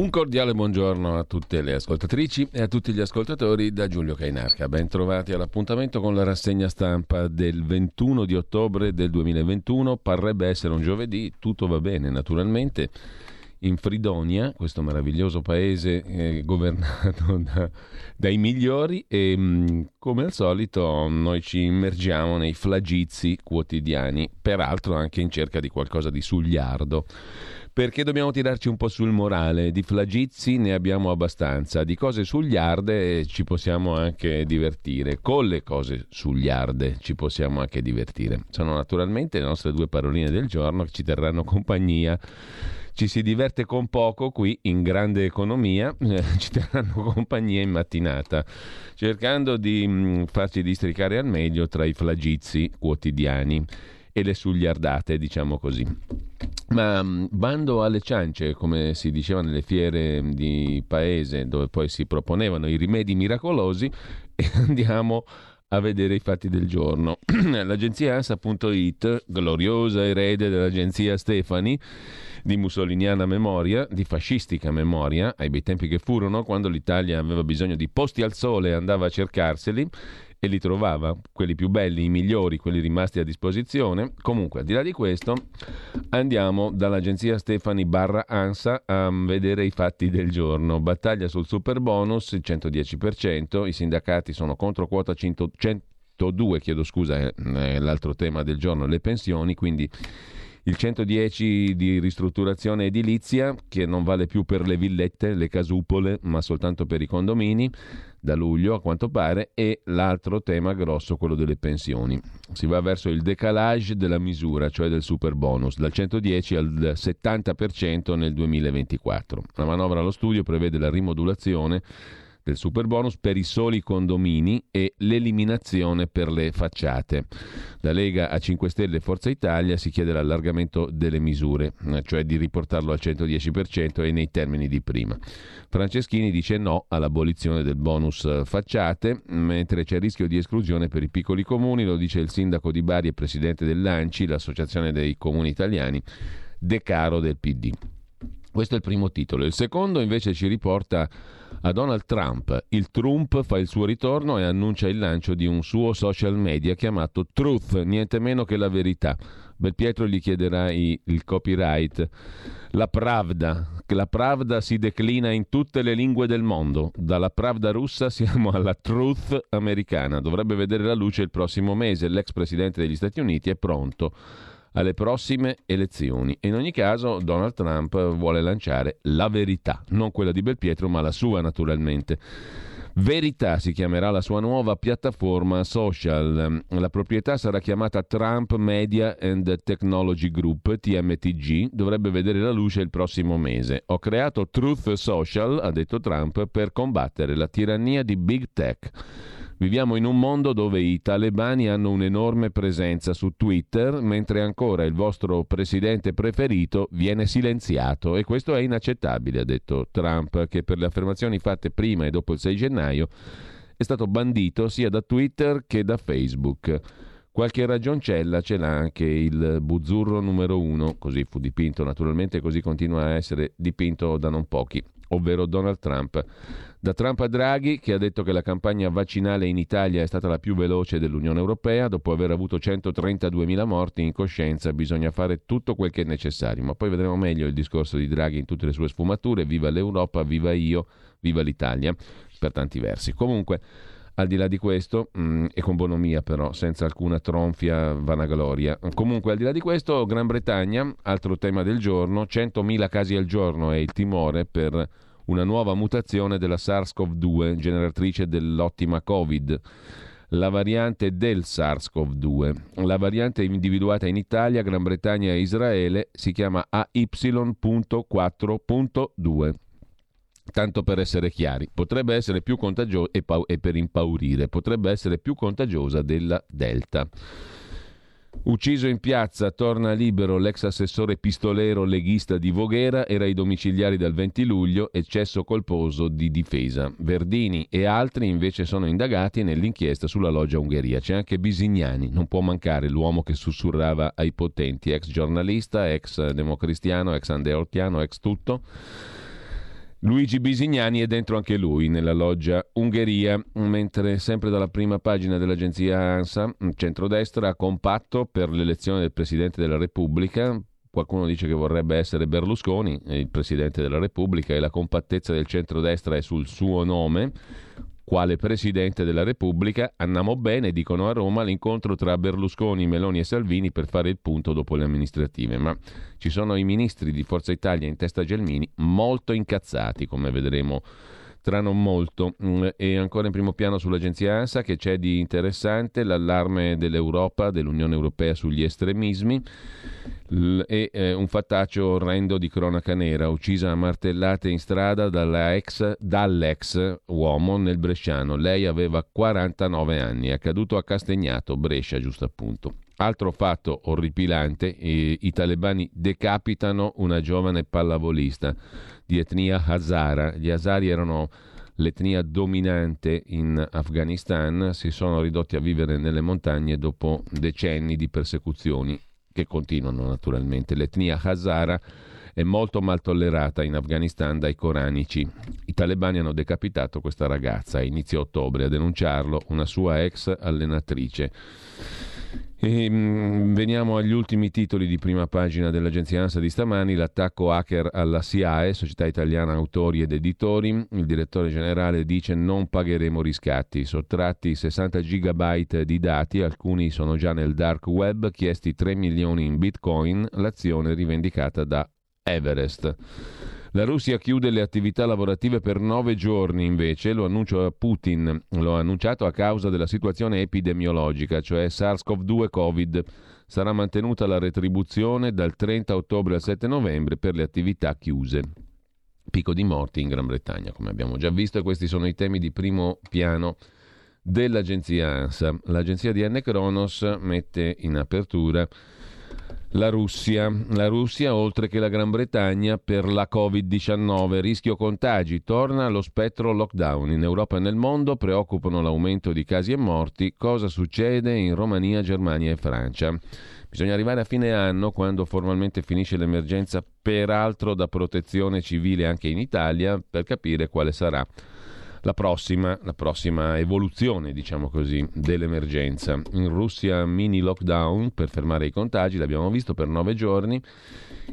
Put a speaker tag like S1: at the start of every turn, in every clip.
S1: Un cordiale buongiorno a tutte le ascoltatrici e a tutti gli ascoltatori da Giulio Cainarca. Ben trovati all'appuntamento con la rassegna stampa del 21 di ottobre del 2021. Parrebbe essere un giovedì, tutto va bene naturalmente. In Fridonia, questo meraviglioso paese eh, governato da, dai migliori e mm, come al solito noi ci immergiamo nei flagizi quotidiani, peraltro anche in cerca di qualcosa di sugliardo perché dobbiamo tirarci un po' sul morale. Di flagizi ne abbiamo abbastanza, di cose sugliarde ci possiamo anche divertire. Con le cose sugliarde ci possiamo anche divertire. Sono naturalmente le nostre due paroline del giorno che ci terranno compagnia. Ci si diverte con poco qui in grande economia, eh, ci terranno compagnia in mattinata, cercando di mh, mm, farci districare al meglio tra i flagizi quotidiani e le sugliardate, diciamo così. Ma mm, bando alle ciance, come si diceva nelle fiere di paese, dove poi si proponevano i rimedi miracolosi, e andiamo a vedere i fatti del giorno. L'agenzia ANSA.it, gloriosa erede dell'agenzia Stefani, di mussoliniana memoria, di fascistica memoria, ai bei tempi che furono, quando l'Italia aveva bisogno di posti al sole e andava a cercarseli, e li trovava, quelli più belli, i migliori, quelli rimasti a disposizione. Comunque, al di là di questo, andiamo dall'agenzia Stefani barra ANSA a vedere i fatti del giorno. Battaglia sul super bonus, il 110%, i sindacati sono contro quota 100, 102, chiedo scusa, è l'altro tema del giorno, le pensioni, quindi il 110 di ristrutturazione edilizia che non vale più per le villette, le casupole, ma soltanto per i condomini da luglio a quanto pare e l'altro tema grosso, quello delle pensioni. Si va verso il decalage della misura, cioè del super bonus, dal 110 al 70% nel 2024. La manovra allo studio prevede la rimodulazione del super bonus per i soli condomini e l'eliminazione per le facciate. La Lega a 5 Stelle e Forza Italia si chiede l'allargamento delle misure, eh, cioè di riportarlo al 110% e nei termini di prima. Franceschini dice no all'abolizione del bonus facciate, mentre c'è rischio di esclusione per i piccoli comuni, lo dice il sindaco di Bari e presidente dell'ANCI, l'Associazione dei Comuni Italiani, De Caro del PD. Questo è il primo titolo. Il secondo invece ci riporta a Donald Trump. Il Trump fa il suo ritorno e annuncia il lancio di un suo social media chiamato Truth, niente meno che la verità. Belpietro gli chiederà il copyright. La Pravda. La Pravda si declina in tutte le lingue del mondo. Dalla Pravda russa siamo alla Truth americana. Dovrebbe vedere la luce il prossimo mese. L'ex presidente degli Stati Uniti è pronto alle prossime elezioni. In ogni caso Donald Trump vuole lanciare la verità, non quella di Belpietro, ma la sua naturalmente. Verità si chiamerà la sua nuova piattaforma social. La proprietà sarà chiamata Trump Media and Technology Group, TMTG, dovrebbe vedere la luce il prossimo mese. Ho creato Truth Social, ha detto Trump, per combattere la tirannia di Big Tech. Viviamo in un mondo dove i talebani hanno un'enorme presenza su Twitter, mentre ancora il vostro presidente preferito viene silenziato e questo è inaccettabile, ha detto Trump, che per le affermazioni fatte prima e dopo il 6 gennaio è stato bandito sia da Twitter che da Facebook. Qualche ragioncella ce l'ha anche il buzzurro numero uno, così fu dipinto naturalmente, così continua a essere dipinto da non pochi, ovvero Donald Trump. Da Trump a Draghi, che ha detto che la campagna vaccinale in Italia è stata la più veloce dell'Unione Europea, dopo aver avuto 132.000 morti in coscienza bisogna fare tutto quel che è necessario. Ma poi vedremo meglio il discorso di Draghi in tutte le sue sfumature. Viva l'Europa, viva io, viva l'Italia, per tanti versi. Comunque, al di là di questo, mh, mm, economia però, senza alcuna tronfia vanagloria. Comunque, al di là di questo, Gran Bretagna, altro tema del giorno, 100.000 casi al giorno è il timore per una nuova mutazione della SARS-CoV-2, generatrice dell'ottima Covid. La variante del SARS-CoV-2. La variante individuata in Italia, Gran Bretagna e Israele si chiama AY.4.2 tanto per essere chiari, potrebbe essere più contagiosa e, pa- e, per impaurire, potrebbe essere più contagiosa della Delta. Ucciso in piazza, torna libero l'ex assessore pistolero leghista di Voghera, era ai domiciliari dal 20 luglio, eccesso colposo di difesa. Verdini e altri invece sono indagati nell'inchiesta sulla loggia Ungheria. C'è anche Bisignani, non può mancare l'uomo che sussurrava ai potenti, ex giornalista, ex democristiano, ex andeortiano, ex tutto Luigi Bisignani è dentro anche lui nella loggia Ungheria, mentre sempre dalla prima pagina dell'agenzia ANSA, centrodestra compatto per l'elezione del Presidente della Repubblica. Qualcuno dice che vorrebbe essere Berlusconi, il Presidente della Repubblica, e la compattezza del centrodestra è sul suo nome quale Presidente della Repubblica, andiamo bene, dicono a Roma, l'incontro tra Berlusconi, Meloni e Salvini per fare il punto dopo le amministrative. Ma ci sono i ministri di Forza Italia in testa Gelmini molto incazzati, come vedremo tra non molto. Mm, e ancora in primo piano sull'agenzia ANSA che c'è di interessante l'allarme dell'Europa, dell'Unione Europea sugli estremismi e eh, un fattaccio orrendo di cronaca nera, uccisa a martellate in strada ex, dall'ex uomo nel Bresciano. Lei aveva 49 anni, è accaduto a Castagnato, Brescia giusto appunto. Altro fatto orripilante, i talebani decapitano una giovane pallavolista di etnia Hazara. Gli Hazari erano l'etnia dominante in Afghanistan, si sono ridotti a vivere nelle montagne dopo decenni di persecuzioni che continuano naturalmente. L'etnia Hazara è molto mal tollerata in Afghanistan dai coranici. I talebani hanno decapitato questa ragazza a inizio ottobre a denunciarlo una sua ex allenatrice. E, mh, veniamo agli ultimi titoli di prima pagina dell'agenzia ANSA di stamani, l'attacco hacker alla SIAE, Società Italiana Autori ed Editori, il direttore generale dice non pagheremo riscatti, sottratti 60 gigabyte di dati, alcuni sono già nel dark web, chiesti 3 milioni in bitcoin, l'azione rivendicata da Everest. La Russia chiude le attività lavorative per nove giorni invece, lo annuncia Putin, lo ha annunciato a causa della situazione epidemiologica, cioè SARS-CoV-2 Covid. Sarà mantenuta la retribuzione dal 30 ottobre al 7 novembre per le attività chiuse. Picco di morti in Gran Bretagna, come abbiamo già visto, e questi sono i temi di primo piano dell'agenzia ANSA. L'agenzia di N. Kronos mette in apertura la Russia. La Russia, oltre che la Gran Bretagna, per la Covid-19. Rischio contagi. Torna lo spettro lockdown. In Europa e nel mondo preoccupano l'aumento di casi e morti. Cosa succede in Romania, Germania e Francia? Bisogna arrivare a fine anno, quando formalmente finisce l'emergenza, peraltro da protezione civile anche in Italia, per capire quale sarà la prossima, la prossima evoluzione, diciamo così, dell'emergenza. In Russia mini lockdown per fermare i contagi, l'abbiamo visto per nove giorni.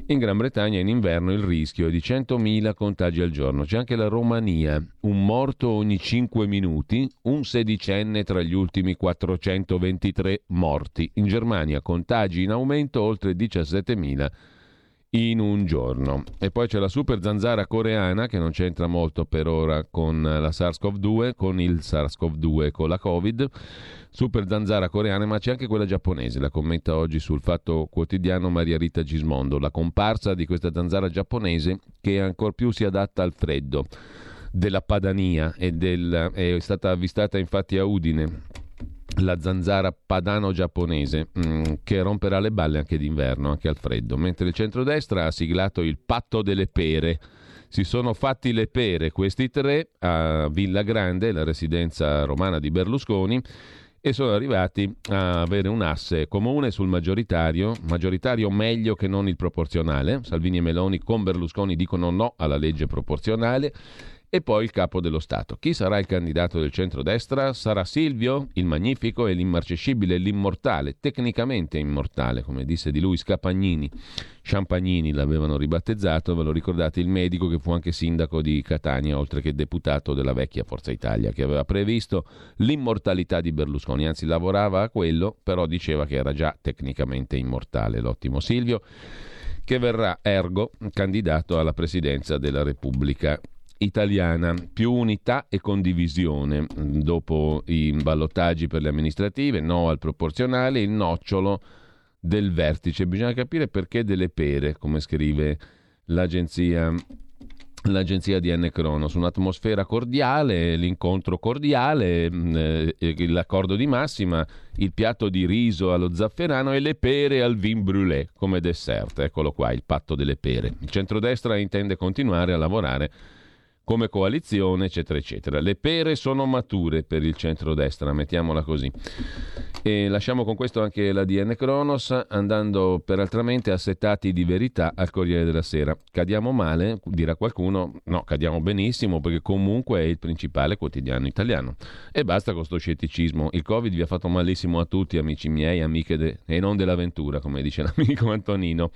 S1: In Gran Bretagna in inverno il rischio è di 100.000 contagi al giorno. C'è anche la Romania, un morto ogni 5 minuti, un sedicenne tra gli ultimi 423 morti. In Germania contagi in aumento oltre 17.000 in un giorno. E poi c'è la super zanzara coreana che non c'entra molto per ora con la SARS-CoV-2, con il SARS-CoV-2 con la Covid. Super zanzara coreana, ma c'è anche quella giapponese, la commenta oggi sul Fatto Quotidiano Maria Rita Gismondo, la comparsa di questa zanzara giapponese che ancor più si adatta al freddo della Padania e del, è stata avvistata infatti a Udine la zanzara padano-giapponese mm, che romperà le balle anche d'inverno, anche al freddo, mentre il centrodestra ha siglato il patto delle pere. Si sono fatti le pere questi tre a Villa Grande, la residenza romana di Berlusconi, e sono arrivati a avere un asse comune sul maggioritario, maggioritario meglio che non il proporzionale. Salvini e Meloni con Berlusconi dicono no alla legge proporzionale e poi il capo dello Stato. Chi sarà il candidato del centrodestra? Sarà Silvio, il magnifico e l'immarcescibile, l'immortale, tecnicamente immortale, come disse di lui Scapagnini. Champagnini l'avevano ribattezzato, ve lo ricordate, il medico che fu anche sindaco di Catania, oltre che deputato della vecchia Forza Italia, che aveva previsto l'immortalità di Berlusconi, anzi lavorava a quello, però diceva che era già tecnicamente immortale l'ottimo Silvio che verrà ergo candidato alla presidenza della Repubblica italiana, più unità e condivisione dopo i ballottaggi per le amministrative, no al proporzionale, il nocciolo del vertice. Bisogna capire perché delle pere, come scrive l'agenzia l'agenzia di. Cronos, un'atmosfera cordiale, l'incontro cordiale, mm, eh, l'accordo di massima, il piatto di riso allo zafferano e le pere al vin brûlé come dessert. Eccolo qua, il patto delle pere. Il centrodestra intende continuare a lavorare come coalizione, eccetera, eccetera. Le pere sono mature per il centrodestra, mettiamola così. E lasciamo con questo anche la DN Kronos, andando peraltramente assettati di verità al Corriere della Sera. Cadiamo male, dirà qualcuno, no, cadiamo benissimo perché comunque è il principale quotidiano italiano. E basta con questo scetticismo, il Covid vi ha fatto malissimo a tutti, amici miei, amiche de... e non dell'avventura, come dice l'amico Antonino.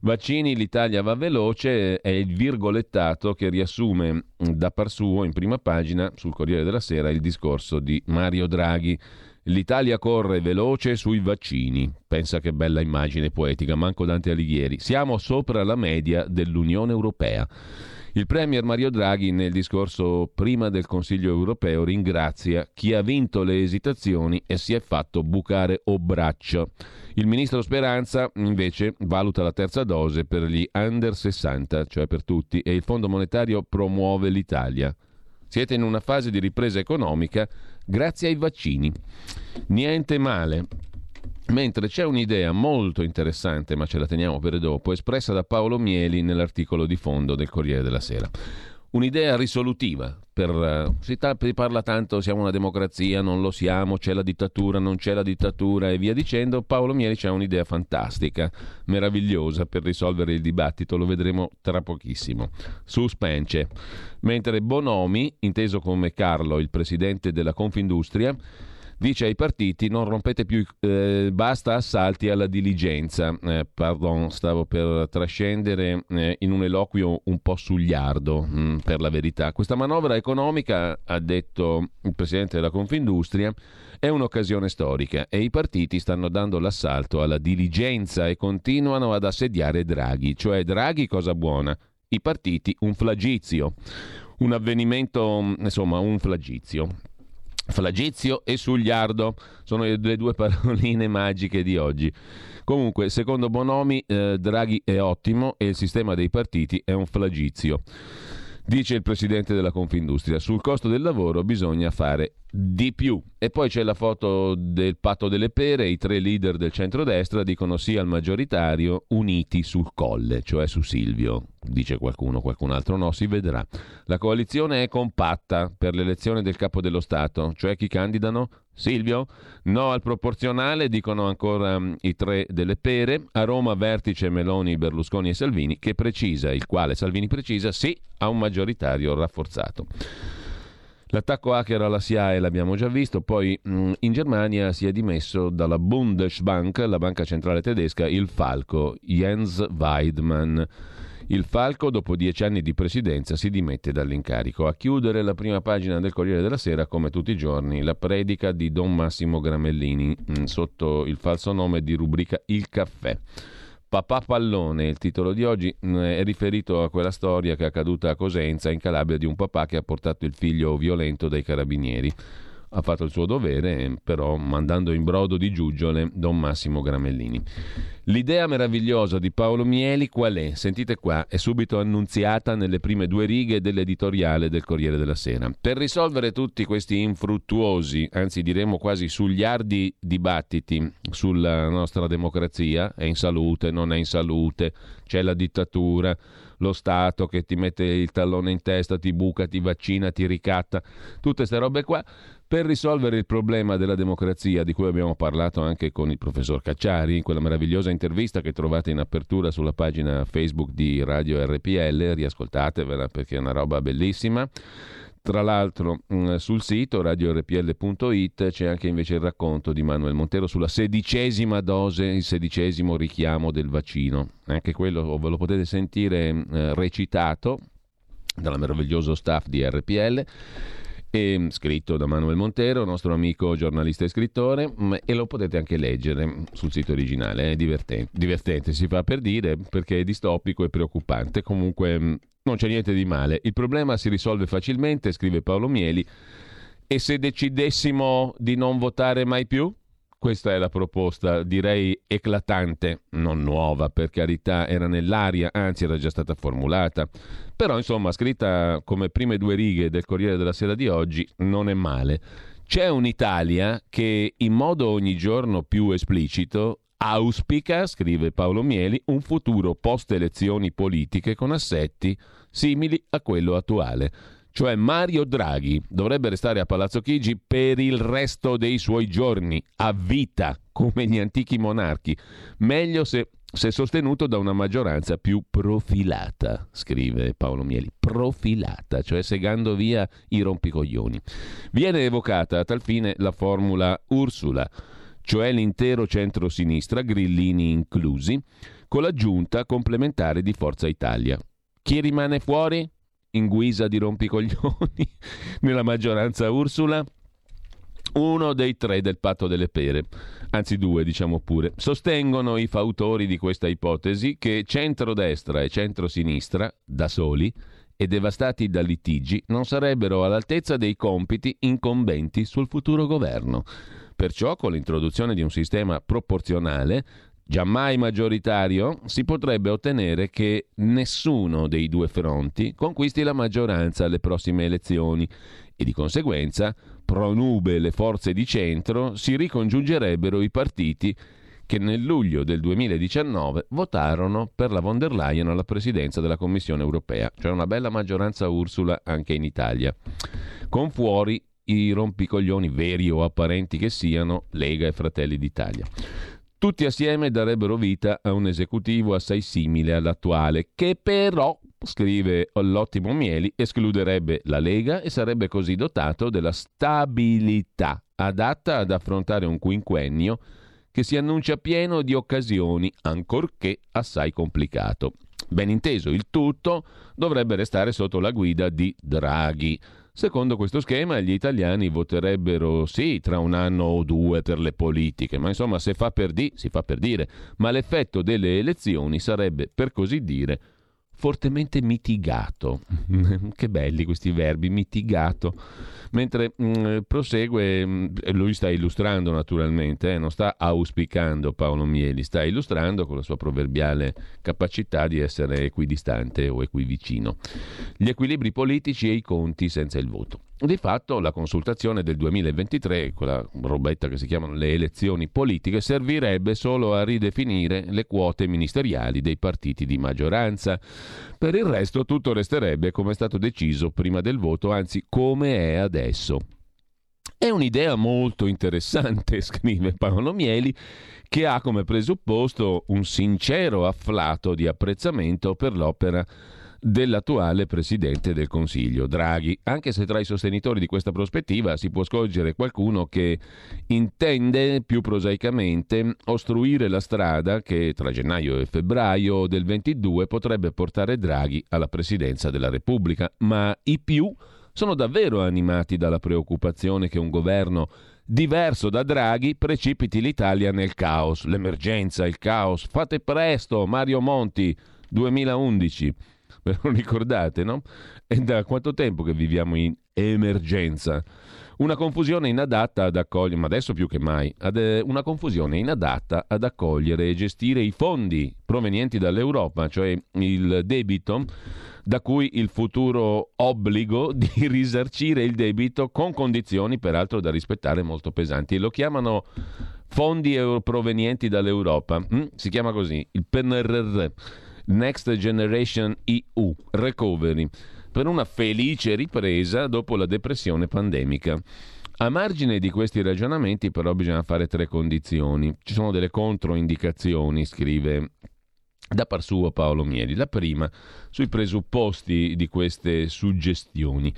S1: Vaccini, l'Italia va veloce, è il virgolettato che riassume da par suo in prima pagina sul Corriere della Sera il discorso di Mario Draghi. L'Italia corre veloce sui vaccini. Pensa che bella immagine poetica, manco Dante Alighieri. Siamo sopra la media dell'Unione Europea. Il Premier Mario Draghi nel discorso prima del Consiglio europeo ringrazia chi ha vinto le esitazioni e si è fatto bucare o braccio. Il ministro Speranza invece valuta la terza dose per gli under 60, cioè per tutti, e il Fondo Monetario promuove l'Italia. Siete in una fase di ripresa economica grazie ai vaccini. Niente male. Mentre c'è un'idea molto interessante, ma ce la teniamo per dopo, espressa da Paolo Mieli nell'articolo di fondo del Corriere della Sera un'idea risolutiva. Per, uh, si, ta- si, parla tanto, siamo una democrazia, non lo siamo, c'è la dittatura, non c'è la dittatura e via dicendo. Paolo Mieri c'ha un'idea fantastica, meravigliosa per risolvere il dibattito, lo vedremo tra pochissimo. Suspense. Mentre Bonomi, inteso come Carlo, il presidente della Confindustria, dice ai partiti non rompete più, eh, basta assalti alla diligenza. Eh, pardon, stavo per trascendere eh, in un eloquio un po' sugliardo, mh, mm, per la verità. Questa manovra economica, ha detto il Presidente della Confindustria, è un'occasione storica e i partiti stanno dando l'assalto alla diligenza e continuano ad assediare Draghi, cioè Draghi cosa buona, i partiti un flagizio un avvenimento, insomma, un flagizio. Flagizio e Sugliardo sono le due paroline magiche di oggi. Comunque, secondo Bonomi, eh, Draghi è ottimo e il sistema dei partiti è un flagizio. Dice il presidente della Confindustria, sul costo del lavoro bisogna fare di più. E poi c'è la foto del patto delle pere, i tre leader del centrodestra dicono sì al maggioritario, uniti sul colle, cioè su Silvio. Dice qualcuno, qualcun altro no, si vedrà. La coalizione è compatta per l'elezione del capo dello Stato, cioè chi candidano? Silvio? No al proporzionale, dicono ancora um, i tre delle pere. A Roma vertice Meloni, Berlusconi e Salvini, che precisa, il quale Salvini precisa sì a un maggioritario rafforzato. L'attacco hacker alla SIAE l'abbiamo già visto, poi mm, in Germania si è dimesso dalla Bundesbank, la banca centrale tedesca, il falco Jens Weidmann. Il Falco, dopo dieci anni di presidenza, si dimette dall'incarico. A chiudere la prima pagina del Corriere della Sera, come tutti i giorni, la predica di Don Massimo Gramellini, mm, sotto il falso nome di rubrica Il caffè. Papà Pallone, il titolo di oggi, mm, è riferito a quella storia che è accaduta a Cosenza, in Calabria, di un papà che ha portato il figlio violento dai carabinieri ha fatto il suo dovere, però mandando in brodo di giuggiole Don Massimo Gramellini. L'idea meravigliosa di Paolo Mieli qual è? Sentite qua, è subito annunziata nelle prime due righe dell'editoriale del Corriere della Sera. Per risolvere tutti questi infruttuosi, anzi diremmo quasi sugliardi dibattiti sulla nostra democrazia, è in salute, non è in salute, c'è la dittatura, lo Stato che ti mette il tallone in testa, ti buca, ti vaccina, ti ricatta, tutte queste robe qua per risolvere il problema della democrazia di cui abbiamo parlato anche con il professor Cacciari in quella meravigliosa intervista che trovate in apertura sulla pagina Facebook di Radio RPL, riascoltatevela perché è una roba bellissima. Tra l'altro mm, sul sito radiorpl.it c'è anche invece il racconto di Manuel Montero sulla sedicesima dose, il sedicesimo richiamo del vaccino. Anche quello ve lo potete sentire eh, recitato dal meraviglioso staff di RPL e, scritto da Manuel Montero, nostro amico giornalista e scrittore, mm, e lo potete anche leggere sul sito originale, è divertente, divertente si fa per dire perché è distopico e preoccupante, comunque mm, non c'è niente di male, il problema si risolve facilmente, scrive Paolo Mieli, e se decidessimo di non votare mai più? Questa è la proposta, direi eclatante, non nuova per carità, era nell'aria, anzi era già stata formulata. Però insomma, scritta come prime due righe del Corriere della Sera di oggi, non è male. C'è un'Italia che in modo ogni giorno più esplicito auspica, scrive Paolo Mieli, un futuro post elezioni politiche con assetti simili a quello attuale cioè Mario Draghi, dovrebbe restare a Palazzo Chigi per il resto dei suoi giorni, a vita, come gli antichi monarchi. Meglio se, se sostenuto da una maggioranza più profilata, scrive Paolo Mieli. Profilata, cioè segando via i rompicoglioni. Viene evocata a tal fine la formula Ursula, cioè l'intero centro-sinistra, grillini inclusi, con l'aggiunta complementare di Forza Italia. Chi rimane fuori? In guisa di rompicoglioni nella maggioranza Ursula? Uno dei tre del patto delle pere, anzi due diciamo pure, sostengono i fautori di questa ipotesi che centrodestra e centrosinistra, da soli e devastati da litigi, non sarebbero all'altezza dei compiti incombenti sul futuro governo. Perciò, con l'introduzione di un sistema proporzionale, giammai maggioritario, si potrebbe ottenere che nessuno dei due fronti conquisti la maggioranza alle prossime elezioni e di conseguenza, pronube le forze di centro, si ricongiungerebbero i partiti che nel luglio del 2019 votarono per la von der Leyen alla presidenza della Commissione europea, cioè una bella maggioranza Ursula anche in Italia, con fuori i rompicoglioni veri o apparenti che siano Lega e Fratelli d'Italia. Tutti assieme darebbero vita a un esecutivo assai simile all'attuale, che però, scrive l'ottimo Mieli, escluderebbe la Lega e sarebbe così dotato della stabilità adatta ad affrontare un quinquennio che si annuncia pieno di occasioni, ancorché assai complicato. Ben inteso, il tutto dovrebbe restare sotto la guida di Draghi, Secondo questo schema gli italiani voterebbero sì tra un anno o due per le politiche, ma insomma se fa per di, si fa per dire, ma l'effetto delle elezioni sarebbe per così dire fortemente mitigato. che belli questi verbi, mitigato. Mentre mh, mm, prosegue, mh, mm, lui sta illustrando naturalmente, eh, non sta auspicando Paolo Mieli, sta illustrando con la sua proverbiale capacità di essere equidistante o equivicino. Gli equilibri politici e i conti senza il voto. Di fatto la consultazione del 2023, quella robetta che si chiamano le elezioni politiche, servirebbe solo a ridefinire le quote ministeriali dei partiti di maggioranza. Per il resto tutto resterebbe come è stato deciso prima del voto, anzi come è adesso. È un'idea molto interessante, scrive Paolo Mieli, che ha come presupposto un sincero afflato di apprezzamento per l'opera dell'attuale Presidente del Consiglio, Draghi, anche se tra i sostenitori di questa prospettiva si può scorgere qualcuno che intende più prosaicamente ostruire la strada che tra gennaio e febbraio del 22 potrebbe portare Draghi alla Presidenza della Repubblica, ma i più sono davvero animati dalla preoccupazione che un governo diverso da Draghi precipiti l'Italia nel caos, l'emergenza, il caos. Fate presto, Mario Monti, 2011 ve lo ricordate, no? È da quanto tempo che viviamo in emergenza? Una confusione inadatta ad accogliere, ma adesso più che mai, ad, eh, una confusione inadatta ad accogliere e gestire i fondi provenienti dall'Europa, cioè il debito da cui il futuro obbligo di risarcire il debito con condizioni peraltro da rispettare molto pesanti. E lo chiamano fondi provenienti dall'Europa. Mm? Si chiama così, il PNRR Next Generation EU Recovery per una felice ripresa dopo la depressione pandemica. A margine di questi ragionamenti però bisogna fare tre condizioni. Ci sono delle controindicazioni, scrive da par suo Paolo Mieli. La prima, sui presupposti di queste suggestioni.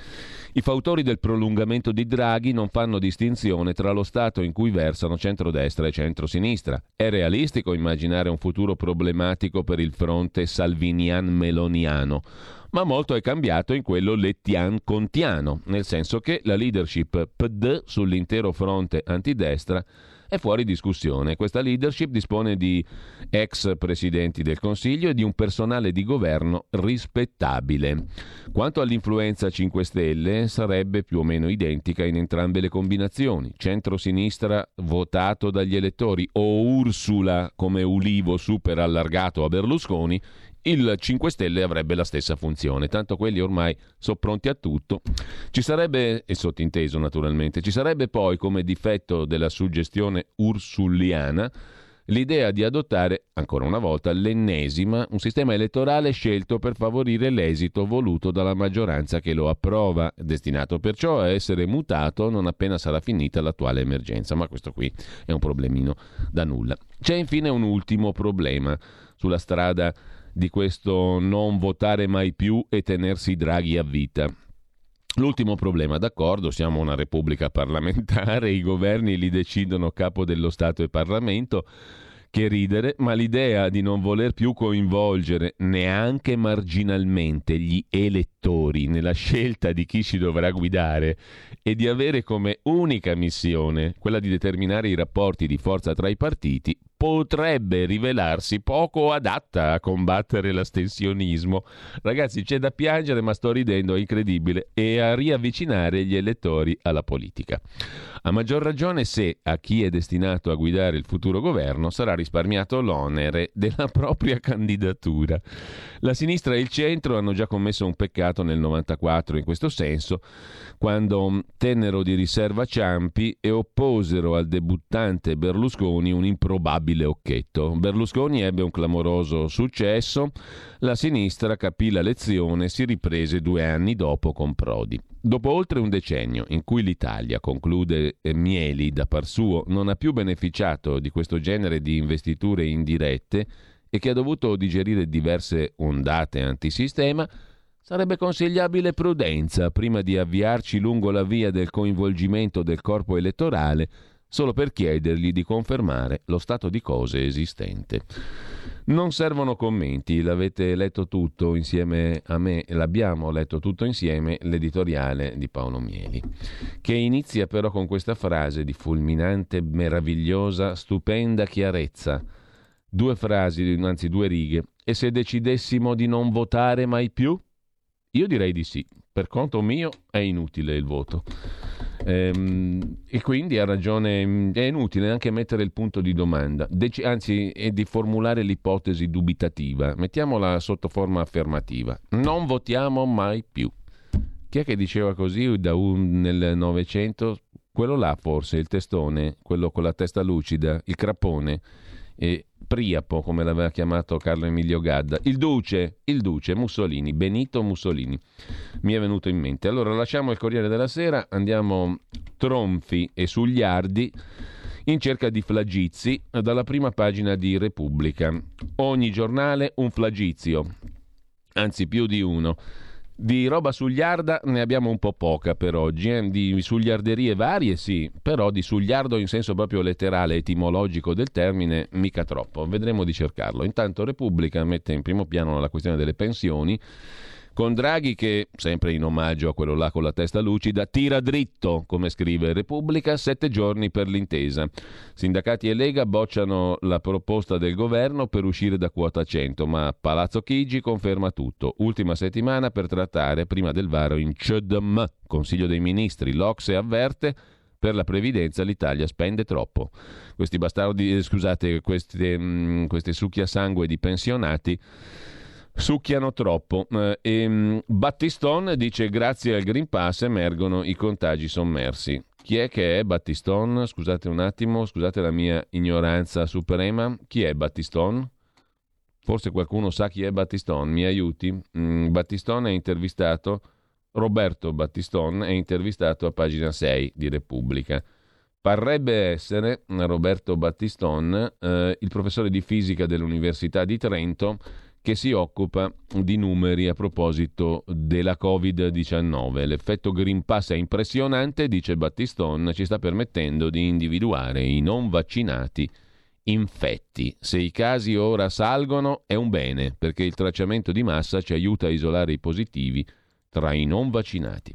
S1: I fautori del prolungamento di Draghi non fanno distinzione tra lo Stato in cui versano centrodestra e centrosinistra. È realistico immaginare un futuro problematico per il fronte salvinian-meloniano, ma molto è cambiato in quello lettian-contiano, nel senso che la leadership PD sull'intero fronte antidestra è fuori discussione. Questa leadership dispone di ex presidenti del Consiglio e di un personale di governo rispettabile. Quanto all'influenza 5 Stelle, sarebbe più o meno identica in entrambe le combinazioni. Centro-sinistra votato dagli elettori o Ursula come ulivo super allargato a Berlusconi il 5 Stelle avrebbe la stessa funzione, tanto quelli ormai sono pronti a tutto. Ci sarebbe, e sottinteso naturalmente, ci sarebbe poi come difetto della suggestione ursuliana l'idea di adottare, ancora una volta, l'ennesima, un sistema elettorale scelto per favorire l'esito voluto dalla maggioranza che lo approva, destinato perciò a essere mutato non appena sarà finita l'attuale emergenza. Ma questo qui è un problemino da nulla. C'è infine un ultimo problema sulla strada di questo non votare mai più e tenersi draghi a vita. L'ultimo problema, d'accordo, siamo una repubblica parlamentare, i governi li decidono capo dello Stato e Parlamento, che ridere, ma l'idea di non voler più coinvolgere neanche marginalmente gli elettori nella scelta di chi si dovrà guidare e di avere come unica missione quella di determinare i rapporti di forza tra i partiti potrebbe rivelarsi poco adatta a combattere l'astensionismo. Ragazzi, c'è da piangere, ma sto ridendo, è incredibile, e a riavvicinare gli elettori alla politica. A maggior ragione se a chi è destinato a guidare il futuro governo sarà risparmiato l'onere della propria candidatura. La sinistra e il centro hanno già commesso un peccato nel 94 in questo senso, quando tennero di riserva Ciampi e opposero al debuttante Berlusconi un improbabile occhetto. Berlusconi ebbe un clamoroso successo, la sinistra capì la lezione e si riprese due anni dopo con Prodi. Dopo oltre un decennio in cui l'Italia, conclude Mieli da par suo, non ha più beneficiato di questo genere di investiture indirette e che ha dovuto digerire diverse ondate antisistema, sarebbe consigliabile prudenza prima di avviarci lungo la via del coinvolgimento del corpo elettorale solo per chiedergli di confermare lo stato di cose esistente. Non servono commenti, l'avete letto tutto insieme a me, l'abbiamo letto tutto insieme, l'editoriale di Paolo Mieli, che inizia però con questa frase di fulminante, meravigliosa, stupenda chiarezza. Due frasi, anzi due righe. E se decidessimo di non votare mai più? Io direi di sì. Per conto mio è inutile il voto. Ehm, e quindi ha ragione, è inutile anche mettere il punto di domanda, Dec- anzi è di formulare l'ipotesi dubitativa, mettiamola sotto forma affermativa. Non votiamo mai più. Chi è che diceva così un, nel Novecento? Quello là forse, il testone, quello con la testa lucida, il crapone e Priapo, come l'aveva chiamato Carlo Emilio Gadda, il duce, il duce Mussolini, Benito Mussolini, mi è venuto in mente. Allora lasciamo il Corriere della Sera, andiamo tronfi e sugliardi in cerca di flagizi dalla prima pagina di Repubblica. Ogni giornale un flagizio, anzi più di uno. Di roba sugliarda ne abbiamo un po' poca per oggi, eh? di sugliarderie varie sì, però di sugliardo in senso proprio letterale, etimologico del termine, mica troppo. Vedremo di cercarlo. Intanto Repubblica mette in primo piano la questione delle pensioni con Draghi che, sempre in omaggio a quello là con la testa lucida, tira dritto, come scrive Repubblica, sette giorni per l'intesa. Sindacati e Lega bocciano la proposta del governo per uscire da quota 100, ma Palazzo Chigi conferma tutto. Ultima settimana per trattare prima del varo in CEDM, Consiglio dei Ministri. L'Ocse avverte per la previdenza l'Italia spende troppo. Questi bastardi, eh, scusate, queste, mh, mm, queste succhia sangue di pensionati succhiano troppo. Eh, e, um, Battiston dice grazie al Green Pass emergono i contagi sommersi. Chi è che è Battiston? Scusate un attimo, scusate la mia ignoranza suprema. Chi è Battiston? Forse qualcuno sa chi è Battiston, mi aiuti? Mm, Battiston è intervistato, Roberto Battiston è intervistato a pagina 6 di Repubblica. Parrebbe essere Roberto Battiston, eh, il professore di fisica dell'Università di Trento, che si occupa di numeri a proposito della Covid-19. L'effetto Green Pass è impressionante, dice Battiston, ci sta permettendo di individuare i non vaccinati infetti. Se i casi ora salgono è un bene, perché il tracciamento di massa ci aiuta a isolare i positivi tra i non vaccinati.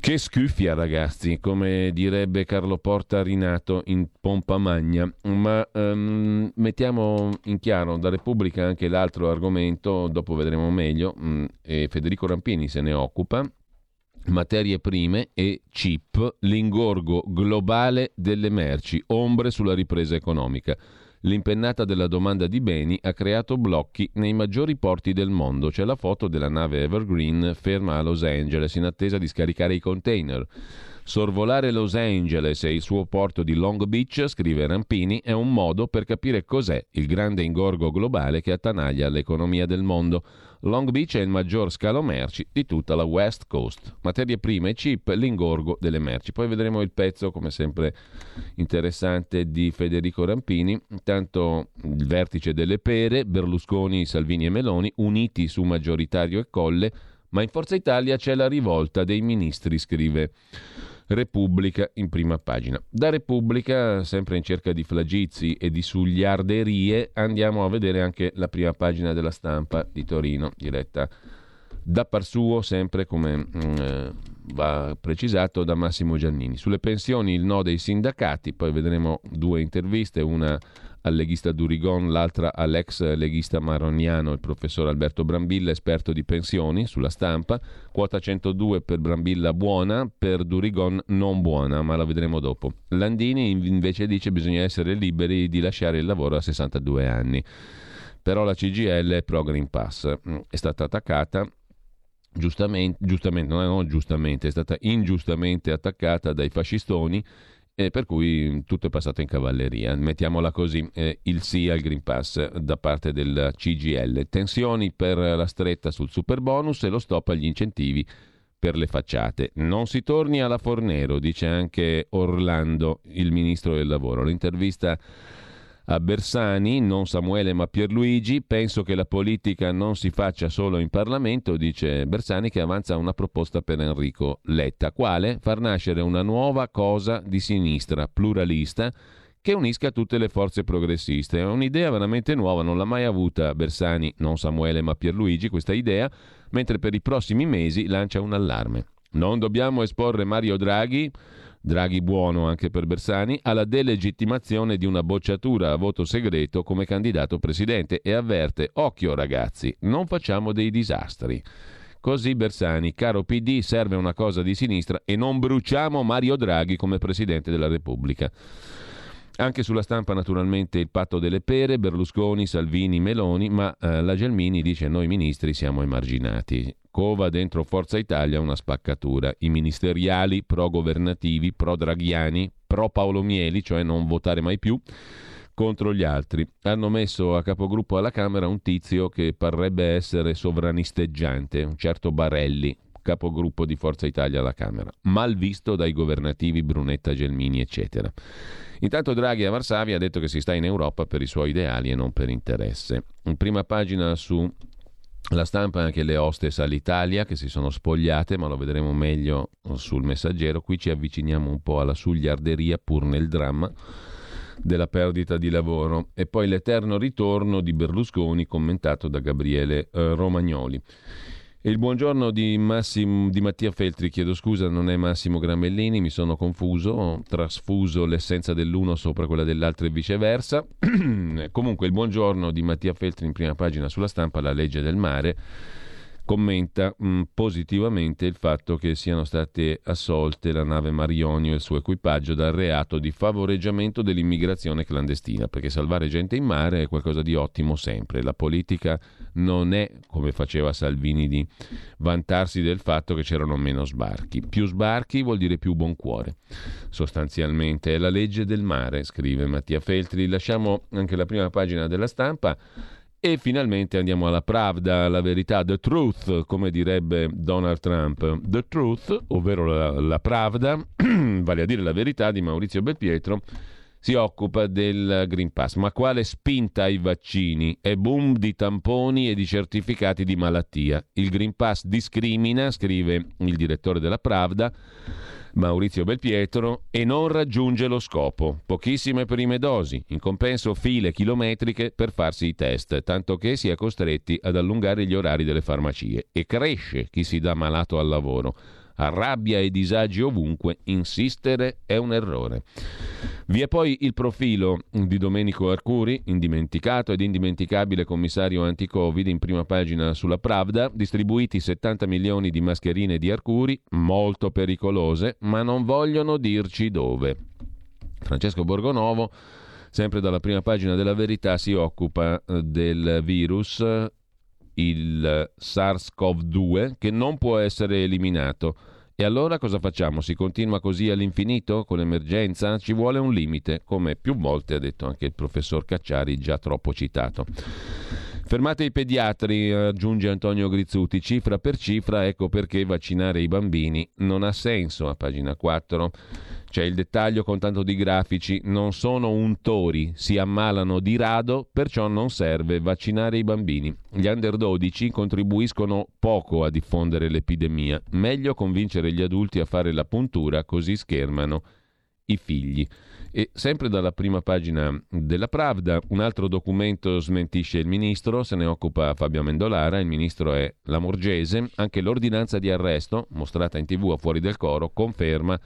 S1: Che scuffia, ragazzi, come direbbe Carlo Porta Rinato in pompa magna. Ma um, mettiamo in chiaro da Repubblica anche l'altro argomento, dopo vedremo meglio, um, e Federico Rampini se ne occupa. Materie prime e chip, l'ingorgo globale delle merci, ombre sulla ripresa economica. L'impennata della domanda di beni ha creato blocchi nei maggiori porti del mondo. C'è la foto della nave Evergreen ferma a Los Angeles in attesa di scaricare i container. Sorvolare Los Angeles e il suo porto di Long Beach, scrive Rampini, è un modo per capire cos'è il grande ingorgo globale che attanaglia l'economia del mondo. Long Beach è il maggior scalo merci di tutta la West Coast. Materie prime chip, l'ingorgo delle merci. Poi vedremo il pezzo, come sempre interessante, di Federico Rampini. Intanto il vertice delle pere, Berlusconi, Salvini e Meloni, uniti su maggioritario e colle, ma in Forza Italia c'è la rivolta dei ministri, scrive Repubblica in prima pagina. Da Repubblica, sempre in cerca di flagizi e di sugliarderie, andiamo a vedere anche la prima pagina della stampa di Torino, diretta da par suo, sempre come mm, eh, va precisato da Massimo Giannini. Sulle pensioni il no dei sindacati, poi vedremo due interviste, una al leghista Durigon, l'altra all'ex leghista maroniano, il professor Alberto Brambilla, esperto di pensioni, sulla stampa. Quota 102 per Brambilla buona, per Durigon non buona, ma la vedremo dopo. Landini invece dice che bisogna essere liberi di lasciare il lavoro a 62 anni. Però la CGL è pro Green Pass, è stata attaccata giustamente, giustamente, no, giustamente, è stata ingiustamente attaccata dai fascistoni e per cui tutto è passato in cavalleria. Mettiamola così, eh, il sì al Green Pass da parte del CGL. Tensioni per la stretta sul super bonus e lo stop agli incentivi per le facciate. Non si torni alla Fornero, dice anche Orlando, il ministro del lavoro. L'intervista a Bersani, non Samuele ma Pierluigi, penso che la politica non si faccia solo in Parlamento, dice Bersani che avanza una proposta per Enrico Letta, quale far nascere una nuova cosa di sinistra, pluralista, che unisca tutte le forze progressiste. È un'idea veramente nuova, non l'ha mai avuta Bersani, non Samuele ma Pierluigi, questa idea, mentre per i prossimi mesi lancia un allarme. Non dobbiamo esporre Mario Draghi Draghi buono anche per Bersani, alla delegittimazione di una bocciatura a voto segreto come candidato presidente e avverte, occhio ragazzi, non facciamo dei disastri. Così Bersani, caro PD, serve una cosa di sinistra e non bruciamo Mario Draghi come Presidente della Repubblica. Anche sulla stampa naturalmente il patto delle pere, Berlusconi, Salvini, Meloni, ma eh, la Gelmini dice noi ministri siamo emarginati. Cova dentro Forza Italia una spaccatura. I ministeriali pro-governativi, pro-draghiani, pro-Paolo Mieli, cioè non votare mai più, contro gli altri. Hanno messo a capogruppo alla Camera un tizio che parrebbe essere sovranisteggiante, un certo Barelli, capogruppo di Forza Italia alla Camera, mal visto dai governativi Brunetta, Gelmini, eccetera. Intanto Draghi a Varsavia ha detto che si sta in Europa per i suoi ideali e non per interesse. In prima pagina su la stampa anche le hostess all'Italia che si sono spogliate, ma lo vedremo meglio sul messaggero. Qui ci avviciniamo un po' alla sugliarderia pur nel dramma della perdita di lavoro e poi l'eterno ritorno di Berlusconi commentato da Gabriele eh, Romagnoli. Il buongiorno di, Massimo, di Mattia Feltri, chiedo scusa, non è Massimo Gramellini, mi sono confuso, ho trasfuso l'essenza dell'uno sopra quella dell'altro e viceversa. Comunque il buongiorno di Mattia Feltri in prima pagina sulla stampa, la legge del mare commenta mh, mm, positivamente il fatto che siano state assolte la nave Marionio e il suo equipaggio dal reato di favoreggiamento dell'immigrazione clandestina, perché salvare gente in mare è qualcosa di ottimo sempre. La politica non è, come faceva Salvini, di vantarsi del fatto che c'erano meno sbarchi. Più sbarchi vuol dire più buon cuore, sostanzialmente. È la legge del mare, scrive Mattia Feltri. Lasciamo anche la prima pagina della stampa e finalmente andiamo alla Pravda, alla verità, the truth, come direbbe Donald Trump. The truth, ovvero la, la Pravda, vale a dire la verità di Maurizio Belpietro, si occupa del Green Pass. Ma quale spinta ai vaccini? È boom di tamponi e di certificati di malattia. Il Green Pass discrimina, scrive il direttore della Pravda, Maurizio Belpietro e non raggiunge lo scopo. Pochissime prime dosi, in compenso file chilometriche per farsi i test, tanto che si è costretti ad allungare gli orari delle farmacie e cresce chi si dà malato al lavoro rabbia e disagi ovunque, insistere è un errore. Vi è poi il profilo di Domenico Arcuri, indimenticato ed indimenticabile commissario anti-Covid in prima pagina sulla Pravda, distribuiti 70 milioni di mascherine di Arcuri, molto pericolose, ma non vogliono dirci dove. Francesco Borgonovo, sempre dalla prima pagina della verità, si occupa eh, del virus il SARS-CoV-2 che non può essere eliminato E allora cosa facciamo? Si continua così all'infinito con l'emergenza? Ci vuole un limite, come più volte ha detto anche il professor Cacciari, già troppo citato. Fermate i pediatri, aggiunge Antonio Grizzuti, cifra per cifra, ecco perché vaccinare i bambini non ha senso, a pagina 4. C'è il dettaglio con tanto di grafici, non sono untori, si ammalano di rado, perciò non serve vaccinare i bambini. Gli under 12 contribuiscono poco a diffondere l'epidemia, meglio convincere gli adulti a fare la puntura così schermano i figli. E sempre dalla prima pagina della Pravda, un altro documento smentisce il ministro, se ne occupa Fabio Mendolara, il ministro è Lamorgese, anche l'ordinanza di arresto, mostrata in tv a fuori del coro, conferma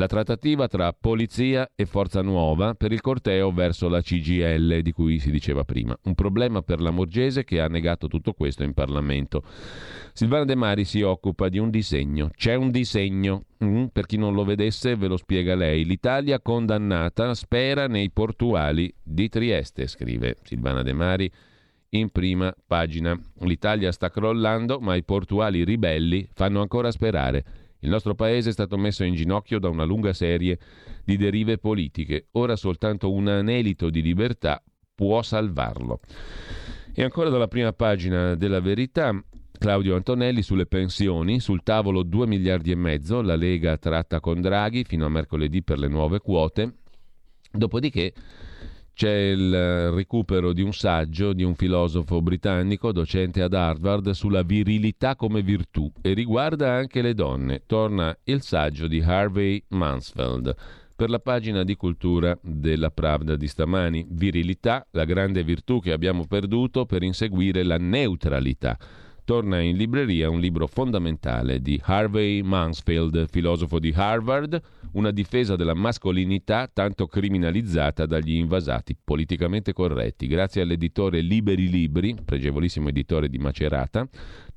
S1: la trattativa tra polizia e Forza Nuova per il corteo verso la CGL di cui si diceva prima. Un problema per la Morgese che ha negato tutto questo in Parlamento. Silvana De Mari si occupa di un disegno. C'è un disegno, mm, per chi non lo vedesse ve lo spiega lei. L'Italia condannata spera nei portuali di Trieste, scrive Silvana De Mari in prima pagina. L'Italia sta crollando, ma i portuali ribelli fanno ancora sperare. Il nostro paese è stato messo in ginocchio da una lunga serie di derive politiche. Ora soltanto un anelito di libertà può salvarlo. E ancora dalla prima pagina della verità, Claudio Antonelli sulle pensioni, sul tavolo 2 miliardi e mezzo, la Lega tratta con Draghi fino a mercoledì per le nuove quote. Dopodiché c'è il recupero di un saggio di un filosofo britannico, docente ad Harvard, sulla virilità come virtù e riguarda anche le donne. Torna il saggio di Harvey Mansfeld per la pagina di cultura della Pravda di stamani. Virilità, la grande virtù che abbiamo perduto per inseguire la neutralità torna in libreria un libro fondamentale di Harvey Mansfield, filosofo di Harvard, una difesa della mascolinità tanto criminalizzata dagli invasati politicamente corretti. Grazie all'editore Liberi Libri, pregevolissimo editore di Macerata,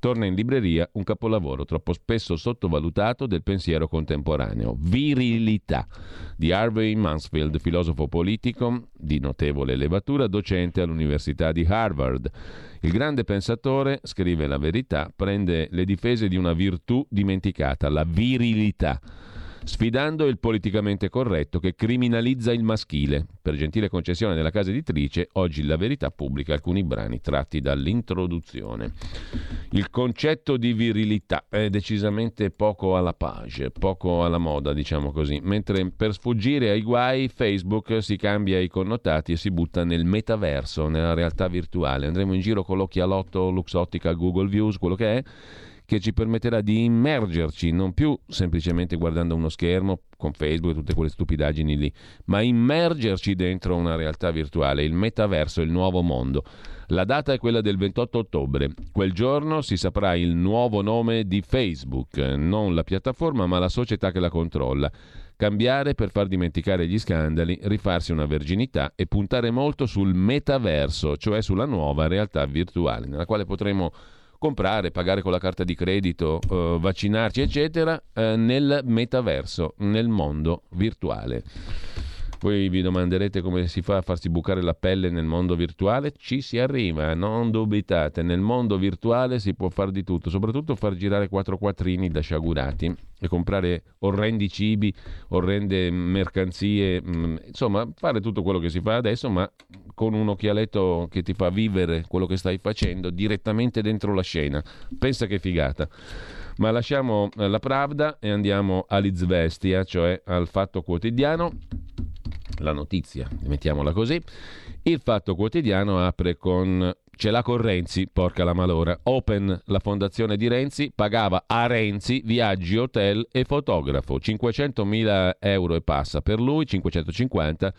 S1: torna in libreria un capolavoro troppo spesso sottovalutato del pensiero contemporaneo, Virilità, di Harvey Mansfield, filosofo politico di notevole levatura, docente all'Università di Harvard. Il grande pensatore, scrive la verità, prende le difese di una virtù dimenticata, la virilità sfidando il politicamente corretto che criminalizza il maschile. Per gentile concessione della casa editrice, oggi la verità pubblica alcuni brani tratti dall'introduzione. Il concetto di virilità è decisamente poco alla page, poco alla moda, diciamo così, mentre per sfuggire ai guai Facebook si cambia i connotati e si butta nel metaverso, nella realtà virtuale. Andremo in giro con l'occhialotto Luxottica Google Views, quello che è che ci permetterà di immergerci non più semplicemente guardando uno schermo con Facebook e tutte quelle stupidaggini lì, ma immergerci dentro una realtà virtuale, il metaverso, il nuovo mondo. La data è quella del 28 ottobre. Quel giorno si saprà il nuovo nome di Facebook, non la piattaforma ma la società che la controlla. Cambiare per far dimenticare gli scandali, rifarsi una verginità e puntare molto sul metaverso, cioè sulla nuova realtà virtuale, nella quale potremo comprare, pagare con la carta di credito, eh, vaccinarci, eccetera, eh, nel metaverso, nel mondo virtuale. Voi vi domanderete come si fa a farsi bucare la pelle nel mondo virtuale? Ci si arriva, non dubitate, nel mondo virtuale si può fare di tutto, soprattutto far girare quattro quattrini da sciagurati e comprare orrendi cibi, orrende mercanzie, mm, insomma fare tutto quello che si fa adesso, ma con un occhialetto che ti fa vivere quello che stai facendo direttamente dentro la scena. Pensa che figata. Ma lasciamo la Pravda e andiamo all'Izvestia, cioè al Fatto Quotidiano la notizia, mettiamola così. Il Fatto Quotidiano apre con ce l'ha con Renzi, porca la malora. Open, la fondazione di Renzi, pagava a Renzi viaggi, hotel e fotografo. 500.000 euro e passa per lui, 550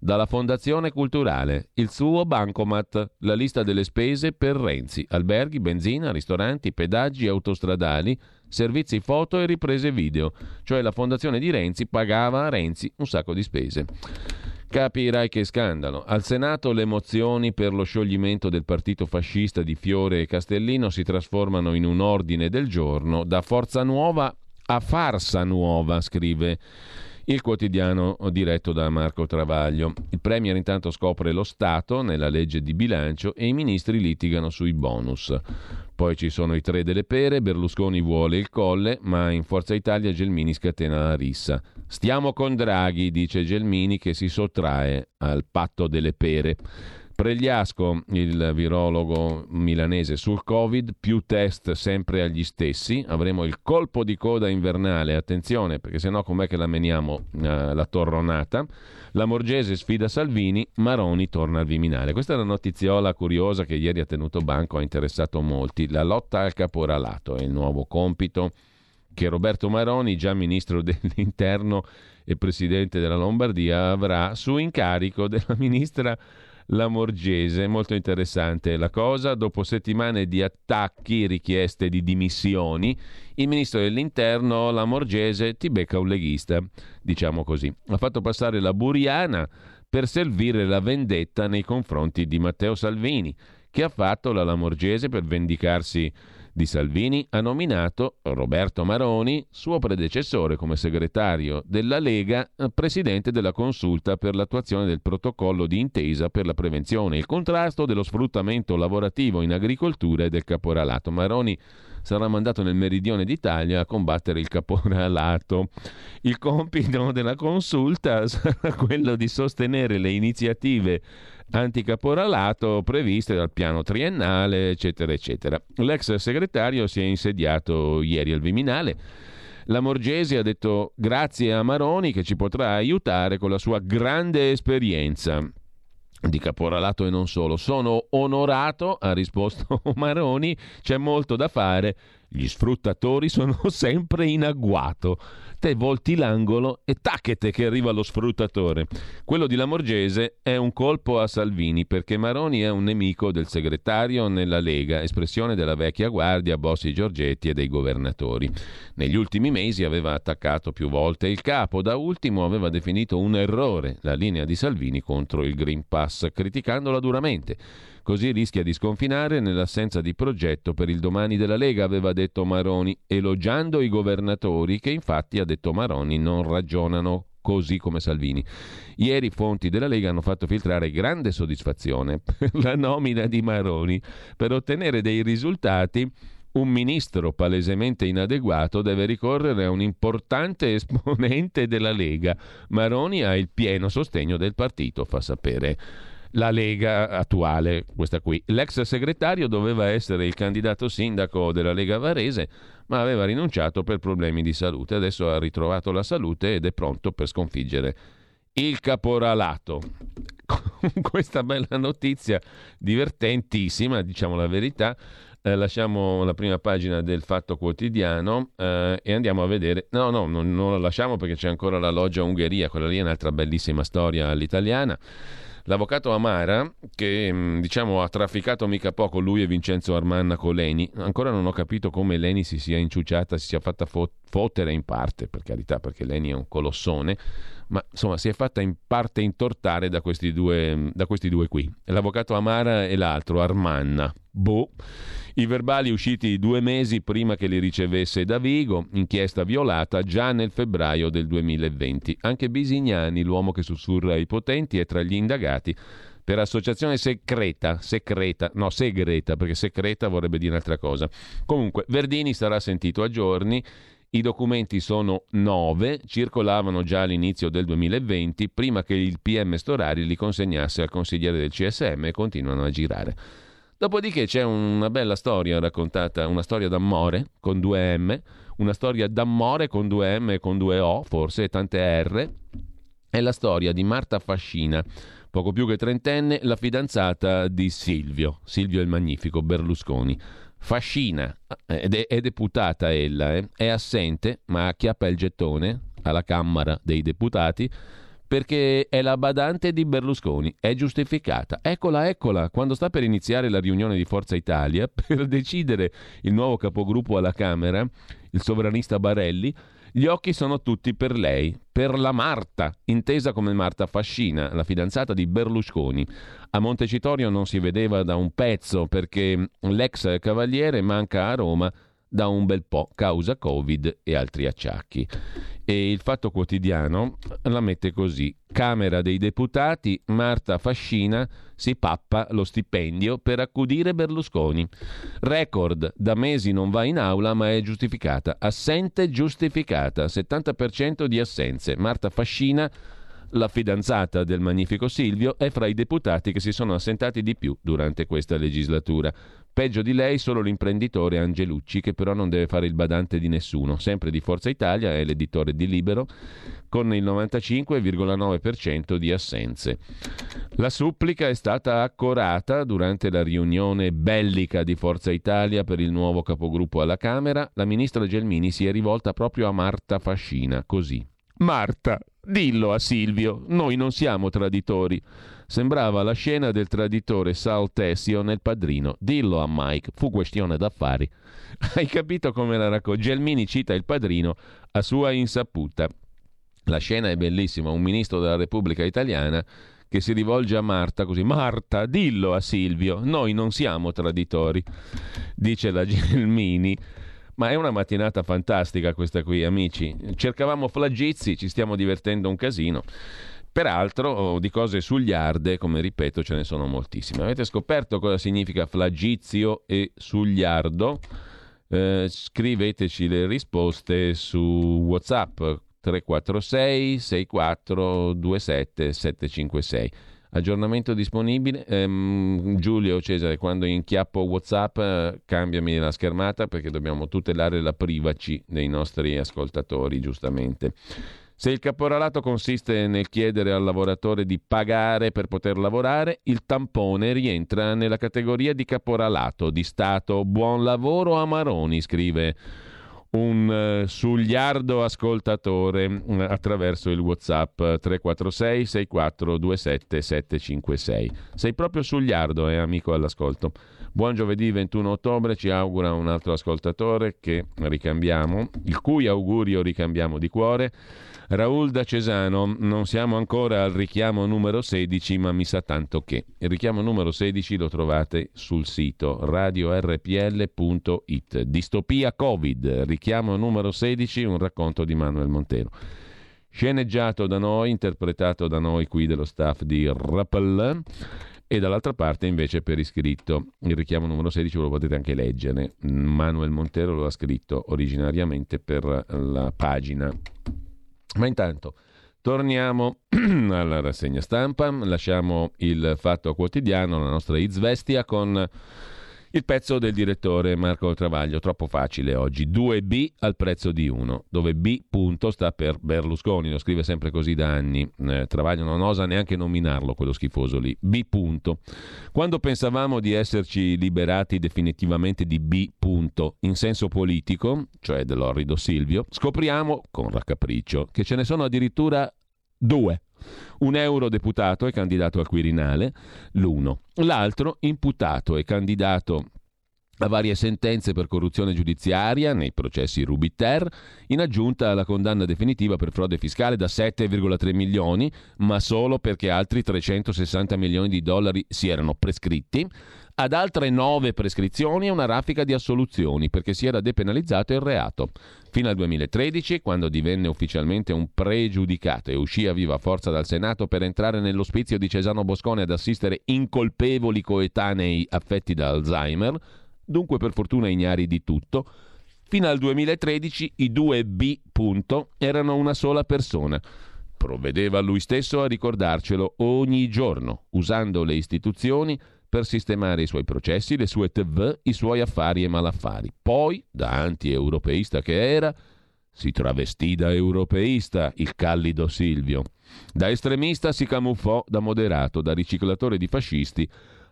S1: dalla Fondazione Culturale, il suo bancomat, la lista delle spese per Renzi, alberghi, benzina, ristoranti, pedaggi autostradali, servizi foto e riprese video, cioè la fondazione di Renzi pagava a Renzi un sacco di spese. Capirai che scandalo. Al Senato le mozioni per lo scioglimento del partito fascista di Fiore e Castellino si trasformano in un ordine del giorno da Forza Nuova a farsa nuova, scrive il quotidiano diretto da Marco Travaglio. Il Premier intanto scopre lo Stato nella legge di bilancio e i ministri litigano sui bonus. Poi ci sono i tre delle pere, Berlusconi vuole il colle, ma in Forza Italia Gelmini scatena la rissa. Stiamo con Draghi, dice Gelmini che si sottrae al patto delle pere. Pregliasco, il virologo milanese sul Covid, più test sempre agli stessi, avremo il colpo di coda invernale, attenzione perché sennò com'è che la meniamo eh, la torronata? La Morgese sfida Salvini, Maroni torna al Viminale. Questa è una notiziola curiosa che ieri ha tenuto banco, ha interessato molti. La lotta al caporalato è il nuovo compito che Roberto Maroni, già ministro dell'interno e presidente della Lombardia, avrà su incarico della ministra Lamorgese. Molto interessante la cosa. Dopo settimane di attacchi, richieste di dimissioni, il ministro dell'interno Lamorgese ti becca un leghista, diciamo così. Ha fatto passare la Buriana per servire la vendetta nei confronti di Matteo Salvini. Che ha fatto la Lamorgese per vendicarsi di Salvini ha nominato Roberto Maroni, suo predecessore come segretario della Lega, presidente della consulta per l'attuazione del protocollo di intesa per la prevenzione e il contrasto dello sfruttamento lavorativo in agricoltura e del caporalato. Maroni sarà mandato nel meridione d'Italia a combattere il caporalato. Il compito della consulta sarà quello di sostenere le iniziative anticaporalato previste dal piano triennale, eccetera, eccetera. L'ex segretario si è insediato ieri al Viminale. La Morgesi ha detto grazie a Maroni che ci potrà aiutare con la sua grande esperienza di caporalato e non solo. Sono onorato, ha risposto Maroni, c'è molto da fare, gli sfruttatori sono sempre in agguato te volti l'angolo e tacchete che arriva lo sfruttatore. Quello di Lamorgese è un colpo a Salvini perché Maroni è un nemico del segretario nella Lega, espressione della vecchia guardia Bossi Giorgetti e dei governatori. Negli ultimi mesi aveva attaccato più volte il capo, da ultimo aveva definito un errore la linea di Salvini contro il Green Pass, criticandola duramente. Così rischia di sconfinare nell'assenza di progetto per il domani della Lega, aveva detto Maroni, elogiando i governatori che infatti, ha detto Maroni, non ragionano così come Salvini. Ieri fonti della Lega hanno fatto filtrare grande soddisfazione per la nomina di Maroni per ottenere dei risultati un ministro palesemente inadeguato deve ricorrere a un importante esponente della Lega. Maroni ha il pieno sostegno del partito, fa sapere la Lega attuale, questa qui. L'ex segretario doveva essere il candidato sindaco della Lega Varese, ma aveva rinunciato per problemi di salute. Adesso ha ritrovato la salute ed è pronto per sconfiggere il caporalato. Con questa bella notizia divertentissima, diciamo la verità, eh, lasciamo la prima pagina del Fatto Quotidiano eh, e andiamo a vedere. No, no, non, non la lasciamo perché c'è ancora la loggia Ungheria, quella lì è un'altra bellissima storia all'italiana. L'avvocato Amara, che mm, diciamo ha trafficato mica poco lui e Vincenzo Armanna con Leni, ancora non ho capito come Leni si sia inciuciata, si sia fatta fot- fottere in parte, per carità, perché Leni è un colossone, ma insomma si è fatta in parte intortare da questi due, da questi due qui. L'avvocato Amara e l'altro, Armanna. Boh. I verbali usciti due mesi prima che li ricevesse da Vigo, inchiesta violata già nel febbraio del 2020. Anche Bisignani, l'uomo che sussurra ai potenti, è tra gli indagati per associazione secreta, secreta, no segreta, perché secreta vorrebbe dire un'altra cosa. Comunque, Verdini sarà sentito a giorni. I documenti sono nove, circolavano già all'inizio del 2020, prima che il PM Storari li consegnasse al consigliere del CSM e continuano a girare. Dopodiché c'è una bella storia raccontata, una storia d'amore con due M, una storia d'amore con due M e con due O, forse, e tante R. È la storia di Marta Fascina, poco più che trentenne, la fidanzata di Silvio, Silvio il Magnifico, Berlusconi. Fascina, ed è, è deputata ella, eh, è assente, ma acchiappa il gettone alla Camera dei Deputati perché è la badante di Berlusconi, è giustificata. Eccola, eccola, quando sta per iniziare la riunione di Forza Italia per decidere il nuovo capogruppo alla Camera, il sovranista Barelli, gli occhi sono tutti per lei, per la Marta, intesa come Marta Fascina, la fidanzata di Berlusconi. A Montecitorio non si vedeva da un pezzo perché l'ex cavaliere manca a Roma da un bel po' causa Covid e altri acciacchi. E il Fatto Quotidiano la mette così. Camera dei Deputati, Marta Fascina si pappa lo stipendio per accudire Berlusconi. Record, da mesi non va in aula ma è giustificata. Assente giustificata, 70% di assenze. Marta Fascina la fidanzata del magnifico Silvio è fra i deputati che si sono assentati di più durante questa legislatura. Peggio di lei solo l'imprenditore Angelucci, che però non deve fare il badante di nessuno, sempre di Forza Italia, è l'editore di Libero, con il 95,9% di assenze. La supplica è stata accorata durante la riunione bellica di Forza Italia per il nuovo capogruppo alla Camera. La ministra Gelmini si è rivolta proprio a Marta Fascina, così. Marta, dillo a Silvio, noi non siamo traditori. Sembrava la scena del traditore Sal Tessio nel padrino. Dillo a Mike, fu questione d'affari. Hai capito come la racconta? Gelmini cita il padrino a sua insaputa. La scena è bellissima, un ministro della Repubblica Italiana che si rivolge a Marta così, Marta, dillo a Silvio, noi non siamo traditori, dice la Gelmini. Ma è una mattinata fantastica questa qui, amici. Cercavamo flaggizi, ci stiamo divertendo un casino. Peraltro di cose sugliarde, come ripeto, ce ne sono moltissime. Avete scoperto cosa significa flagizio e sugliardo? Eh, scriveteci le risposte su WhatsApp 346 6427 756. Aggiornamento disponibile. Ehm, Giulio Cesare, quando inchiappo WhatsApp, eh, cambiami la schermata perché dobbiamo tutelare la privacy dei nostri ascoltatori, giustamente. Se il caporalato consiste nel chiedere al lavoratore di pagare per poter lavorare, il tampone rientra nella categoria di caporalato di Stato. Buon lavoro a Maroni, scrive un uh, sugliardo ascoltatore uh, attraverso il WhatsApp 346 6427 756. Sei proprio sugliardo, eh, amico all'ascolto. Buon giovedì 21 ottobre, ci augura un altro ascoltatore che ricambiamo, il cui augurio ricambiamo di cuore. Raul da Cesano, non siamo ancora al richiamo numero 16, ma mi sa tanto che. Il richiamo numero 16 lo trovate sul sito radiorpl.it. Distopia Covid, richiamo numero 16, un racconto di Manuel Montero. Sceneggiato da noi, interpretato da noi qui dello staff di Rappel e dall'altra parte invece per iscritto. Il richiamo numero 16 lo potete anche leggere. Manuel Montero lo ha scritto originariamente per la pagina ma intanto torniamo alla rassegna stampa, lasciamo il fatto quotidiano, la nostra Izvestia, con il pezzo del direttore Marco Travaglio, troppo facile oggi. 2B al prezzo di 1, dove B punto sta per Berlusconi, lo scrive sempre così da anni. Eh, Travaglio non osa neanche nominarlo, quello schifoso lì. B punto. Quando pensavamo di esserci liberati definitivamente di B punto in senso politico, cioè dell'orrido Silvio, scopriamo, con raccapriccio, che ce ne sono addirittura due. Un eurodeputato è candidato al Quirinale, l'uno. L'altro imputato e candidato a varie sentenze per corruzione giudiziaria nei processi Rubiter, in aggiunta alla condanna definitiva per frode fiscale da 7,3 milioni, ma solo perché altri 360 milioni di dollari si erano prescritti, ad altre nove prescrizioni e una raffica di assoluzioni perché si era depenalizzato il reato. Fino al 2013, quando divenne ufficialmente un pregiudicato e uscì a viva forza dal Senato per entrare nell'ospizio di Cesano Boscone ad assistere incolpevoli coetanei affetti da Alzheimer, dunque per fortuna ignari di tutto, fino al 2013 i due B punto erano una sola persona. Provvedeva lui stesso a ricordarcelo ogni giorno, usando le istituzioni per sistemare i suoi processi, le sue TV, i suoi affari e malaffari. Poi, da anti-europeista che era, si travestì da europeista il callido Silvio. Da estremista si camuffò da moderato, da riciclatore di fascisti.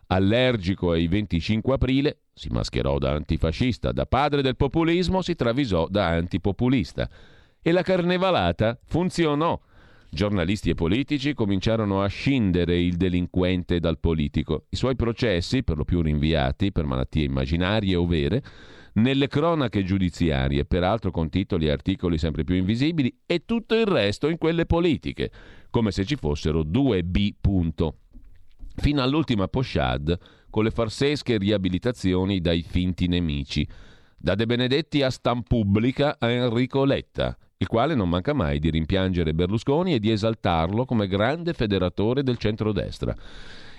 S1: Allergico ai 25 aprile si mascherò da antifascista, da padre del populismo si travisò da antipopulista. E la carnevalata funzionò. Giornalisti e politici cominciarono a scindere il delinquente dal politico. I suoi processi, per lo più rinviati per malattie immaginarie o vere, nelle cronache giudiziarie, peraltro con titoli e articoli sempre più invisibili, e tutto il resto in quelle politiche, come se ci fossero due B. Punto. Fino all'ultima pochade, con le farsesche riabilitazioni dai finti nemici. da De Benedetti a Stampubblica a Enrico Letta, il quale non manca mai di rimpiangere Berlusconi e di esaltarlo come grande federatore del centrodestra.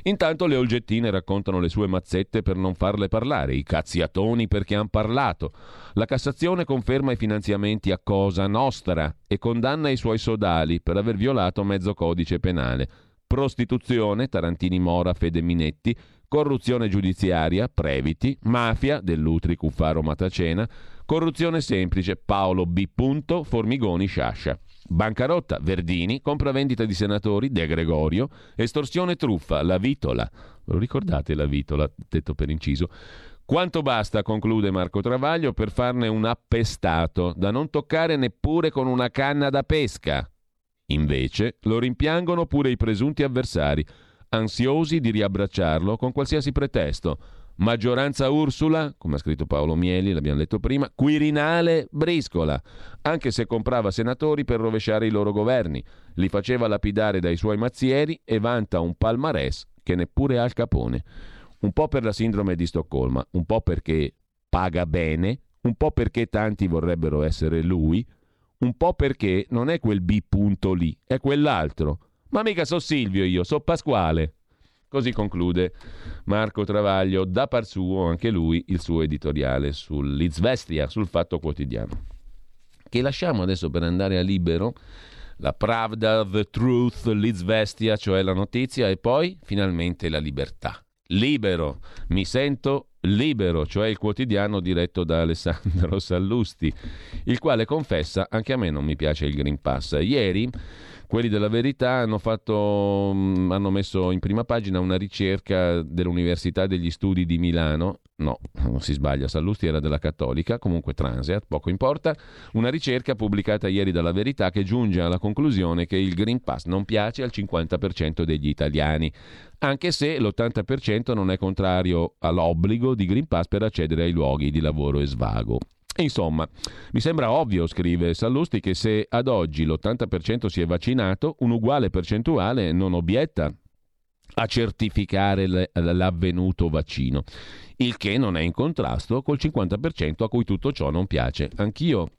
S1: Intanto le olgettine raccontano le sue mazzette per non farle parlare, i cazziatoni perché han parlato. La Cassazione conferma i finanziamenti a Cosa Nostra e condanna i suoi sodali per aver violato mezzo codice penale. Prostituzione, Tarantini Mora, Fede Minetti, corruzione giudiziaria, Previti, mafia, Dell'Utri, Cuffaro, Matacena, corruzione semplice, Paolo B. Formigoni, Sciascia. Bancarotta, Verdini, compravendita di senatori, De Gregorio, estorsione truffa, la vitola. Lo ricordate la vitola, detto per inciso? Quanto basta, conclude Marco Travaglio, per farne un appestato, da non toccare neppure con una canna da pesca. Invece lo rimpiangono pure i presunti avversari, ansiosi di riabbracciarlo con qualsiasi pretesto. Maggioranza Ursula, come ha scritto Paolo Mieli, l'abbiamo letto prima, Quirinale Briscola, anche se comprava senatori per rovesciare i loro governi, li faceva lapidare dai suoi mazzieri e vanta un palmarès che neppure ha il capone. Un po' per la sindrome di Stoccolma, un po' perché paga bene, un po' perché tanti vorrebbero essere lui, un po' perché non è quel B punto lì, è quell'altro ma mica so Silvio io, so Pasquale. Così conclude Marco Travaglio, da par suo anche lui il suo editoriale sull'Izvestia, sul Fatto Quotidiano. Che lasciamo adesso per andare a libero, la Pravda, The Truth, l'Izvestia, cioè la notizia, e poi finalmente la libertà. Libero, mi sento libero, cioè il quotidiano diretto da Alessandro Sallusti, il quale confessa anche a me non mi piace il Green Pass. Ieri quelli della verità hanno, fatto, mm, hanno messo in prima pagina una ricerca dell'Università degli Studi di Milano, no, non si sbaglia, Sallusti era della Cattolica, comunque Transeat, poco importa, una ricerca pubblicata ieri dalla Verità che giunge alla conclusione che il Green Pass non piace al 50% degli italiani, anche se l'80% non è contrario all'obbligo di Green Pass per accedere ai luoghi di lavoro e svago. Insomma, mi sembra ovvio, scrive Sallusti, che se ad oggi l'80% si è vaccinato, un'uguale percentuale non obietta a certificare l'avvenuto vaccino, il che non è in contrasto col 50% a cui tutto ciò non piace. Anch'io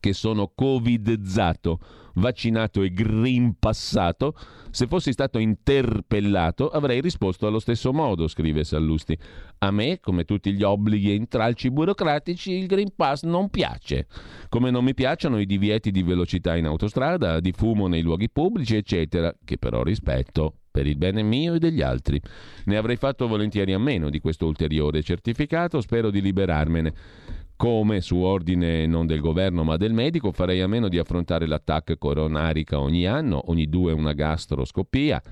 S1: che sono covidizzato, vaccinato e green passato, se fossi stato interpellato avrei risposto allo stesso modo, scrive Sallusti. A me, come tutti gli obblighi e intralci burocratici, il Green Pass non piace. Come non mi piacciono i divieti di velocità in autostrada, di fumo nei luoghi pubblici, eccetera, che però rispetto per il bene mio e degli altri. Ne avrei fatto volentieri a meno di questo ulteriore certificato, spero di liberarmene come su ordine non del governo ma del medico farei a meno di affrontare l'attacco coronarica ogni anno, ogni due una gastroscopia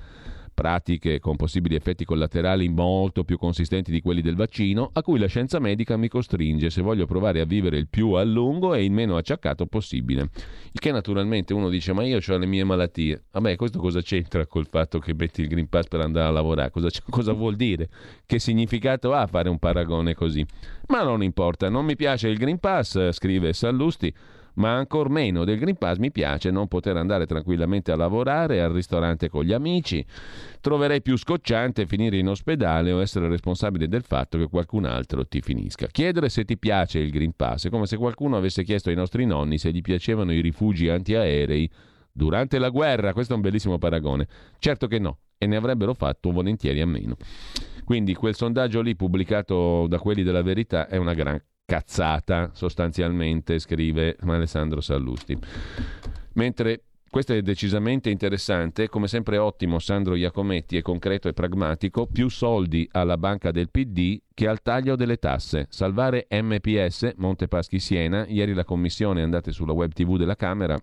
S1: pratiche con possibili effetti collaterali molto più consistenti di quelli del vaccino, a cui la scienza medica mi costringe se voglio provare a vivere il più a lungo e il meno acciaccato possibile. Il che naturalmente uno dice ma io ho le mie malattie. Vabbè, questo cosa c'entra col fatto che metti il Green Pass per andare a lavorare? Cosa, cosa vuol dire? Che significato ha fare un paragone così? Ma non importa, non mi piace il Green Pass, scrive Sallusti ma ancor meno del Green Pass mi piace non poter andare tranquillamente a lavorare al ristorante con gli amici. Troverei più scocciante finire in ospedale o essere responsabile del fatto che qualcun altro ti finisca. Chiedere se ti piace il Green Pass è come se qualcuno avesse chiesto ai nostri nonni se gli piacevano i rifugi antiaerei durante la guerra. Questo è un bellissimo paragone. Certo che no, e ne avrebbero fatto volentieri a meno. Quindi quel sondaggio lì pubblicato da quelli della verità è una gran cazzata sostanzialmente, scrive Alessandro Sallusti. Mentre questo è decisamente interessante, come sempre ottimo Sandro Iacometti è concreto e pragmatico, più soldi alla banca del PD che al taglio delle tasse. Salvare MPS, Monte Paschi Siena, ieri la commissione, andate sulla web tv della Camera,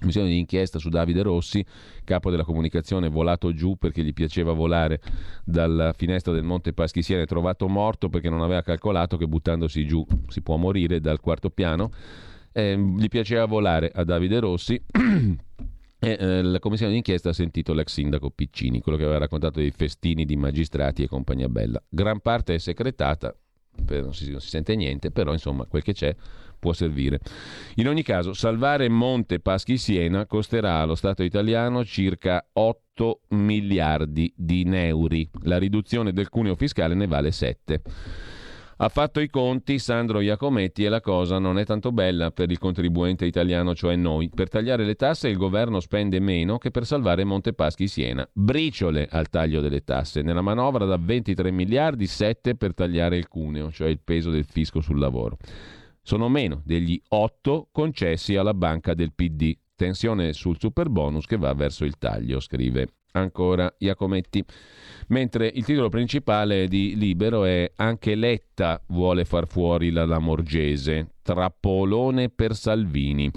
S1: Missione di inchiesta su Davide Rossi, capo della comunicazione, volato giù perché gli piaceva volare dalla finestra del Monte Paschisiene, trovato morto perché non aveva calcolato che buttandosi giù si può morire dal quarto piano. Eh, gli piaceva volare a Davide Rossi. E, eh, la commissione d'inchiesta ha sentito l'ex sindaco Piccini, quello che aveva raccontato dei festini di magistrati e compagnia bella. Gran parte è secretata, non si, non si sente niente, però insomma quel che c'è può servire. In ogni caso, salvare Monte Paschi Siena costerà allo Stato italiano circa 8 miliardi di euro. La riduzione del cuneo fiscale ne vale 7. Ha fatto i conti Sandro Iacometti e la cosa non è tanto bella per il contribuente italiano, cioè noi. Per tagliare le tasse il governo spende meno che per salvare Montepaschi Siena. Briciole al taglio delle tasse. Nella manovra da 23 miliardi, 7 per tagliare il cuneo, cioè il peso del fisco sul lavoro. Sono meno degli 8 concessi alla banca del PD. Tensione sul super bonus che va verso il taglio, scrive ancora Iacometti. Mentre il titolo principale di Libero è Anche Letta vuole far fuori la Lamorgese, trappolone per Salvini.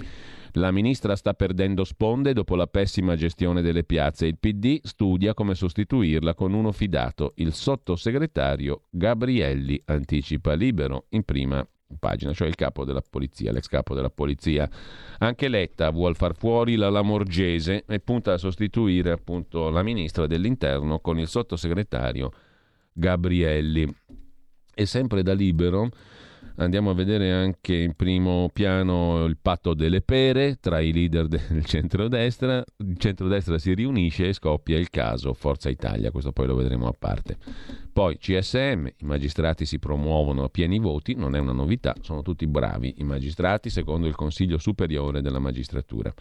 S1: La ministra sta perdendo sponde dopo la pessima gestione delle piazze. Il PD studia come sostituirla con uno fidato. Il sottosegretario Gabrielli anticipa libero in prima pagina, cioè il capo della polizia, l'ex capo della polizia. Anche Letta vuol far fuori la Lamorgese e punta a sostituire appunto la ministra dell'interno con il sottosegretario Gabrielli. E sempre da libero Andiamo a vedere anche in primo piano il patto delle pere tra i leader del centrodestra. Il centrodestra si riunisce e scoppia il caso Forza Italia, questo poi lo vedremo a parte. Poi CSM, i magistrati si promuovono a pieni voti, non è una novità, sono tutti bravi i magistrati secondo il Consiglio Superiore della Magistratura.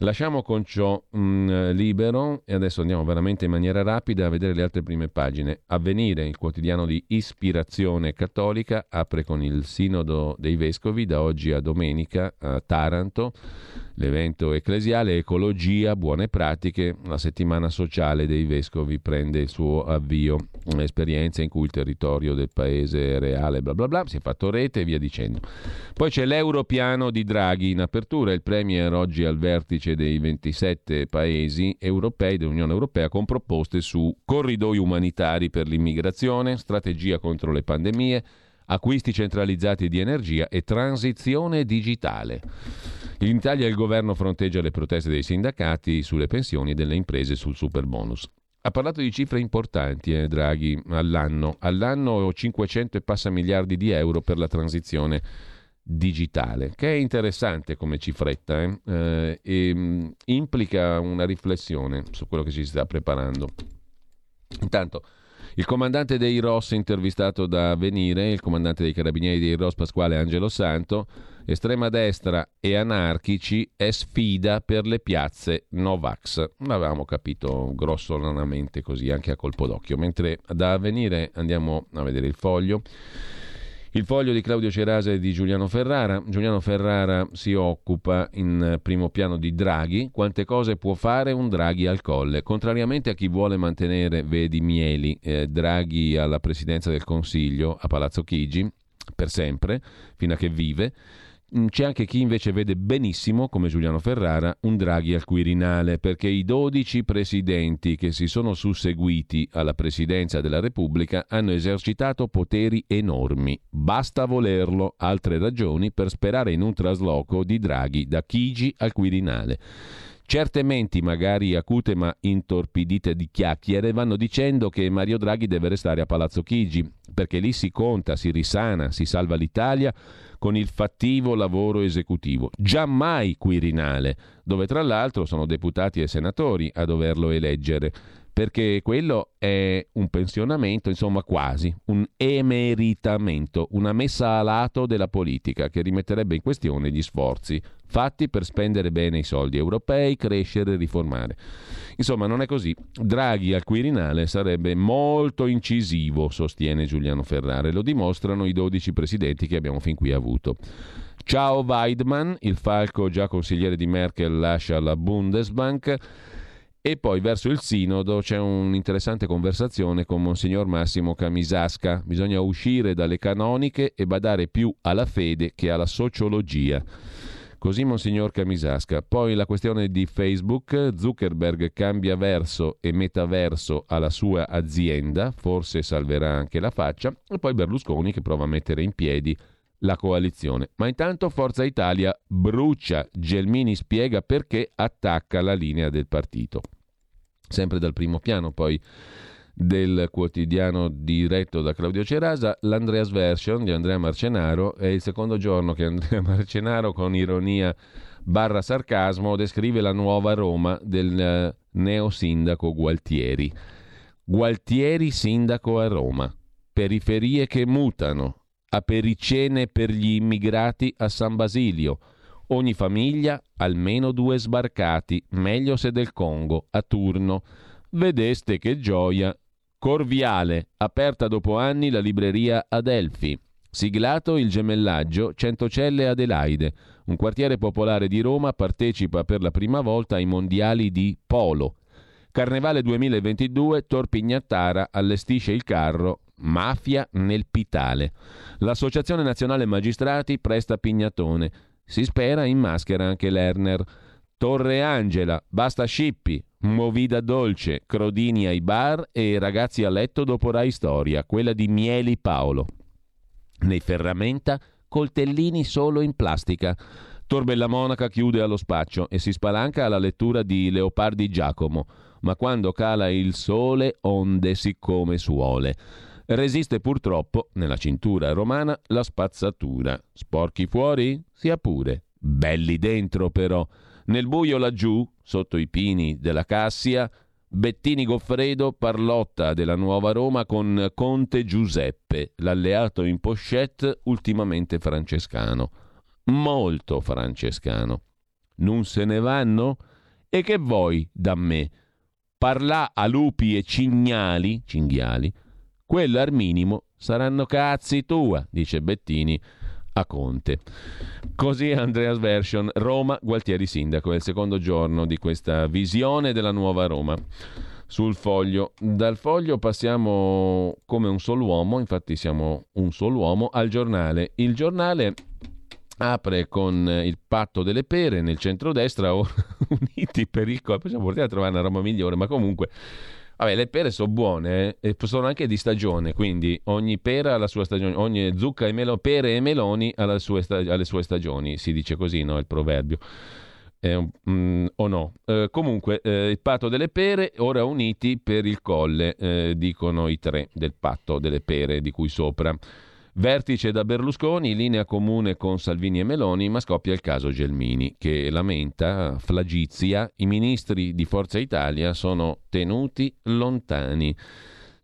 S1: Lasciamo con ciò mh, mm, libero e adesso andiamo veramente in maniera rapida a vedere le altre prime pagine. Avvenire, il quotidiano di ispirazione cattolica, apre con il Sinodo dei Vescovi da oggi a domenica a Taranto, l'evento ecclesiale Ecologia, buone pratiche, la settimana sociale dei Vescovi prende il suo avvio, un'esperienza in cui il territorio del paese reale, bla bla bla, si è fatto rete e via dicendo. Poi c'è l'Europiano di Draghi in apertura, il Premier oggi al vertice dei 27 paesi europei dell'Unione Europea con proposte su corridoi umanitari per l'immigrazione, strategia contro le pandemie, acquisti centralizzati di energia e transizione digitale. In Italia il governo fronteggia le proteste dei sindacati sulle pensioni e delle imprese sul super bonus. Ha parlato di cifre importanti, eh, Draghi, all'anno. All'anno 500 e passa miliardi di euro per la transizione digitale, che è interessante come cifretta eh? Eh, e mh, mm, implica una riflessione su quello che si sta preparando. Intanto, il comandante dei ROS intervistato da Venire, il comandante dei carabinieri dei ROS Pasquale Angelo Santo, estrema destra e anarchici è sfida per le piazze Novax. L'avevamo capito grossolanamente così, anche a colpo d'occhio. Mentre da Avvenire andiamo a vedere il foglio. Il foglio di Claudio Cerasa e di Giuliano Ferrara. Giuliano Ferrara si occupa in primo piano di Draghi. Quante cose può fare un Draghi al colle? Contrariamente a chi vuole mantenere, vedi Mieli, eh, Draghi alla presidenza del Consiglio a Palazzo Chigi per sempre, fino a che vive, c'è anche chi invece vede benissimo, come Giuliano Ferrara, un Draghi al Quirinale, perché i 12 presidenti che si sono susseguiti alla presidenza della Repubblica hanno esercitato poteri enormi. Basta volerlo, altre ragioni per sperare in un trasloco di Draghi da Chigi al Quirinale. Certe menti, magari acute ma intorpidite di chiacchiere, vanno dicendo che Mario Draghi deve restare a Palazzo Chigi, perché lì si conta, si risana, si salva l'Italia con il fattivo lavoro esecutivo. Giammai Quirinale, dove tra l'altro sono deputati e senatori a doverlo eleggere perché quello è un pensionamento, insomma quasi, un emeritamento, una messa a lato della politica che rimetterebbe in questione gli sforzi fatti per spendere bene i soldi europei, crescere e riformare. Insomma, non è così. Draghi al Quirinale sarebbe molto incisivo, sostiene Giuliano Ferrare, lo dimostrano i 12 presidenti che abbiamo fin qui avuto. Ciao Weidmann, il falco già consigliere di Merkel lascia la Bundesbank. E poi verso il sinodo c'è un'interessante conversazione con Monsignor Massimo Camisasca. Bisogna uscire dalle canoniche e badare più alla fede che alla sociologia. Così Monsignor Camisasca. Poi la questione di Facebook, Zuckerberg cambia verso e metaverso alla sua azienda, forse salverà anche la faccia, e poi Berlusconi che prova a mettere in piedi la coalizione. Ma intanto Forza Italia brucia, Gelmini spiega perché attacca la linea del partito sempre dal primo piano poi del quotidiano diretto da Claudio Cerasa, l'Andreas Version di Andrea Marcenaro è il secondo giorno che Andrea Marcenaro con ironia barra sarcasmo descrive la nuova Roma del eh, neo sindaco Gualtieri. Gualtieri sindaco a Roma, periferie che mutano, apericene per gli immigrati a San Basilio, ogni famiglia almeno due sbarcati, meglio se del Congo, a turno. Vedeste che gioia. Corviale, aperta dopo anni la libreria Adelphi. Siglato il gemellaggio Centocelle Adelaide. Un quartiere popolare di Roma partecipa per la prima volta ai mondiali di polo. Carnevale 2022, Torpignattara allestisce il carro Mafia nel Pitale. L'Associazione Nazionale Magistrati presta Pignatone. Si spera in maschera anche Lerner. Torre Angela, basta scippi, movida dolce, crodini ai bar e ragazzi a letto dopo Rai Storia, quella di Mieli Paolo. Nei ferramenta, coltellini solo in plastica. Torbella Monaca chiude allo spaccio e si spalanca alla lettura di Leopardi Giacomo, ma quando cala il sole onde siccome suole. Resiste purtroppo, nella cintura romana, la spazzatura. Sporchi fuori? Sia pure. Belli dentro però. Nel buio laggiù, sotto i pini della Cassia, Bettini Goffredo parlotta della nuova Roma con Conte Giuseppe, l'alleato in pochette ultimamente francescano. Molto francescano. Non se ne vanno? E che vuoi da me? Parlà a lupi e cignali, cinghiali, quello al minimo saranno cazzi tua, dice Bettini a Conte. Così Andreas Version, Roma, Gualtieri Sindaco, è il secondo giorno di questa visione della nuova Roma. Sul foglio. Dal foglio passiamo come un solo uomo, infatti siamo un solo uomo, al giornale. Il giornale apre con il patto delle pere nel centrodestra, uniti per il colpo. Possiamo portare a trovare una roba migliore, ma comunque Vabbè, le pere sono buone eh, e sono anche di stagione, quindi ogni pera ha la sua stagione, ogni zucca e melone, pere e meloni ha sue stag- alle sue stagioni, si dice così, no? Il proverbio. Eh, mm, o no? Eh, comunque, eh, il patto delle pere, ora uniti per il colle, eh, dicono i tre del patto delle pere di cui sopra. Vertice da Berlusconi, linea comune con Salvini e Meloni, ma scoppia il caso Gelmini, che lamenta, flagizia, i ministri di Forza Italia sono tenuti lontani.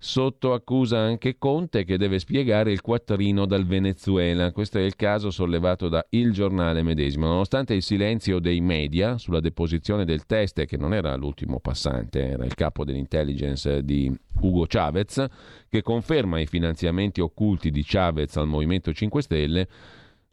S1: Sotto accusa anche Conte che deve spiegare il quattrino dal Venezuela. Questo è il caso sollevato da Il Giornale medesimo. Nonostante il silenzio dei media sulla deposizione del test, che non era l'ultimo passante, era il capo dell'intelligence di Hugo Chavez, che conferma i finanziamenti occulti di Chavez al Movimento 5 Stelle,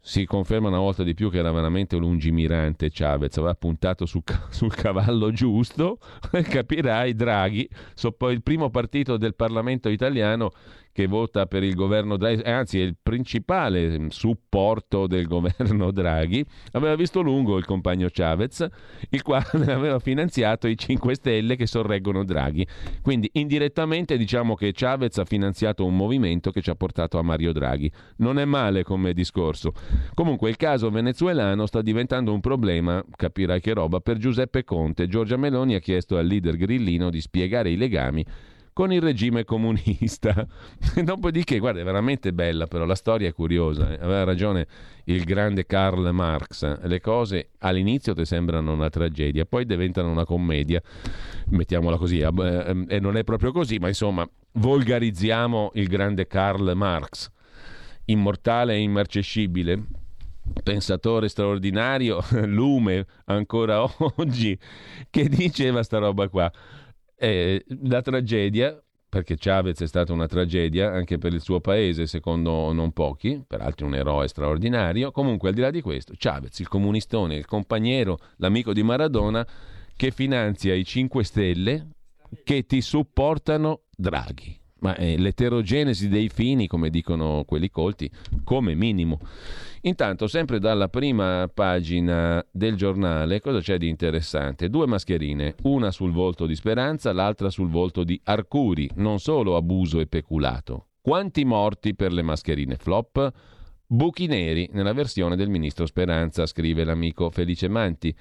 S1: si conferma una volta di più che era veramente lungimirante Chavez, aveva puntato su, sul cavallo giusto, capirai Draghi, so il primo partito del Parlamento italiano che vota per il governo Draghi, eh, anzi è il principale mm, supporto del governo Draghi, aveva visto lungo il compagno Chavez, il quale aveva finanziato i 5 Stelle che sorreggono Draghi. Quindi indirettamente diciamo che Chavez ha finanziato un movimento che ci ha portato a Mario Draghi. Non è male come discorso. Comunque il caso venezuelano sta diventando un problema, capirai che roba, per Giuseppe Conte. Giorgia Meloni ha chiesto al leader grillino di spiegare i legami con il regime comunista. Dopodiché, guarda, è veramente bella, però la storia è curiosa. Eh. Aveva ragione il grande Karl Marx. Le cose all'inizio ti sembrano una tragedia, poi diventano una commedia, mettiamola così, eh, e non è proprio così, ma insomma, volgarizziamo il grande Karl Marx, immortale e immarcescibile, pensatore straordinario, lume ancora oggi, che diceva sta roba qua. Eh, la tragedia, perché Chavez è stata una tragedia anche per il suo paese, secondo non pochi, peraltro un eroe straordinario. Comunque, al di là di questo, Chavez, il comunistone, il compagnero, l'amico di Maradona, che finanzia i 5 Stelle che ti supportano Draghi ma è l'eterogenesi dei fini, come dicono quelli colti, come minimo. Intanto, sempre dalla prima pagina del giornale, cosa c'è di interessante? Due mascherine, una sul volto di Speranza, l'altra sul volto di Arcuri, non solo abuso e peculato. Quanti morti per le mascherine flop? Buchi neri nella versione del ministro Speranza, scrive l'amico Felice Manti.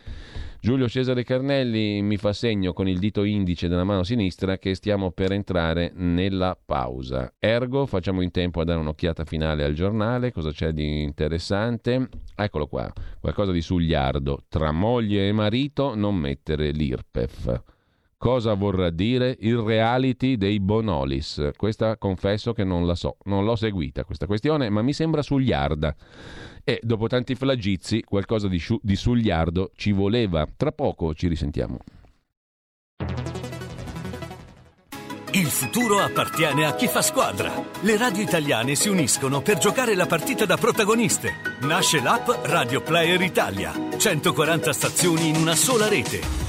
S1: Giulio Cesare Carnelli mi fa segno con il dito indice della mano sinistra che stiamo per entrare nella pausa. Ergo, facciamo in tempo a dare un'occhiata finale al giornale, cosa c'è di interessante? Eccolo qua, qualcosa di sugliardo. Tra moglie e marito non mettere l'IRPEF. Cosa vorrà dire il reality dei Bonolis? Questa confesso che non la so, non l'ho seguita questa questione, ma mi sembra sugliarda. E dopo tanti flagizi, qualcosa di, sciu- di sugliardo ci voleva. Tra poco ci risentiamo.
S2: Il futuro appartiene a chi fa squadra. Le radio italiane si uniscono per giocare la partita da protagoniste. Nasce l'app Radio Player Italia. 140 stazioni in una sola rete.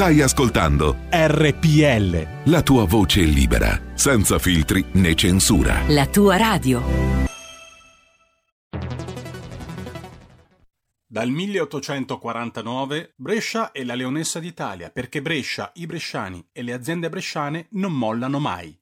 S3: Stai ascoltando
S4: RPL.
S3: la tua voce libera, senza filtri né censura.
S5: La tua radio.
S4: Dal 1849 Brescia è la leonessa d'Italia perché Brescia, i bresciani e le aziende bresciane non mollano mai.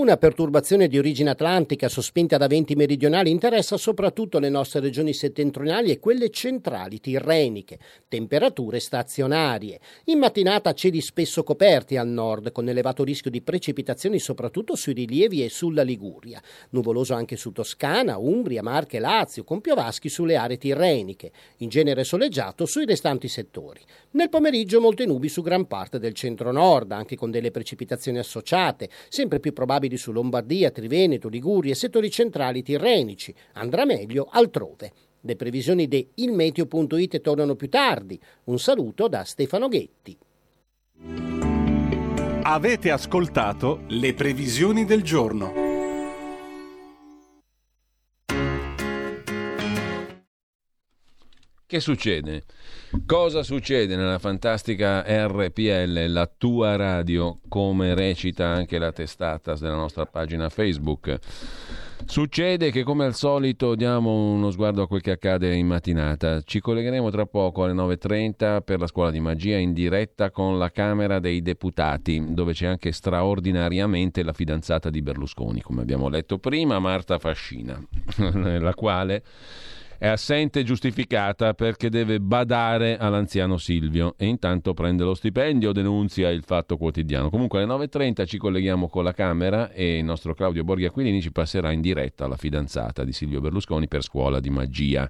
S6: Una perturbazione di origine atlantica sospinta da venti meridionali interessa soprattutto le nostre regioni settentrionali e quelle centrali, tirreniche, temperature stazionarie. In mattinata cieli spesso coperti al nord, con elevato rischio di precipitazioni soprattutto sui rilievi e sulla Liguria. Nuvoloso anche su Toscana, Umbria, Marche e Lazio, con piovaschi sulle aree tirreniche. In genere soleggiato sui restanti settori. Nel pomeriggio molte nubi su gran parte del centro-nord, anche con delle precipitazioni associate, sempre più probabili su Lombardia, Triveneto, Liguria e settori centrali tirrenici. Andrà meglio altrove. Le previsioni di ilmeteo.it tornano più tardi. Un saluto da Stefano Ghetti.
S4: Avete ascoltato le previsioni del giorno.
S1: Che succede? Cosa succede nella fantastica RPL, la tua radio, come recita anche la testata della nostra pagina Facebook? Succede che come al solito diamo uno sguardo a quel che accade in mattinata. Ci collegheremo tra poco alle 9.30 per la scuola di magia in diretta con la Camera dei Deputati, dove c'è anche straordinariamente la fidanzata di Berlusconi, come abbiamo letto prima, Marta Fascina, la quale è assente giustificata perché deve badare all'anziano Silvio e intanto prende lo stipendio, denunzia il fatto quotidiano. Comunque alle 9.30 ci colleghiamo con la Camera e il nostro Claudio Borghi Aquilini ci passerà in diretta alla fidanzata di Silvio Berlusconi per scuola di magia.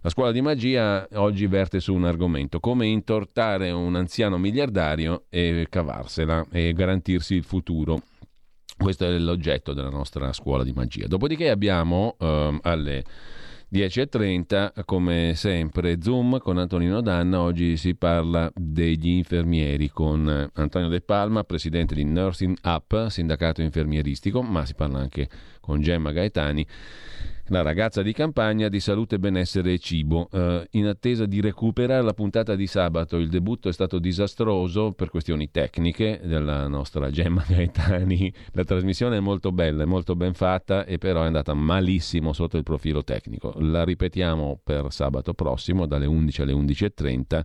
S1: La scuola di magia oggi verte su un argomento, come intortare un anziano miliardario e cavarsela e garantirsi il futuro. Questo è l'oggetto della nostra scuola di magia. Dopodiché abbiamo ehm, alle 10.30, come sempre, Zoom con Antonino Danna. Oggi si parla degli infermieri con Antonio De Palma, presidente di Nursing Up, sindacato infermieristico, ma si parla anche con Gemma Gaetani la ragazza di campagna di salute, benessere e cibo. Eh, in attesa di recuperare la puntata di sabato, il debutto è stato disastroso per questioni tecniche della nostra Gemma Gaetani. La trasmissione è molto bella, è molto ben fatta e però è andata malissimo sotto il profilo tecnico. La ripetiamo per sabato prossimo dalle 11 alle 11.30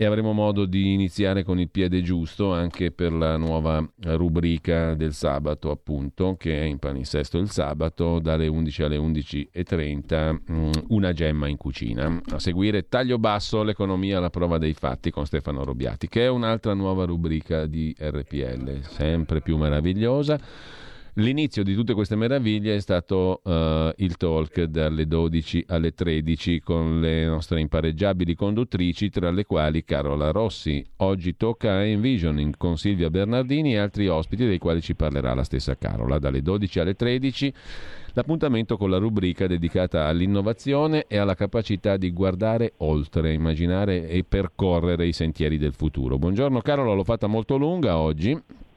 S1: e avremo modo di iniziare con il piede giusto anche per la nuova rubrica del sabato, appunto, che è in palinsesto il sabato dalle 11 alle 11.30, mm, una gemma in cucina. A seguire Taglio Basso, l'economia alla prova dei fatti con Stefano Robiati, che è un'altra nuova rubrica di RPL, sempre più meravigliosa. L'inizio di tutte queste meraviglie è stato uh, il talk dalle 12 alle 13 con le nostre impareggiabili conduttrici, tra le quali Carola Rossi. Oggi tocca a Envisioning con Silvia Bernardini e altri ospiti dei quali ci parlerà la stessa Carola. Dalle 12 alle 13 l'appuntamento con la rubrica dedicata all'innovazione e alla capacità di guardare oltre, immaginare e percorrere i sentieri del futuro. Buongiorno Carola, l'ho fatta molto lunga oggi.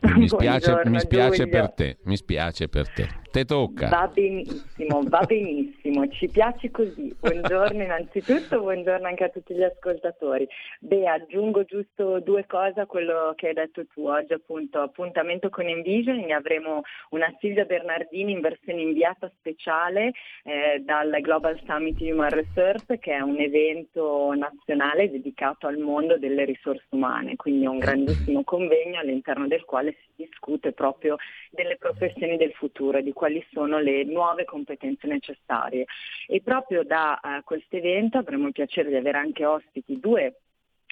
S1: Mi spiace, mi spiace per te, mi spiace per te. Te tocca.
S5: Va benissimo, va benissimo, ci piace così. Buongiorno innanzitutto, buongiorno anche a tutti gli ascoltatori. Beh, aggiungo giusto due cose a quello che hai detto tu. Oggi appunto appuntamento con Envisioning, avremo una Silvia Bernardini in versione inviata speciale eh, dal Global Summit Human Research che è un evento nazionale dedicato al mondo delle risorse umane, quindi un grandissimo convegno all'interno del quale si discute proprio delle professioni del futuro, di quali sono le nuove competenze necessarie. E proprio da uh, questo evento avremo il piacere di avere anche ospiti due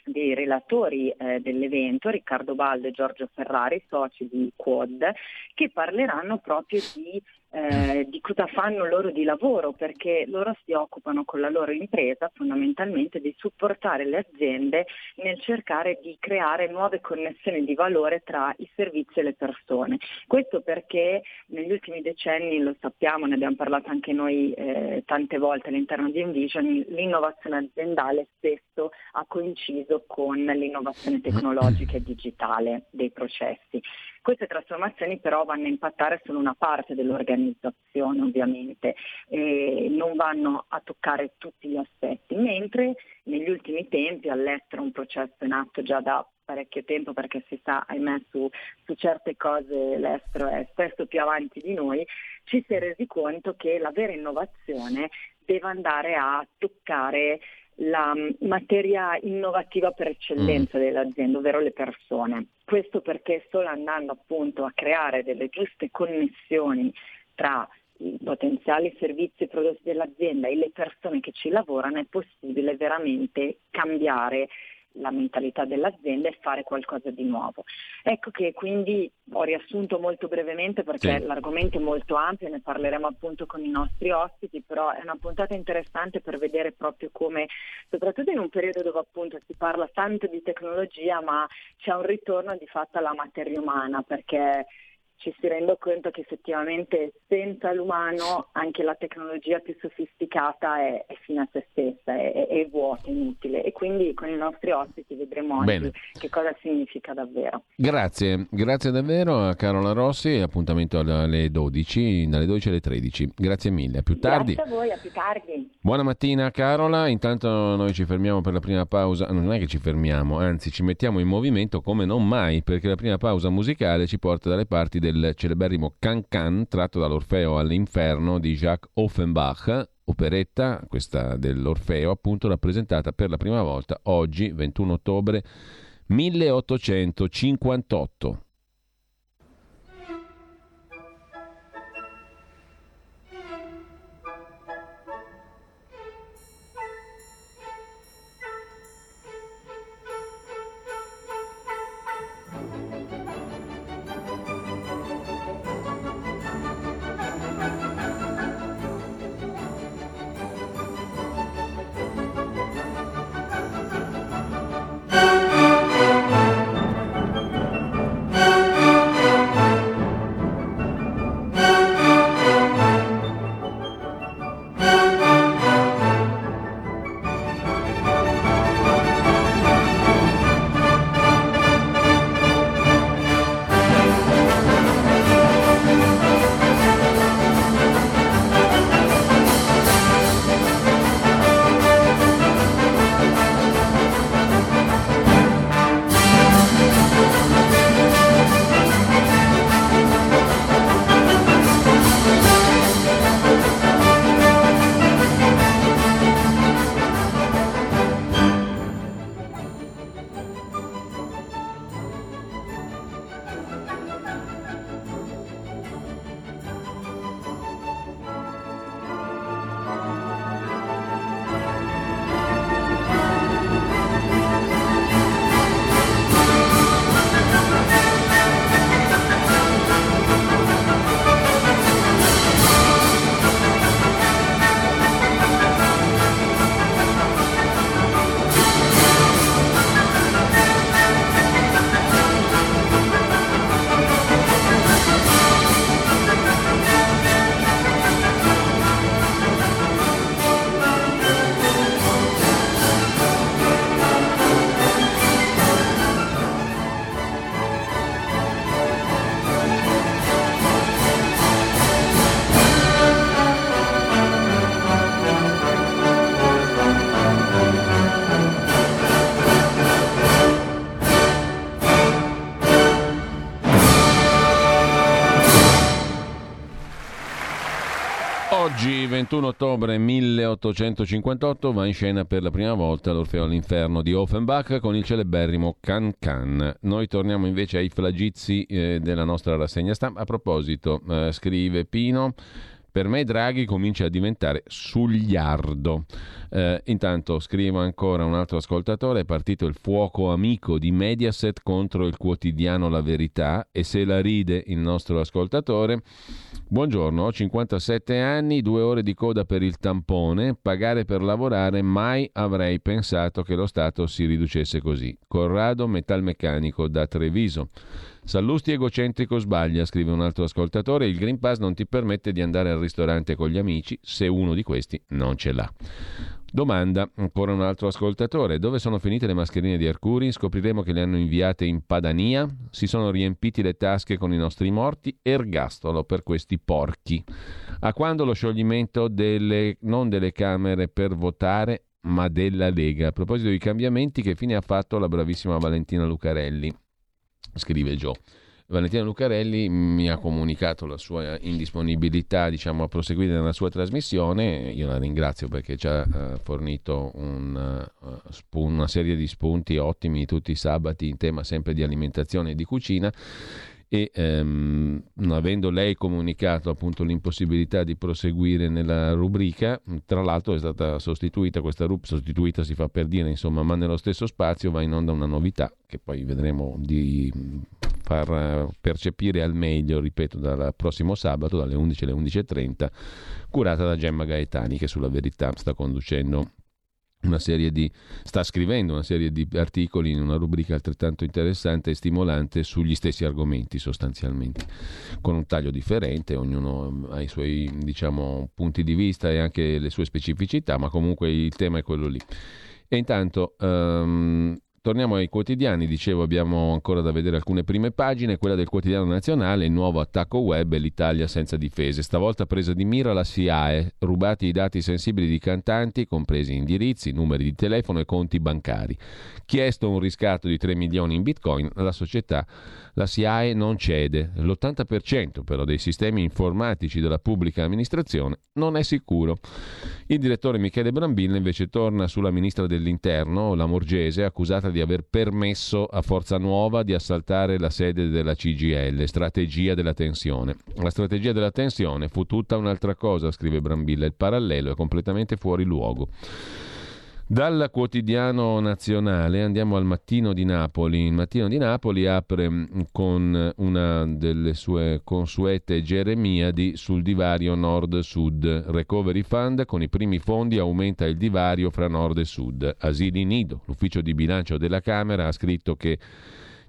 S5: dei relatori eh, dell'evento, Riccardo Baldo e Giorgio Ferrari, soci di Quad, che parleranno proprio di eh, di cosa fanno loro di lavoro, perché loro si occupano con la loro impresa fondamentalmente di supportare le aziende nel cercare di creare nuove connessioni di valore tra i servizi e le persone. Questo perché negli ultimi decenni, lo sappiamo, ne abbiamo parlato anche noi eh, tante volte all'interno di Envision, l'innovazione aziendale spesso ha coinciso con l'innovazione tecnologica e digitale dei processi. Queste trasformazioni però vanno a impattare solo una parte dell'organizzazione ovviamente, non vanno a toccare tutti gli aspetti, mentre negli ultimi tempi all'estero un processo in atto già da parecchio tempo perché si sa, ahimè, su, su certe cose l'estero è spesso più avanti di noi, ci si è resi conto che la vera innovazione deve andare a toccare la materia innovativa per eccellenza mm. dell'azienda, ovvero le persone. Questo perché solo andando appunto a creare delle giuste connessioni tra i potenziali servizi e prodotti dell'azienda e le persone che ci lavorano è possibile veramente cambiare la mentalità dell'azienda e fare qualcosa di nuovo. Ecco che quindi ho riassunto molto brevemente perché sì. l'argomento è molto ampio, ne parleremo appunto con i nostri ospiti, però è una puntata interessante per vedere proprio come, soprattutto in un periodo dove appunto si parla tanto di tecnologia, ma c'è un ritorno di fatto alla materia umana perché ci si rende conto che effettivamente senza l'umano anche la tecnologia più sofisticata è, è fine a se stessa, è, è vuota, inutile e quindi con i nostri ospiti vedremo oggi che cosa significa davvero.
S1: Grazie, grazie davvero a Carola Rossi, appuntamento alle 12, dalle 12 alle 13. Grazie mille, a più tardi.
S5: Grazie a voi, a più tardi.
S1: Buona mattina Carola, intanto noi ci fermiamo per la prima pausa, non è che ci fermiamo, anzi ci mettiamo in movimento come non mai perché la prima pausa musicale ci porta dalle parti del del celeberrimo Can tratto dall'Orfeo all'inferno di Jacques Offenbach, operetta, questa dell'Orfeo, appunto rappresentata per la prima volta oggi, 21 ottobre 1858. 1858, va in scena per la prima volta l'Orfeo all'Inferno di Offenbach con il celeberrimo Can Can. Noi torniamo invece ai flagizi eh, della nostra rassegna stampa. A proposito, eh, scrive Pino, per me Draghi comincia a diventare sugliardo. Eh, intanto scrivo ancora un altro ascoltatore, è partito il fuoco amico di Mediaset contro il quotidiano La Verità e se la ride il nostro ascoltatore. Buongiorno, ho 57 anni, due ore di coda per il tampone, pagare per lavorare, mai avrei pensato che lo Stato si riducesse così. Corrado Metalmeccanico da Treviso. Sallusti egocentrico sbaglia, scrive un altro ascoltatore, il Green Pass non ti permette di andare al ristorante con gli amici se uno di questi non ce l'ha. Domanda, ancora un altro ascoltatore, dove sono finite le mascherine di Arcuri? Scopriremo che le hanno inviate in Padania, si sono riempiti le tasche con i nostri morti, ergastolo per questi porchi. A quando lo scioglimento delle, non delle Camere per votare, ma della Lega? A proposito di cambiamenti, che fine ha fatto la bravissima Valentina Lucarelli? Scrive Joe. Valentina Lucarelli mi ha comunicato la sua indisponibilità diciamo, a proseguire nella sua trasmissione, io la ringrazio perché ci ha uh, fornito un, spun, una serie di spunti ottimi tutti i sabati in tema sempre di alimentazione e di cucina e ehm, avendo lei comunicato appunto l'impossibilità di proseguire nella rubrica, tra l'altro è stata sostituita, questa rubrica sostituita si fa per dire insomma, ma nello stesso spazio va in onda una novità che poi vedremo di far percepire al meglio, ripeto, dal prossimo sabato dalle 11 alle 11.30, curata da Gemma Gaetani che sulla verità sta conducendo una serie di, sta scrivendo una serie di articoli in una rubrica altrettanto interessante e stimolante sugli stessi argomenti sostanzialmente, con un taglio differente, ognuno ha i suoi diciamo, punti di vista e anche le sue specificità, ma comunque il tema è quello lì. E intanto um, Torniamo ai quotidiani, dicevo abbiamo ancora da vedere alcune prime pagine, quella del quotidiano nazionale, il nuovo attacco web e l'Italia senza difese, stavolta presa di mira la SIAE, rubati i dati sensibili di cantanti, compresi indirizzi, numeri di telefono e conti bancari. Chiesto un riscatto di 3 milioni in bitcoin, la società la SIAE non cede. L'80% però dei sistemi informatici della pubblica amministrazione non è sicuro. Il direttore Michele Brambilla invece torna sulla ministra dell'Interno, la Morgese, accusata di aver permesso a Forza Nuova di assaltare la sede della CGL, strategia della tensione. La strategia della tensione fu tutta un'altra cosa, scrive Brambilla, il parallelo è completamente fuori luogo. Dal quotidiano nazionale andiamo al Mattino di Napoli. Il Mattino di Napoli apre mm, con una delle sue consuete Geremiadi sul divario nord-sud. Recovery Fund con i primi fondi aumenta il divario fra nord e sud. Asili Nido, l'ufficio di bilancio della Camera ha scritto che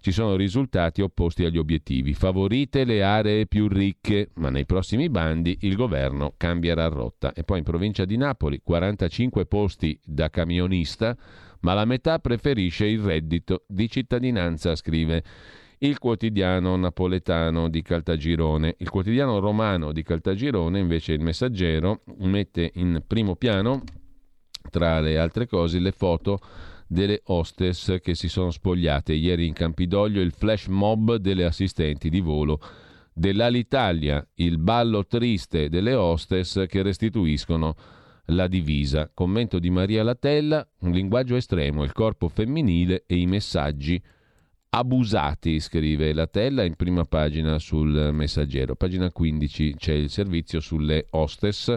S1: ci sono risultati opposti agli obiettivi. Favorite le aree più ricche, ma nei prossimi bandi il governo cambierà rotta. E poi in provincia di Napoli 45 posti da camionista, ma la metà preferisce il reddito di cittadinanza, scrive il quotidiano napoletano di Caltagirone. Il quotidiano romano di Caltagirone, invece il messaggero, mette in primo piano, tra le altre cose, le foto delle hostess che si sono spogliate. Ieri in Campidoglio il flash mob delle assistenti di volo dell'Alitalia, il ballo triste delle hostess che restituiscono la divisa. Commento di Maria Latella, un linguaggio estremo, il corpo femminile e i messaggi abusati, scrive Latella in prima pagina sul messaggero. Pagina 15 c'è il servizio sulle hostess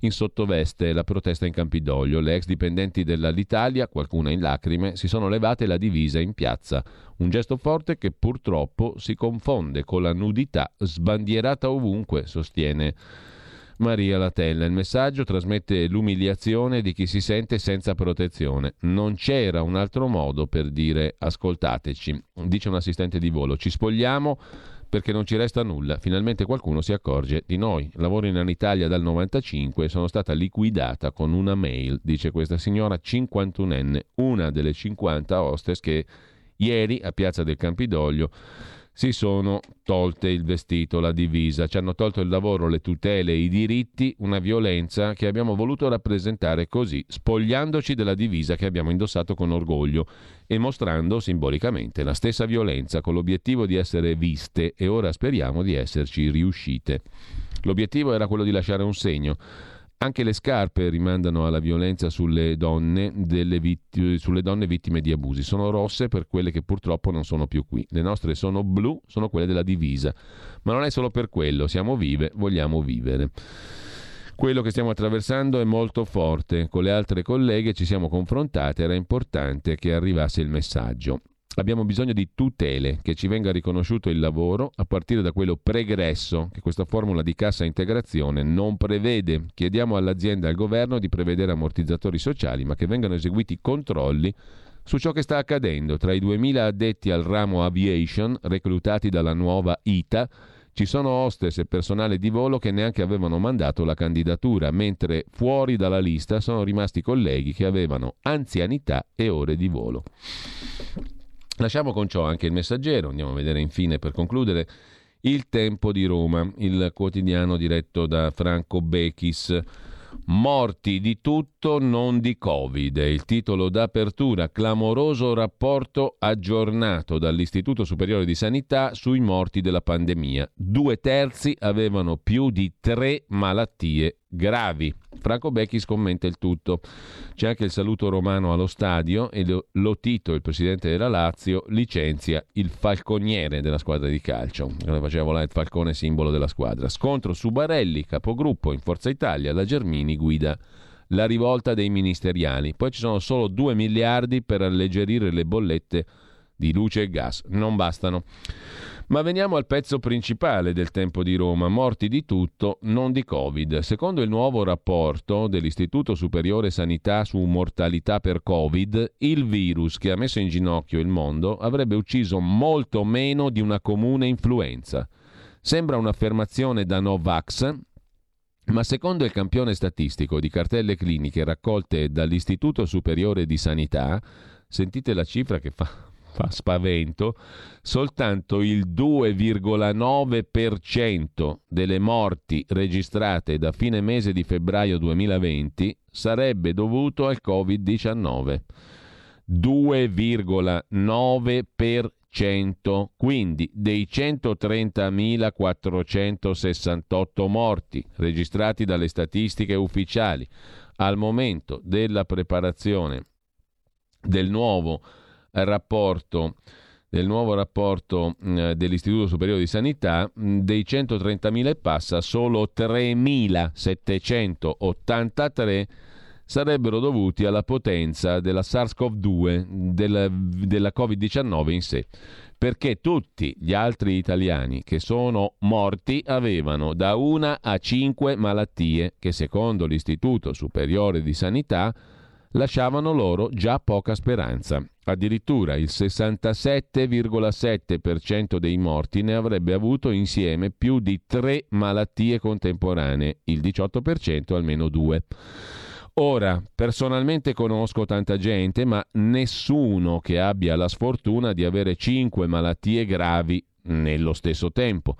S1: in sottoveste la protesta in Campidoglio. Le ex dipendenti dell'Alitalia, qualcuna in lacrime, si sono levate la divisa in piazza. Un gesto forte che purtroppo si confonde con la nudità sbandierata ovunque, sostiene Maria Latella. Il messaggio trasmette l'umiliazione di chi si sente senza protezione. Non c'era un altro modo per dire ascoltateci, dice un assistente di volo. Ci spogliamo perché non ci resta nulla. Finalmente qualcuno si accorge di noi. Lavoro in Italia dal 95 e sono stata liquidata con una mail, dice questa signora 51enne, una delle 50 hostess che ieri a Piazza del Campidoglio si sono tolte il vestito, la divisa, ci hanno tolto il lavoro, le tutele, i diritti, una violenza che abbiamo voluto rappresentare così, spogliandoci della divisa che abbiamo indossato con orgoglio e mostrando simbolicamente la stessa violenza con l'obiettivo di essere viste e ora speriamo di esserci riuscite. L'obiettivo era quello di lasciare un segno. Anche le scarpe rimandano alla violenza sulle donne, vitt- sulle donne, vittime di abusi. Sono rosse per quelle che purtroppo non sono più qui. Le nostre sono blu, sono quelle della divisa. Ma non è solo per quello, siamo vive, vogliamo vivere. Quello che stiamo attraversando è molto forte. Con le altre colleghe ci siamo confrontate, era importante che arrivasse il messaggio. Abbiamo bisogno di tutele, che ci venga riconosciuto il lavoro a partire da quello pregresso che questa formula di cassa integrazione non prevede. Chiediamo all'azienda e al governo di prevedere ammortizzatori sociali, ma che vengano eseguiti controlli su ciò che sta accadendo. Tra i 2.000 addetti al ramo aviation reclutati dalla nuova ITA ci sono hostess e personale di volo che neanche avevano mandato la candidatura, mentre fuori dalla lista sono rimasti colleghi che avevano anzianità e ore di volo. Lasciamo con ciò anche il messaggero, andiamo a vedere infine per concludere il Tempo di Roma, il quotidiano diretto da Franco Bechis. Morti di tutto, non di Covid. È il titolo d'apertura. Clamoroso rapporto aggiornato dall'Istituto Superiore di Sanità sui morti della pandemia. Due terzi avevano più di tre malattie gravi. Franco Becchis commenta il tutto. C'è anche il saluto romano allo stadio e lo Tito, il presidente della Lazio, licenzia il falconiere della squadra di calcio. Faceva volare il falcone simbolo della squadra. Scontro su Barelli, capogruppo in Forza Italia, la Germini guida la rivolta dei ministeriali. Poi ci sono solo 2 miliardi per alleggerire le bollette di luce e gas. Non bastano. Ma veniamo al pezzo principale del tempo di Roma, morti di tutto, non di Covid. Secondo il nuovo rapporto dell'Istituto Superiore Sanità su mortalità per Covid, il virus che ha messo in ginocchio il mondo avrebbe ucciso molto meno di una comune influenza. Sembra un'affermazione da Novax, ma secondo il campione statistico di cartelle cliniche raccolte dall'Istituto Superiore di Sanità, sentite la cifra che fa fa spavento, soltanto il 2,9% delle morti registrate da fine mese di febbraio 2020 sarebbe dovuto al Covid-19. 2,9%. Quindi dei 130.468 morti registrati dalle statistiche ufficiali al momento della preparazione del nuovo rapporto del nuovo rapporto mh, dell'Istituto Superiore di Sanità, mh, dei 130.000 e passa, solo 3.783 sarebbero dovuti alla potenza della SARS-CoV-2, della, della Covid-19 in sé, perché tutti gli altri italiani che sono morti avevano da una a cinque malattie che secondo l'Istituto Superiore di Sanità lasciavano loro già poca speranza. Addirittura il 67,7% dei morti ne avrebbe avuto insieme più di tre malattie contemporanee, il 18% almeno due. Ora, personalmente conosco tanta gente, ma nessuno che abbia la sfortuna di avere cinque malattie gravi nello stesso tempo.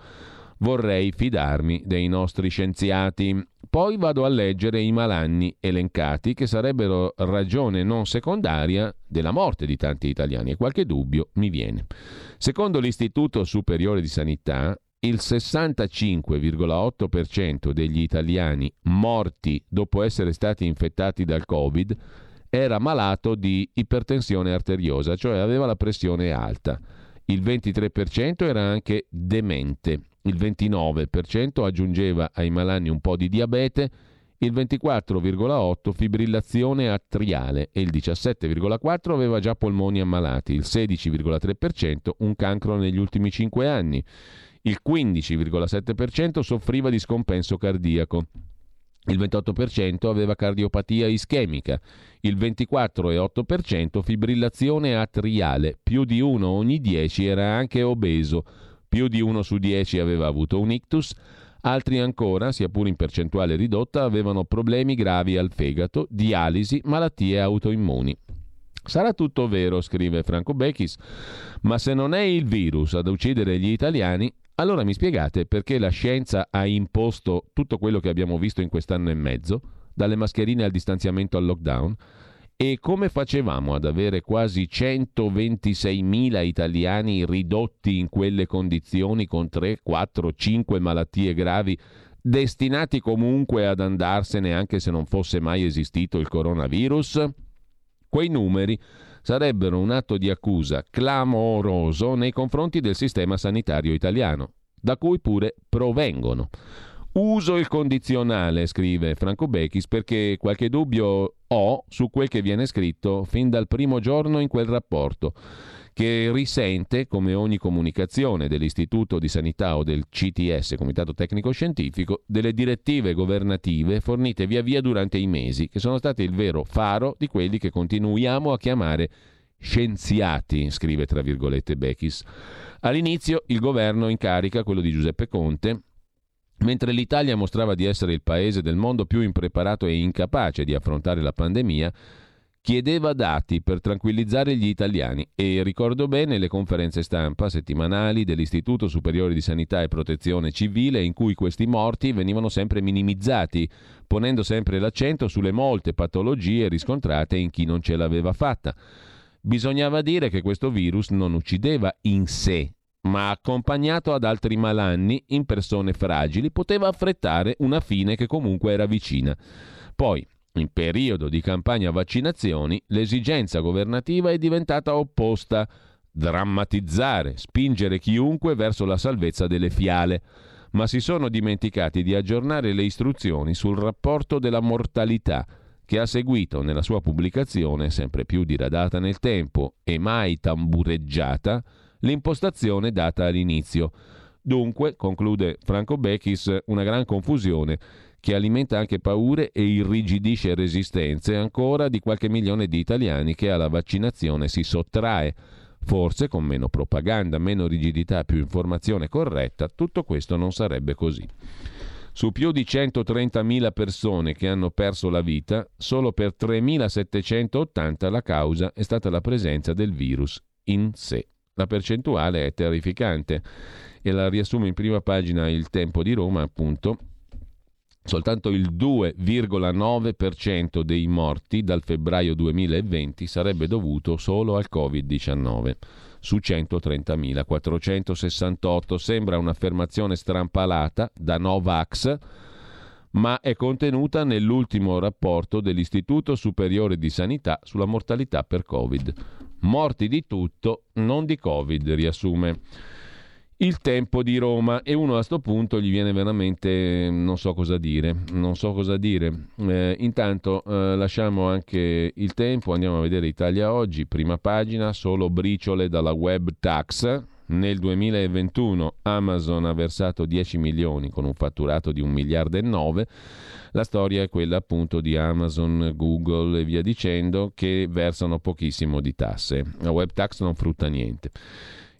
S1: Vorrei fidarmi dei nostri scienziati. Poi vado a leggere i malanni elencati che sarebbero ragione non secondaria della morte di tanti italiani e qualche dubbio mi viene. Secondo l'Istituto Superiore di Sanità, il 65,8% degli italiani morti dopo essere stati infettati dal Covid era malato di ipertensione arteriosa, cioè aveva la pressione alta. Il 23% era anche demente. Il 29% aggiungeva ai malanni un po' di diabete, il 24,8% fibrillazione atriale. E il 17,4% aveva già polmoni ammalati, il 16,3% un cancro negli ultimi 5 anni, il 15,7% soffriva di scompenso cardiaco, il 28% aveva cardiopatia ischemica, il 24,8% fibrillazione atriale, più di uno ogni 10 era anche obeso, più di uno su dieci aveva avuto un ictus, altri ancora, sia pure in percentuale ridotta, avevano problemi gravi al fegato, dialisi, malattie autoimmuni. Sarà tutto vero, scrive Franco Bechis, ma se non è il virus ad uccidere gli italiani, allora mi spiegate perché la scienza ha imposto tutto quello che abbiamo visto in quest'anno e mezzo, dalle mascherine al distanziamento al lockdown, e come facevamo ad avere quasi 126.000 italiani ridotti in quelle condizioni con 3, 4, 5 malattie gravi destinati comunque ad andarsene anche se non fosse mai esistito il coronavirus? Quei numeri sarebbero un atto di accusa clamoroso nei confronti del sistema sanitario italiano, da cui pure provengono. Uso il condizionale, scrive Franco Bechis, perché qualche dubbio ho su quel che viene scritto fin dal primo giorno in quel rapporto che risente, come ogni comunicazione dell'Istituto di Sanità o del CTS, Comitato Tecnico Scientifico, delle direttive governative fornite via via durante i mesi, che sono state il vero faro di quelli che continuiamo a chiamare scienziati, scrive tra virgolette Bechis. All'inizio il governo in carica, quello di Giuseppe Conte, mentre l'Italia mostrava di essere il paese del mondo più impreparato e incapace di affrontare la pandemia, chiedeva dati per tranquillizzare gli italiani e ricordo bene le conferenze stampa settimanali dell'Istituto Superiore di Sanità e Protezione Civile in cui questi morti venivano sempre minimizzati, ponendo sempre l'accento sulle molte patologie riscontrate in chi non ce l'aveva fatta. Bisognava dire che questo virus non uccideva in sé, ma accompagnato ad altri malanni in persone fragili poteva affrettare una fine che comunque era vicina. Poi, in periodo di campagna vaccinazioni l'esigenza governativa è diventata opposta, drammatizzare, spingere chiunque verso la salvezza delle fiale, ma si sono dimenticati di aggiornare le istruzioni sul rapporto della mortalità che ha seguito nella sua pubblicazione, sempre più diradata nel tempo e mai tambureggiata, l'impostazione data all'inizio. Dunque, conclude Franco Bechis, una gran confusione che alimenta anche paure e irrigidisce resistenze ancora di qualche milione di italiani che alla vaccinazione si sottrae. Forse con meno propaganda, meno rigidità, più informazione corretta, tutto questo non sarebbe così. Su più di 130.000 persone che hanno perso la vita, solo per 3.780 la causa è stata la presenza del virus in sé. La percentuale è terrificante e la riassume in prima pagina il Tempo di Roma, appunto, Soltanto il 2,9% dei morti dal febbraio 2020 sarebbe dovuto solo al Covid-19 su 130.468. Sembra un'affermazione strampalata da Novax, ma è contenuta nell'ultimo rapporto dell'Istituto Superiore di Sanità sulla mortalità per Covid. Morti di tutto, non di Covid, riassume il tempo di Roma e uno a questo punto gli viene veramente non so cosa dire, non so cosa dire. Eh, intanto eh, lasciamo anche il tempo, andiamo a vedere Italia oggi, prima pagina, solo briciole dalla web tax. Nel 2021 Amazon ha versato 10 milioni con un fatturato di 1 miliardo e 9. La storia è quella appunto di Amazon, Google e via dicendo che versano pochissimo di tasse. La web tax non frutta niente.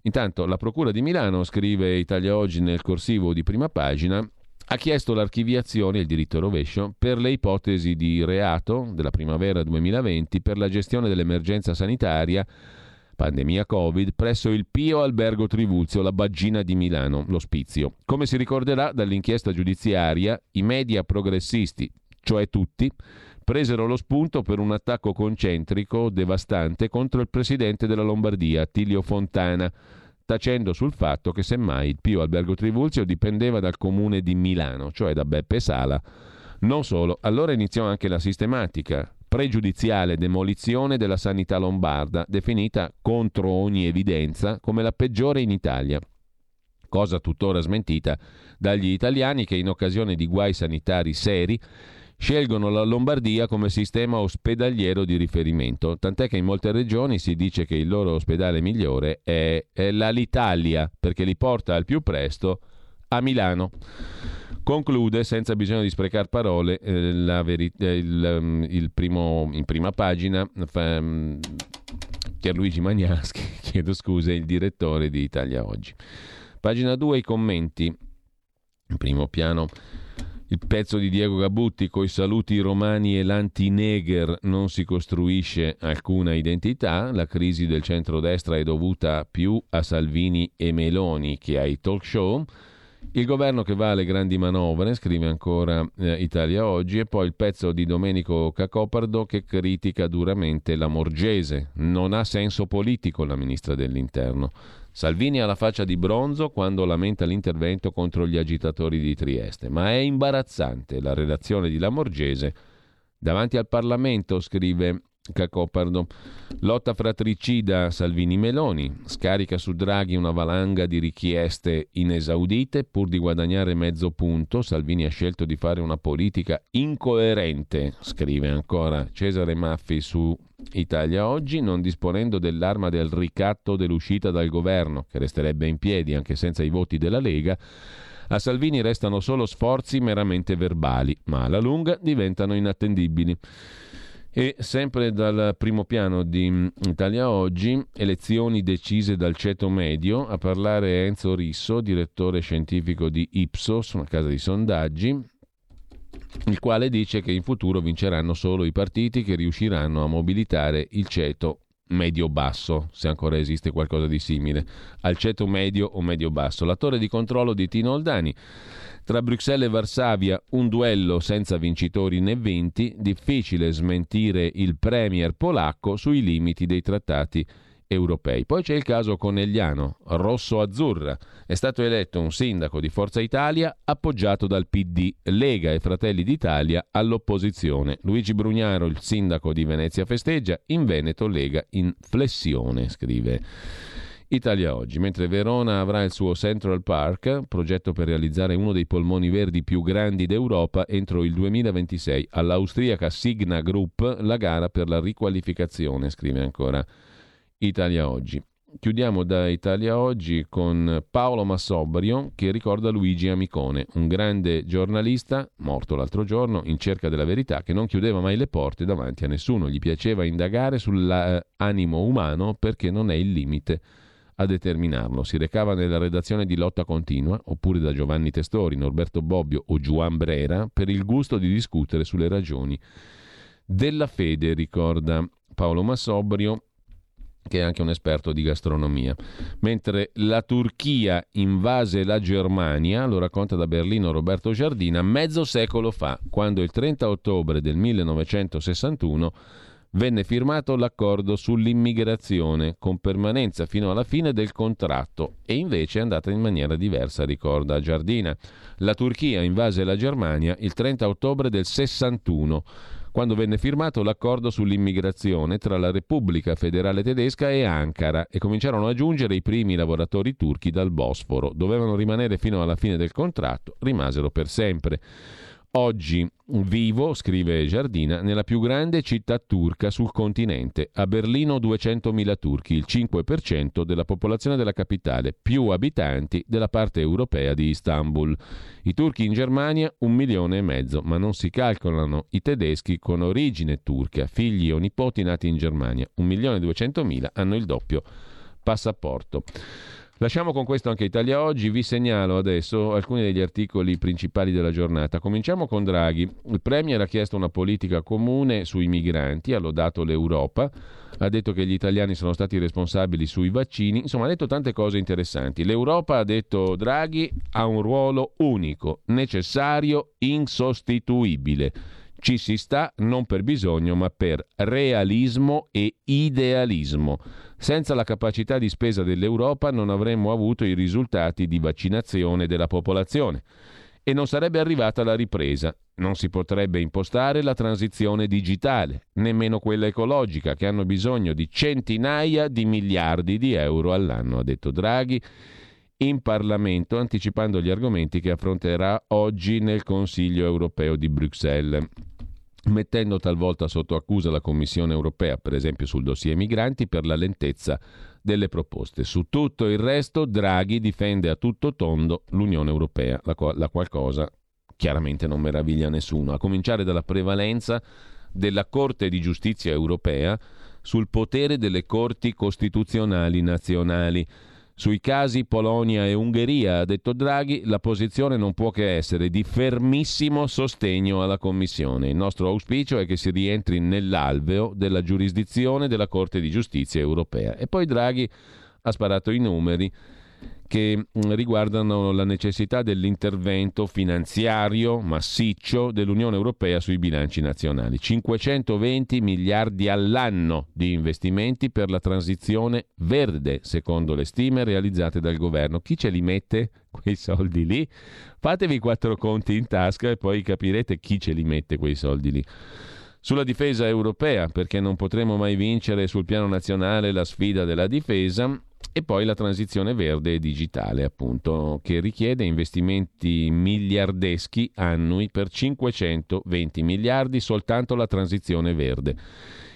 S1: Intanto la Procura di Milano, scrive Italia Oggi nel corsivo di prima pagina, ha chiesto l'archiviazione, il diritto rovescio, per le ipotesi di reato della primavera 2020 per la gestione dell'emergenza sanitaria pandemia Covid presso il Pio Albergo Trivulzio, la Baggina di Milano, l'ospizio. Come si ricorderà dall'inchiesta giudiziaria, i media progressisti, cioè tutti, presero lo spunto per un attacco concentrico devastante contro il presidente della Lombardia, Attilio Fontana, tacendo sul fatto che semmai il Pio Albergo Trivulzio dipendeva dal comune di Milano, cioè da Beppe Sala. Non solo, allora iniziò anche la sistematica, pregiudiziale demolizione della sanità lombarda, definita contro ogni evidenza come la peggiore in Italia. Cosa tuttora smentita dagli italiani che in occasione di guai sanitari seri scelgono la Lombardia come sistema ospedaliero di riferimento, tant'è che in molte regioni si dice che il loro ospedale migliore è, è l'Alitalia, perché li porta al più presto a Milano. Conclude, senza bisogno di sprecare parole, eh, veri- eh, il, um, il, primo, in prima pagina, um, Pierluigi Magnaschi, chiedo scusa, il direttore di Italia Oggi. Pagina 2, i commenti. In primo piano il pezzo di Diego Gabutti coi saluti romani e l'anti-Neger non si costruisce alcuna identità, la crisi del centrodestra è dovuta più a Salvini e Meloni che ai talk show. Il governo che va alle grandi manovre, scrive ancora eh, Italia Oggi, e poi il pezzo di Domenico Cacopardo che critica duramente la Morgese. Non ha senso politico la ministra dell'Interno. Salvini ha la faccia di bronzo quando lamenta l'intervento contro gli agitatori di Trieste, ma è imbarazzante la relazione di Lamorgese davanti al Parlamento, scrive Cacopardo. Lotta fratricida Salvini-Meloni, scarica su Draghi una valanga di richieste inesaudite pur di guadagnare mezzo punto. Salvini ha scelto di fare una politica incoerente, scrive ancora Cesare Maffi su Italia Oggi, non disponendo dell'arma del ricatto dell'uscita dal governo, che resterebbe in piedi anche senza i voti della Lega. A Salvini restano solo sforzi meramente verbali, ma alla lunga diventano inattendibili. E sempre dal primo piano di Italia Oggi, elezioni decise dal ceto medio, a parlare Enzo Risso, direttore scientifico di Ipsos, una casa di sondaggi, il quale dice che in futuro vinceranno solo i partiti che riusciranno a mobilitare il ceto medio-basso, se ancora esiste qualcosa di simile, al ceto medio o medio-basso. La torre di controllo di Tino Oldani. Tra Bruxelles e Varsavia un duello senza vincitori né vinti, difficile smentire il premier polacco sui limiti dei trattati europei. Poi c'è il caso Conegliano, rosso-azzurra. È stato eletto un sindaco di Forza Italia appoggiato dal PD, Lega e Fratelli d'Italia all'opposizione. Luigi Brugnaro, il sindaco di Venezia festeggia, in Veneto Lega in flessione, scrive. Italia Oggi, mentre Verona avrà il suo Central Park, progetto per realizzare uno dei polmoni verdi più grandi d'Europa entro il 2026. All'austriaca Signa Group la gara per la riqualificazione, scrive ancora Italia Oggi. Chiudiamo da Italia Oggi con Paolo Massobrio che ricorda Luigi Amicone, un grande giornalista, morto l'altro giorno, in cerca della verità, che non chiudeva mai le porte davanti a nessuno. Gli piaceva indagare sull'animo umano perché non è il limite a determinarlo. Si recava nella redazione di Lotta Continua, oppure da Giovanni Testori, Norberto Bobbio o Juan Brera, per il gusto di discutere sulle ragioni della fede, ricorda Paolo Massobrio che è anche un esperto di gastronomia. Mentre la Turchia invase la Germania, lo racconta da Berlino Roberto Giardina, mezzo secolo fa, quando il 30 ottobre del 1961 venne firmato l'accordo sull'immigrazione con permanenza fino alla fine del contratto e invece è andata in maniera diversa, ricorda Giardina. La Turchia invase la Germania il 30 ottobre del 61 quando venne firmato l'accordo sull'immigrazione tra la Repubblica Federale Tedesca e Ankara e cominciarono a giungere i primi lavoratori turchi dal Bosforo. Dovevano rimanere fino alla fine del contratto, rimasero per sempre. Oggi vivo, scrive Giardina, nella più grande città turca sul continente. A Berlino 200.000 turchi, il 5% della popolazione della capitale, più abitanti della parte europea di Istanbul. I turchi in Germania un milione e mezzo, ma non si calcolano i tedeschi con origine turca, figli o nipoti nati in Germania. Un milione e duecentomila hanno il doppio passaporto. Lasciamo con questo anche Italia Oggi, vi segnalo adesso alcuni degli articoli principali della giornata. Cominciamo con Draghi. Il Premier ha chiesto una politica comune sui migranti, ha lodato l'Europa, ha detto che gli italiani sono stati responsabili sui vaccini, insomma ha detto tante cose interessanti. L'Europa, ha detto Draghi, ha un ruolo unico, necessario, insostituibile. Ci si sta non per bisogno, ma per realismo e idealismo. Senza la capacità di spesa dell'Europa non avremmo avuto i risultati di vaccinazione della popolazione e non sarebbe arrivata la ripresa. Non si potrebbe impostare la transizione digitale, nemmeno quella ecologica, che hanno bisogno di centinaia di miliardi di euro all'anno, ha detto Draghi in Parlamento, anticipando gli argomenti che affronterà oggi nel Consiglio europeo di Bruxelles mettendo talvolta sotto accusa la Commissione europea, per esempio sul dossier migranti, per la lentezza delle proposte. Su tutto il resto Draghi difende a tutto tondo l'Unione Europea, la, qual- la qualcosa chiaramente non meraviglia nessuno, a cominciare dalla prevalenza della Corte di giustizia europea sul potere delle corti costituzionali nazionali sui casi Polonia e Ungheria, ha detto Draghi, la posizione non può che essere di fermissimo sostegno alla Commissione. Il nostro auspicio è che si rientri nell'alveo della giurisdizione della Corte di giustizia europea. E poi Draghi ha sparato i numeri che mm, riguardano la necessità dell'intervento finanziario massiccio dell'Unione Europea sui bilanci nazionali. 520 miliardi all'anno di investimenti per la transizione verde, secondo le stime realizzate dal governo. Chi ce li mette quei soldi lì? Fatevi quattro conti in tasca e poi capirete chi ce li mette quei soldi lì sulla difesa europea, perché non potremo mai vincere sul piano nazionale la sfida della difesa, e poi la transizione verde e digitale, appunto, che richiede investimenti miliardeschi annui per 520 miliardi soltanto la transizione verde.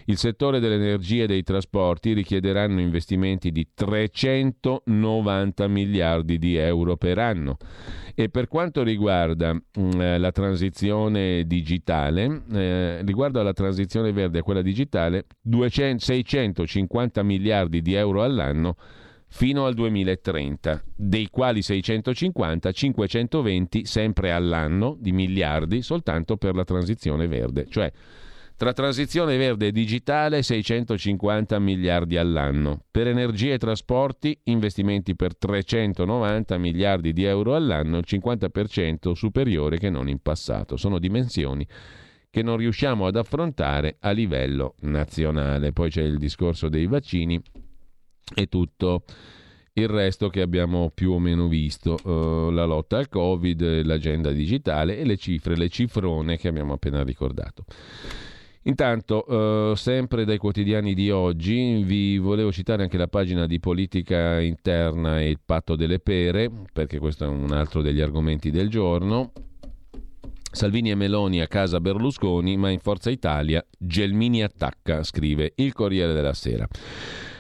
S1: Il settore dell'energia e dei trasporti richiederanno investimenti di 390 miliardi di euro per anno. E per quanto riguarda mh, mm, eh, la transizione digitale, eh, riguardo alla transizione verde e quella digitale, 200, 650 miliardi di euro all'anno fino al 2030, dei quali 650, 520 sempre all'anno di miliardi soltanto per la transizione verde, cioè tra transizione verde e digitale 650 miliardi all'anno, per energia e trasporti investimenti per 390 miliardi di euro all'anno, il 50% superiore che non in passato. Sono dimensioni che non riusciamo ad affrontare a livello nazionale. Poi c'è il discorso dei vaccini e tutto il resto che abbiamo più o meno visto, uh, la lotta al Covid, l'agenda digitale e le cifre, le cifrone che abbiamo appena ricordato. Intanto, uh, sempre dai quotidiani di oggi, vi volevo citare anche la pagina di politica interna e il patto delle pere, perché questo è un altro degli argomenti del giorno. Salvini e Meloni a casa Berlusconi, ma in Forza Italia Gelmini attacca, scrive il Corriere della Sera.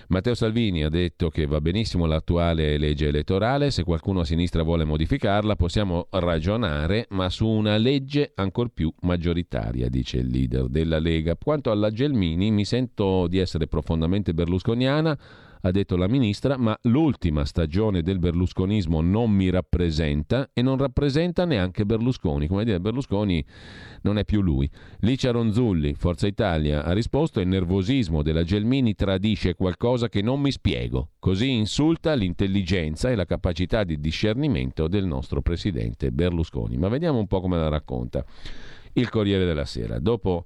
S1: Matteo Salvini ha detto che va benissimo l'attuale legge elettorale, se qualcuno a sinistra vuole modificarla possiamo ragionare, ma su una legge ancor più maggioritaria, dice il leader della Lega. Quanto alla Gelmini mi sento di essere profondamente berlusconiana, ha detto la ministra, ma l'ultima stagione del berlusconismo non mi rappresenta e non rappresenta neanche Berlusconi. Come dire, Berlusconi non è più lui. Licia Ronzulli, Forza Italia, ha risposto: il nervosismo della Gelmini tradisce qualcosa che non mi spiego. Così insulta l'intelligenza e la capacità di discernimento del nostro presidente Berlusconi. Ma vediamo un po' come la racconta il Corriere della Sera. Dopo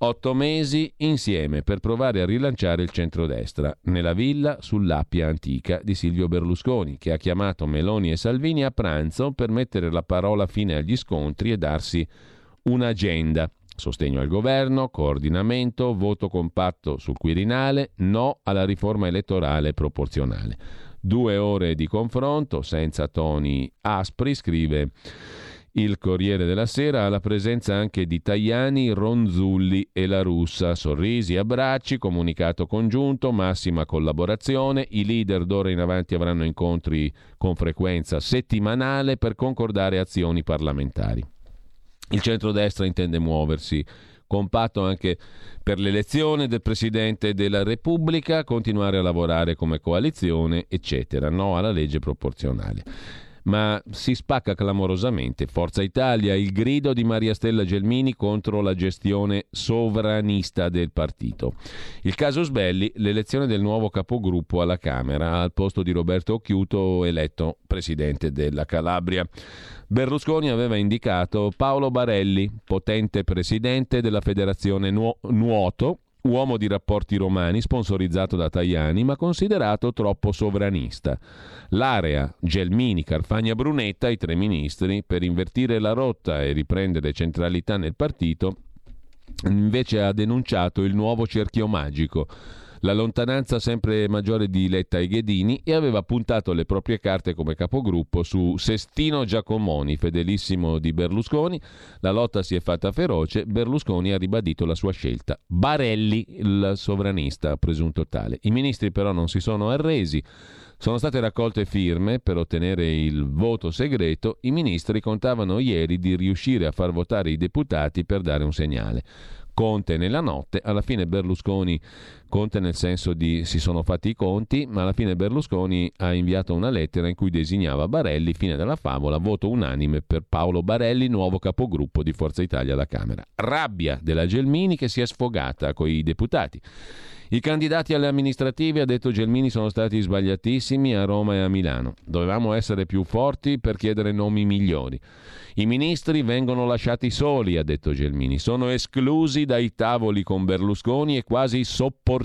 S1: Otto mesi insieme per provare a rilanciare il centrodestra, nella villa sull'Appia antica di Silvio Berlusconi, che ha chiamato Meloni e Salvini a pranzo per mettere la parola fine agli scontri e darsi un'agenda. Sostegno al governo, coordinamento, voto compatto sul Quirinale, no alla riforma elettorale proporzionale. Due ore di confronto senza toni aspri, scrive il Corriere della Sera ha la presenza anche di Tajani, Ronzulli e La Russa. Sorrisi, abbracci, comunicato congiunto, massima collaborazione. I leader d'ora in avanti avranno incontri con frequenza settimanale per concordare azioni parlamentari. Il centrodestra intende muoversi compatto anche per l'elezione del Presidente della Repubblica, continuare a lavorare come coalizione, eccetera. No alla legge proporzionale ma si spacca clamorosamente. Forza Italia, il grido di Maria Stella Gelmini contro la gestione sovranista del partito. Il caso Sbelli, l'elezione del nuovo capogruppo alla Camera al posto di Roberto Occhiuto, eletto presidente della Calabria. Berlusconi aveva indicato Paolo Barelli, potente presidente della Federazione Nuoto, uomo di rapporti romani, sponsorizzato da Tajani, ma considerato troppo sovranista. L'area Gelmini, Carfagna Brunetta, i tre ministri, per invertire la rotta e riprendere centralità nel partito, invece ha denunciato il nuovo cerchio magico la lontananza sempre maggiore di Letta e Ghedini e aveva puntato le proprie carte come capogruppo su Sestino Giacomoni, fedelissimo di Berlusconi. La lotta si è fatta feroce, Berlusconi ha ribadito la sua scelta. Barelli, il sovranista presunto tale. I ministri però non si sono arresi. Sono state raccolte firme per ottenere il voto segreto. I ministri contavano ieri di riuscire a far votare i deputati per dare un segnale. Conte nella notte, alla fine Berlusconi Conte nel senso di si sono fatti i conti, ma alla fine Berlusconi ha inviato una lettera in cui designava Barelli, fine della favola, voto unanime per Paolo Barelli, nuovo capogruppo di Forza Italia alla Camera. Rabbia della Gelmini che si è sfogata coi deputati. I candidati alle amministrative, ha detto Gelmini, sono stati sbagliatissimi a Roma e a Milano. Dovevamo essere più forti per chiedere nomi migliori. I ministri vengono lasciati soli, ha detto Gelmini, sono esclusi dai tavoli con Berlusconi e quasi sopportati.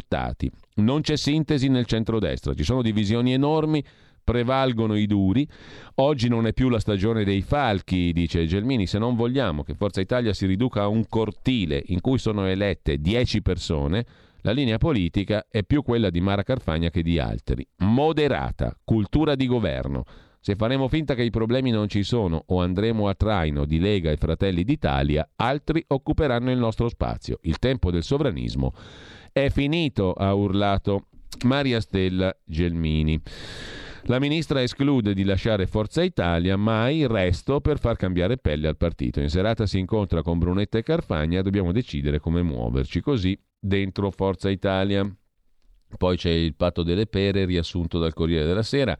S1: Non c'è sintesi nel centrodestra, ci sono divisioni enormi, prevalgono i duri. Oggi non è più la stagione dei falchi, dice Gelmini, se non vogliamo che Forza Italia si riduca a un cortile in cui sono elette 10 persone, la linea politica è più quella di Mara Carfagna che di altri. Moderata, cultura di governo. Se faremo finta che i problemi non ci sono o andremo a traino di Lega e Fratelli d'Italia, altri occuperanno il nostro spazio. Il tempo del sovranismo è finito, ha urlato Maria Stella Gelmini. La ministra esclude di lasciare Forza Italia, ma il resto per far cambiare pelle al partito. In serata si incontra con Brunetta e Carfagna, dobbiamo decidere come muoverci. Così dentro Forza Italia. Poi c'è il patto delle pere riassunto dal Corriere della Sera.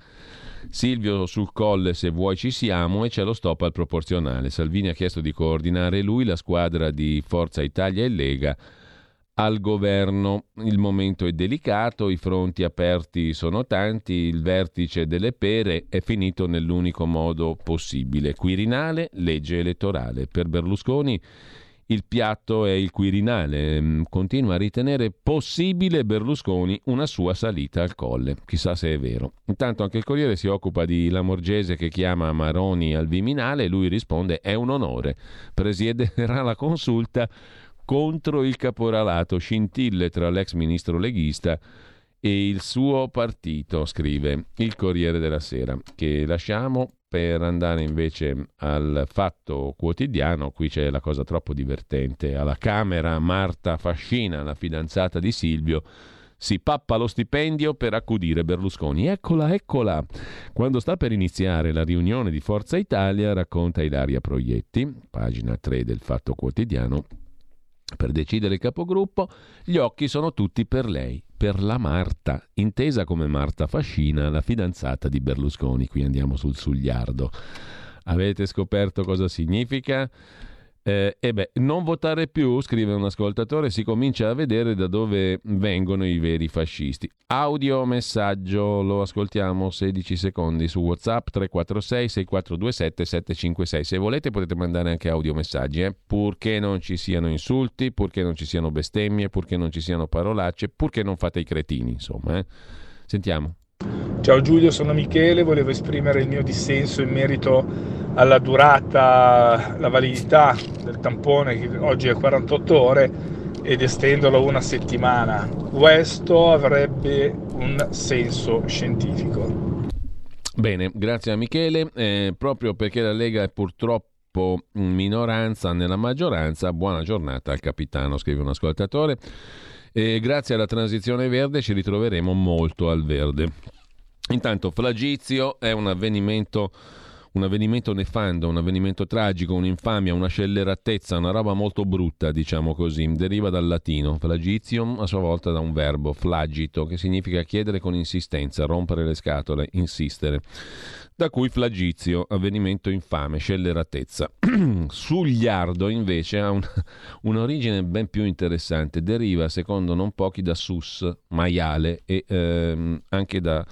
S1: Silvio sul colle se vuoi ci siamo e c'è lo stop al proporzionale. Salvini ha chiesto di coordinare lui la squadra di Forza Italia e Lega al governo. Il momento è delicato, i fronti aperti sono tanti, il vertice delle pere è finito nell'unico modo possibile. Quirinale, legge elettorale. Per Berlusconi il piatto è il Quirinale. Mm, continua a ritenere possibile Berlusconi una sua salita al colle. Chissà se è vero. Intanto anche il Corriere si occupa di Lamorgese che chiama Maroni al Viminale e lui risponde è un onore. Presiederà la consulta contro il caporalato, scintille tra l'ex ministro leghista e il suo partito, scrive il Corriere della Sera, che lasciamo per andare invece al fatto quotidiano, qui c'è la cosa troppo divertente. Alla Camera Marta Fascina, la fidanzata di Silvio, si pappa lo stipendio per accudire Berlusconi. Eccola, eccola. Quando sta per iniziare la riunione di Forza Italia, racconta Ilaria Proietti, pagina 3 del Fatto Quotidiano, per decidere il capogruppo, gli occhi sono tutti per lei, per la Marta, intesa come Marta Fascina, la fidanzata di Berlusconi. Qui andiamo sul sugliardo. Avete scoperto cosa significa? Eh, e beh, non votare più, scrive un ascoltatore, si comincia a vedere da dove vengono i veri fascisti. Audio messaggio, lo ascoltiamo 16 secondi su WhatsApp 346 6427 756. Se volete potete mandare anche audio messaggi, eh? purché non ci siano insulti, purché non ci siano bestemmie, purché non ci siano parolacce, purché non fate i cretini, insomma. Eh? Sentiamo.
S7: Ciao Giulio, sono Michele, volevo esprimere il mio dissenso in merito alla durata, la validità del tampone che oggi è 48 ore ed estenderlo una settimana. Questo avrebbe un senso scientifico.
S1: Bene, grazie a Michele. Eh, proprio perché la Lega è purtroppo in minoranza nella maggioranza, buona giornata al capitano, scrive un ascoltatore. E grazie alla transizione verde ci ritroveremo molto al verde. Intanto Flagizio è un avvenimento un avvenimento nefando, un avvenimento tragico, un'infamia, una scelleratezza, una roba molto brutta, diciamo così. Deriva dal latino, flagitium, a sua volta da un verbo, flagito, che significa chiedere con insistenza, rompere le scatole, insistere. Da cui flagizio, avvenimento infame, scelleratezza. Sugliardo invece ha un, un'origine ben più interessante, deriva secondo non pochi da sus, maiale e ehm, anche da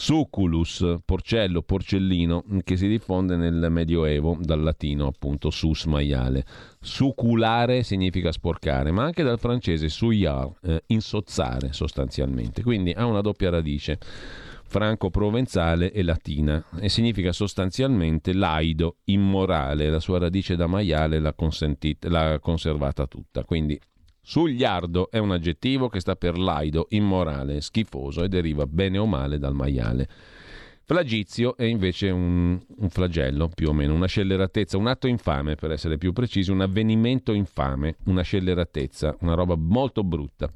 S1: Suculus, porcello, porcellino, che si diffonde nel Medioevo, dal latino appunto sus maiale. Suculare significa sporcare, ma anche dal francese suyar, eh, insozzare sostanzialmente. Quindi ha una doppia radice franco-provenzale e latina e significa sostanzialmente laido, immorale. La sua radice da maiale l'ha, l'ha conservata tutta. Quindi Sugliardo è un aggettivo che sta per laido, immorale, schifoso e deriva bene o male dal maiale. Flagizio è invece un, un, flagello, più o meno, una scelleratezza, un atto infame per essere più precisi, un avvenimento infame, una scelleratezza, una roba molto brutta.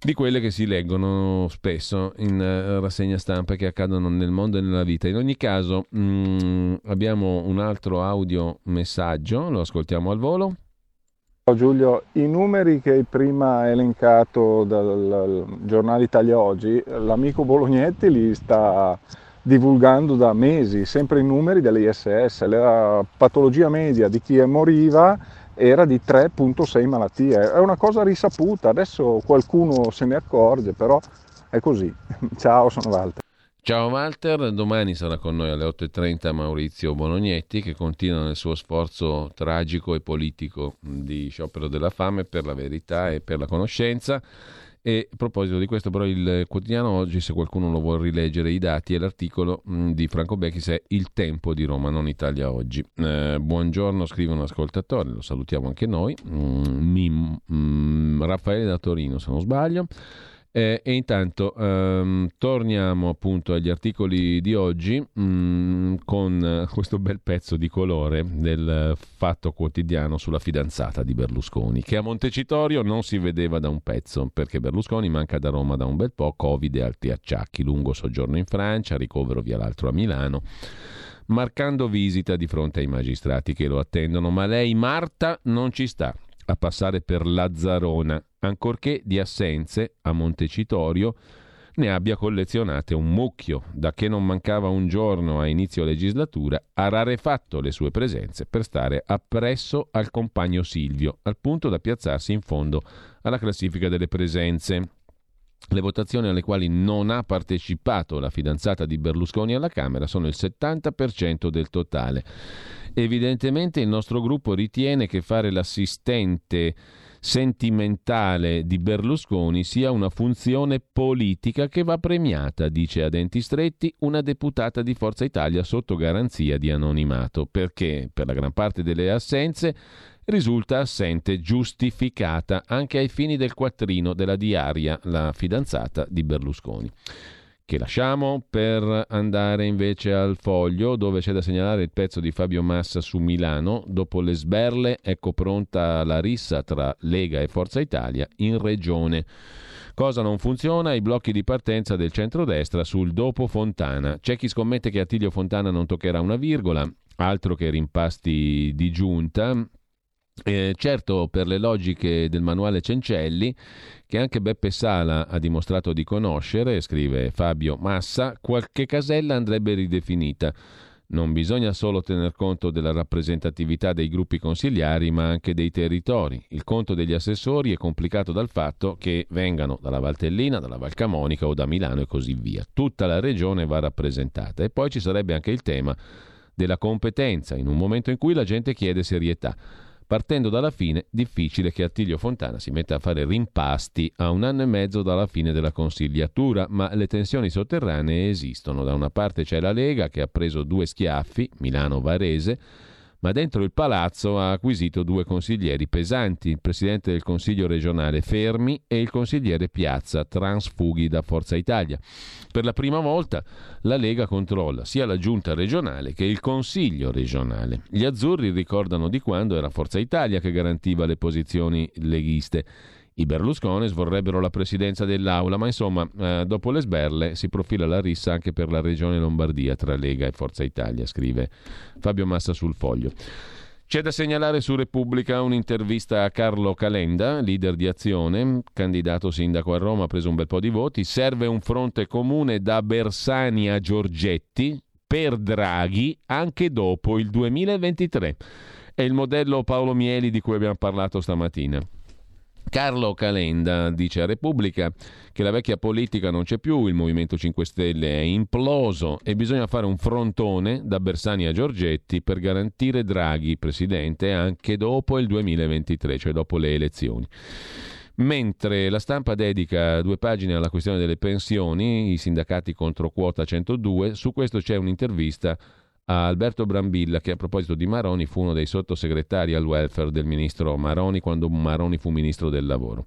S1: Di quelle che si leggono spesso in uh, rassegna stampa che accadono nel mondo e nella vita. In ogni caso, mh, mm, abbiamo un altro audio messaggio, lo ascoltiamo al volo.
S8: Giulio, i numeri che hai prima elencato dal giornale Italia Oggi, l'amico Bolognetti li sta divulgando da mesi, sempre i numeri dell'ISS. La patologia media di chi moriva era di 3.6 malattie. È una cosa risaputa, adesso qualcuno se ne accorge, però è così. Ciao, sono Walter.
S1: Ciao Walter, domani sarà con noi alle 8.30 Maurizio Bolognetti che continua nel suo sforzo tragico e politico di sciopero della fame per la verità e per la conoscenza. E a proposito di questo, però, il quotidiano oggi, se qualcuno lo vuole rileggere, i dati e l'articolo mh, di Franco Becchis è Il tempo di Roma, non Italia oggi. Eh, buongiorno, un ascoltatore, lo salutiamo anche noi. Mm, Mim, mm, Raffaele da Torino, se non sbaglio. Eh, e intanto ehm, torniamo appunto agli articoli di oggi mh, mm, con questo bel pezzo di colore del fatto quotidiano sulla fidanzata di Berlusconi, che a Montecitorio non si vedeva da un pezzo, perché Berlusconi manca da Roma da un bel po', Covid e altri acciacchi, lungo soggiorno in Francia, ricovero via l'altro a Milano marcando visita di fronte ai magistrati che lo attendono, ma lei Marta non ci sta a passare per Lazzarona ancorché di assenze a Montecitorio ne abbia collezionate un mucchio, da che non mancava un giorno a inizio legislatura, ha rarefatto le sue presenze per stare appresso al compagno Silvio, al punto da piazzarsi in fondo alla classifica delle presenze. Le votazioni alle quali non ha partecipato la fidanzata di Berlusconi alla Camera sono il 70% del totale. Evidentemente il nostro gruppo ritiene che fare l'assistente sentimentale di Berlusconi sia una funzione politica che va premiata, dice a denti stretti una deputata di Forza Italia sotto garanzia di anonimato, perché per la gran parte delle assenze risulta assente giustificata anche ai fini del quattrino della diaria, la fidanzata di Berlusconi che lasciamo per andare invece al foglio dove c'è da segnalare il pezzo di Fabio Massa su Milano. Dopo le sberle, ecco pronta la rissa tra Lega e Forza Italia in regione. Cosa non funziona? I blocchi di partenza del centrodestra sul dopo Fontana. C'è chi scommette che Attilio Fontana non toccherà una virgola, altro che rimpasti di giunta. Eh, certo, per le logiche del manuale Cencelli, che anche Beppe Sala ha dimostrato di conoscere, scrive Fabio Massa, qualche casella andrebbe ridefinita. Non bisogna solo tener conto della rappresentatività dei gruppi consigliari, ma anche dei territori. Il conto degli assessori è complicato dal fatto che vengano dalla Valtellina, dalla Valcamonica o da Milano e così via. Tutta la regione va rappresentata. E poi ci sarebbe anche il tema della competenza, in un momento in cui la gente chiede serietà. Partendo dalla fine, difficile che Attilio Fontana si metta a fare rimpasti a un anno e mezzo dalla fine della consigliatura, ma le tensioni sotterranee esistono. Da una parte c'è la Lega che ha preso due schiaffi, Milano-Varese, ma dentro il palazzo ha acquisito due consiglieri pesanti, il presidente del Consiglio regionale Fermi e il consigliere Piazza, transfughi da Forza Italia. Per la prima volta la Lega controlla sia la giunta regionale che il Consiglio regionale. Gli azzurri ricordano di quando era Forza Italia che garantiva le posizioni leghiste. I Berlusconi vorrebbero la presidenza dell'Aula, ma insomma, eh, dopo le sberle si profila la rissa anche per la regione Lombardia tra Lega e Forza Italia, scrive Fabio Massa sul foglio. C'è da segnalare su Repubblica un'intervista a Carlo Calenda, leader di Azione, candidato sindaco a Roma, ha preso un bel po' di voti. Serve un fronte comune da Bersani a Giorgetti per Draghi anche dopo il 2023. È il modello Paolo Mieli di cui abbiamo parlato stamattina. Carlo Calenda dice a Repubblica che la vecchia politica non c'è più, il Movimento 5 Stelle è imploso e bisogna fare un frontone da Bersani a Giorgetti per garantire Draghi presidente anche dopo il 2023, cioè dopo le elezioni. Mentre la stampa dedica due pagine alla questione delle pensioni, i sindacati contro quota 102, su questo c'è un'intervista a Alberto Brambilla che a proposito di Maroni fu uno dei sottosegretari al welfare del ministro Maroni quando Maroni fu ministro del lavoro.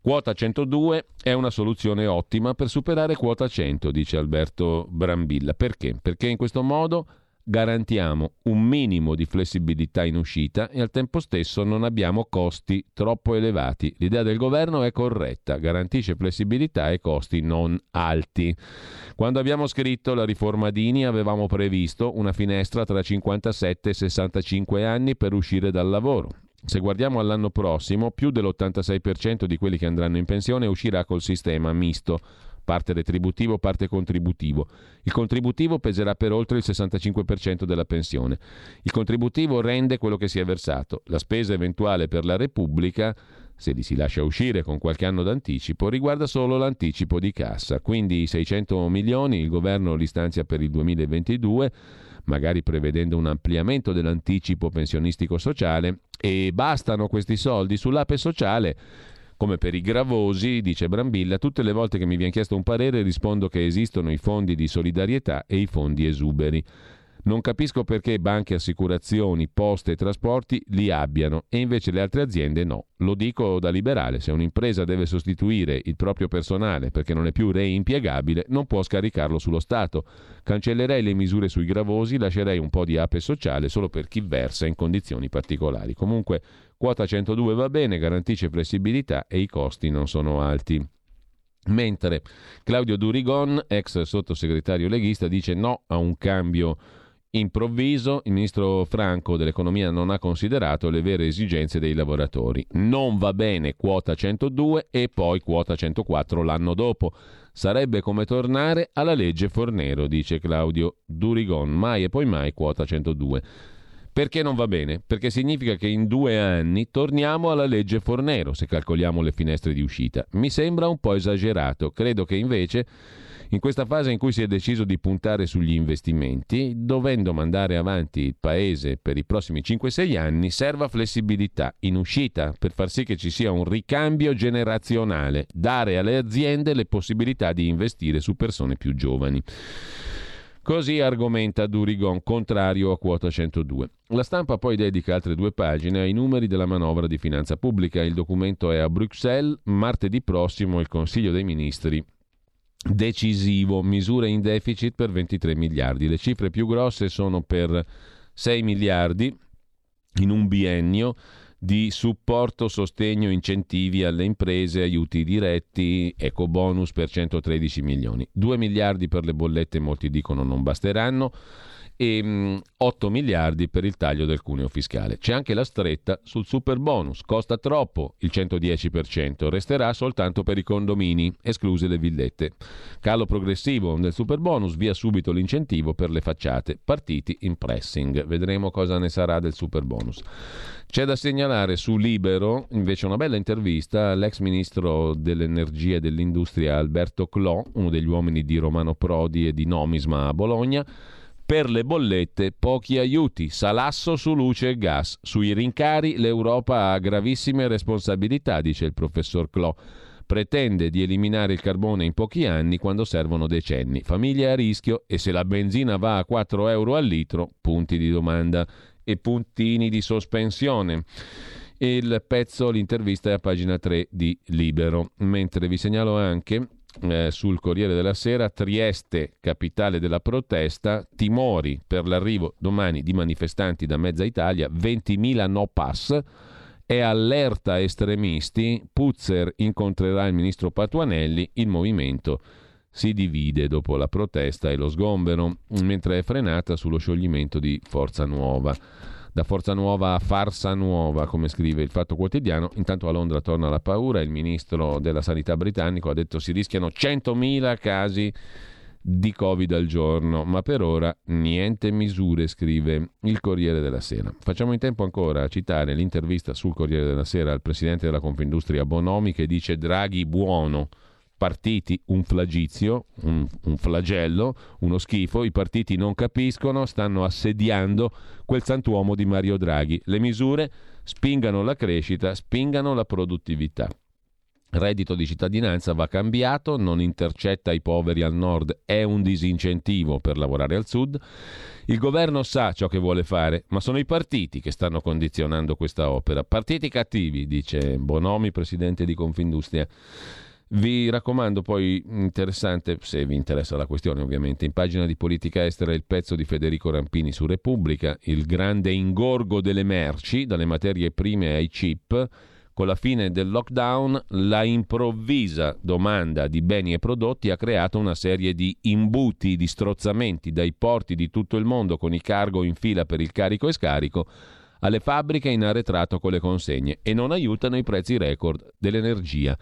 S1: Quota 102 è una soluzione ottima per superare quota 100, dice Alberto Brambilla. Perché? Perché in questo modo garantiamo un minimo di flessibilità in uscita e al tempo stesso non abbiamo costi troppo elevati. L'idea del governo è corretta, garantisce flessibilità e costi non alti. Quando abbiamo scritto la riforma Dini avevamo previsto una finestra tra 57 e 65 anni per uscire dal lavoro. Se guardiamo all'anno prossimo, più dell'86% di quelli che andranno in pensione uscirà col sistema misto, parte retributivo, parte contributivo. Il contributivo peserà per oltre il 65% della pensione. Il contributivo rende quello che si è versato. La spesa eventuale per la Repubblica se li si lascia uscire con qualche anno d'anticipo, riguarda solo l'anticipo di cassa. Quindi i 600 milioni il governo li stanzia per il 2022, magari prevedendo un ampliamento dell'anticipo pensionistico sociale e bastano questi soldi sull'ape sociale. Come per i gravosi, dice Brambilla, tutte le volte che mi viene chiesto un parere rispondo che esistono i fondi di solidarietà e i fondi esuberi. Non capisco perché banche, assicurazioni, poste e trasporti li abbiano e invece le altre aziende no. Lo dico da liberale, se un'impresa deve sostituire il proprio personale perché non è più reimpiegabile, non può scaricarlo sullo Stato. Cancellerei le misure sui gravosi, lascerei un po' di ape sociale solo per chi versa in condizioni particolari. Comunque quota 102 va bene, garantisce flessibilità e i costi non sono alti. Mentre Claudio Durigon, ex sottosegretario leghista, dice no a un cambio improvviso il ministro Franco dell'economia non ha considerato le vere esigenze dei lavoratori. Non va bene quota 102 e poi quota 104 l'anno dopo. Sarebbe come tornare alla legge Fornero, dice Claudio Durigon, mai e poi mai quota 102. Perché non va bene? Perché significa che in due anni torniamo alla legge Fornero, se calcoliamo le finestre di uscita. Mi sembra un po' esagerato, credo che invece in questa fase in cui si è deciso di puntare sugli investimenti, dovendo mandare avanti il Paese per i prossimi 5-6 anni, serva flessibilità in uscita per far sì che ci sia un ricambio generazionale, dare alle aziende le possibilità di investire su persone più giovani. Così argomenta Durigon, contrario a quota 102. La stampa poi dedica altre due pagine ai numeri della manovra di finanza pubblica. Il documento è a Bruxelles. Martedì prossimo il Consiglio dei Ministri decisivo, misure in deficit per 23 miliardi. Le cifre più grosse sono per 6 miliardi in un biennio di supporto, sostegno, incentivi alle imprese, aiuti diretti, eco bonus per 113 milioni. 2 miliardi per le bollette, molti dicono non basteranno e 8 miliardi per il taglio del cuneo fiscale. C'è anche la stretta sul super bonus, costa troppo il 110%, resterà soltanto per i condomini, escluse le villette. Calo progressivo del super bonus, via subito l'incentivo per le facciate, partiti in pressing. Vedremo cosa ne sarà del super bonus. C'è da segnalare su Libero invece una bella intervista all'ex ministro dell'energia e dell'industria Alberto Clò, uno degli uomini di Romano Prodi e di Nomisma a Bologna per le bollette pochi aiuti, salasso su luce e gas. Sui rincari l'Europa ha gravissime responsabilità, dice il professor Clò. Pretende di eliminare il carbone in pochi anni quando servono decenni. Famiglie a rischio e se la benzina va a 4 euro al litro, punti di domanda e puntini di sospensione. Il pezzo, l'intervista è a pagina 3 di Libero. Mentre vi segnalo anche eh, sul Corriere della Sera, Trieste, capitale della protesta, timori per l'arrivo domani di manifestanti da mezza Italia, 20.000 no pass, è allerta estremisti, Puzzer incontrerà il ministro Patuanelli, il movimento si divide dopo la protesta e lo sgombero, mentre è frenata sullo scioglimento di Forza Nuova da Forza Nuova a farsa nuova, come scrive il Fatto Quotidiano. Intanto a Londra torna la paura, il ministro della Sanità britannico ha detto si rischiano 100.000 casi di Covid al giorno, ma per ora niente misure, scrive il Corriere della Sera. Facciamo in tempo ancora a citare l'intervista sul Corriere della Sera al presidente della Confindustria Bonomi che dice Draghi buono partiti un flagizio, un, un, flagello, uno schifo, i partiti non capiscono, stanno assediando quel santuomo di Mario Draghi. Le misure spingano la crescita, spingano la produttività. Reddito di cittadinanza va cambiato, non intercetta i poveri al nord, è un disincentivo per lavorare al sud. Il governo sa ciò che vuole fare, ma sono i partiti che stanno condizionando questa opera. Partiti cattivi, dice Bonomi, presidente di Confindustria. Vi raccomando poi, interessante, se vi interessa la questione ovviamente, in pagina di politica estera il pezzo di Federico Rampini su Repubblica, il grande ingorgo delle merci, dalle materie prime ai chip, con la fine del lockdown, la improvvisa domanda di beni e prodotti ha creato una serie di imbuti, di strozzamenti dai porti di tutto il mondo con i cargo in fila per il carico e scarico alle fabbriche in arretrato con le consegne e non aiutano i prezzi record dell'energia.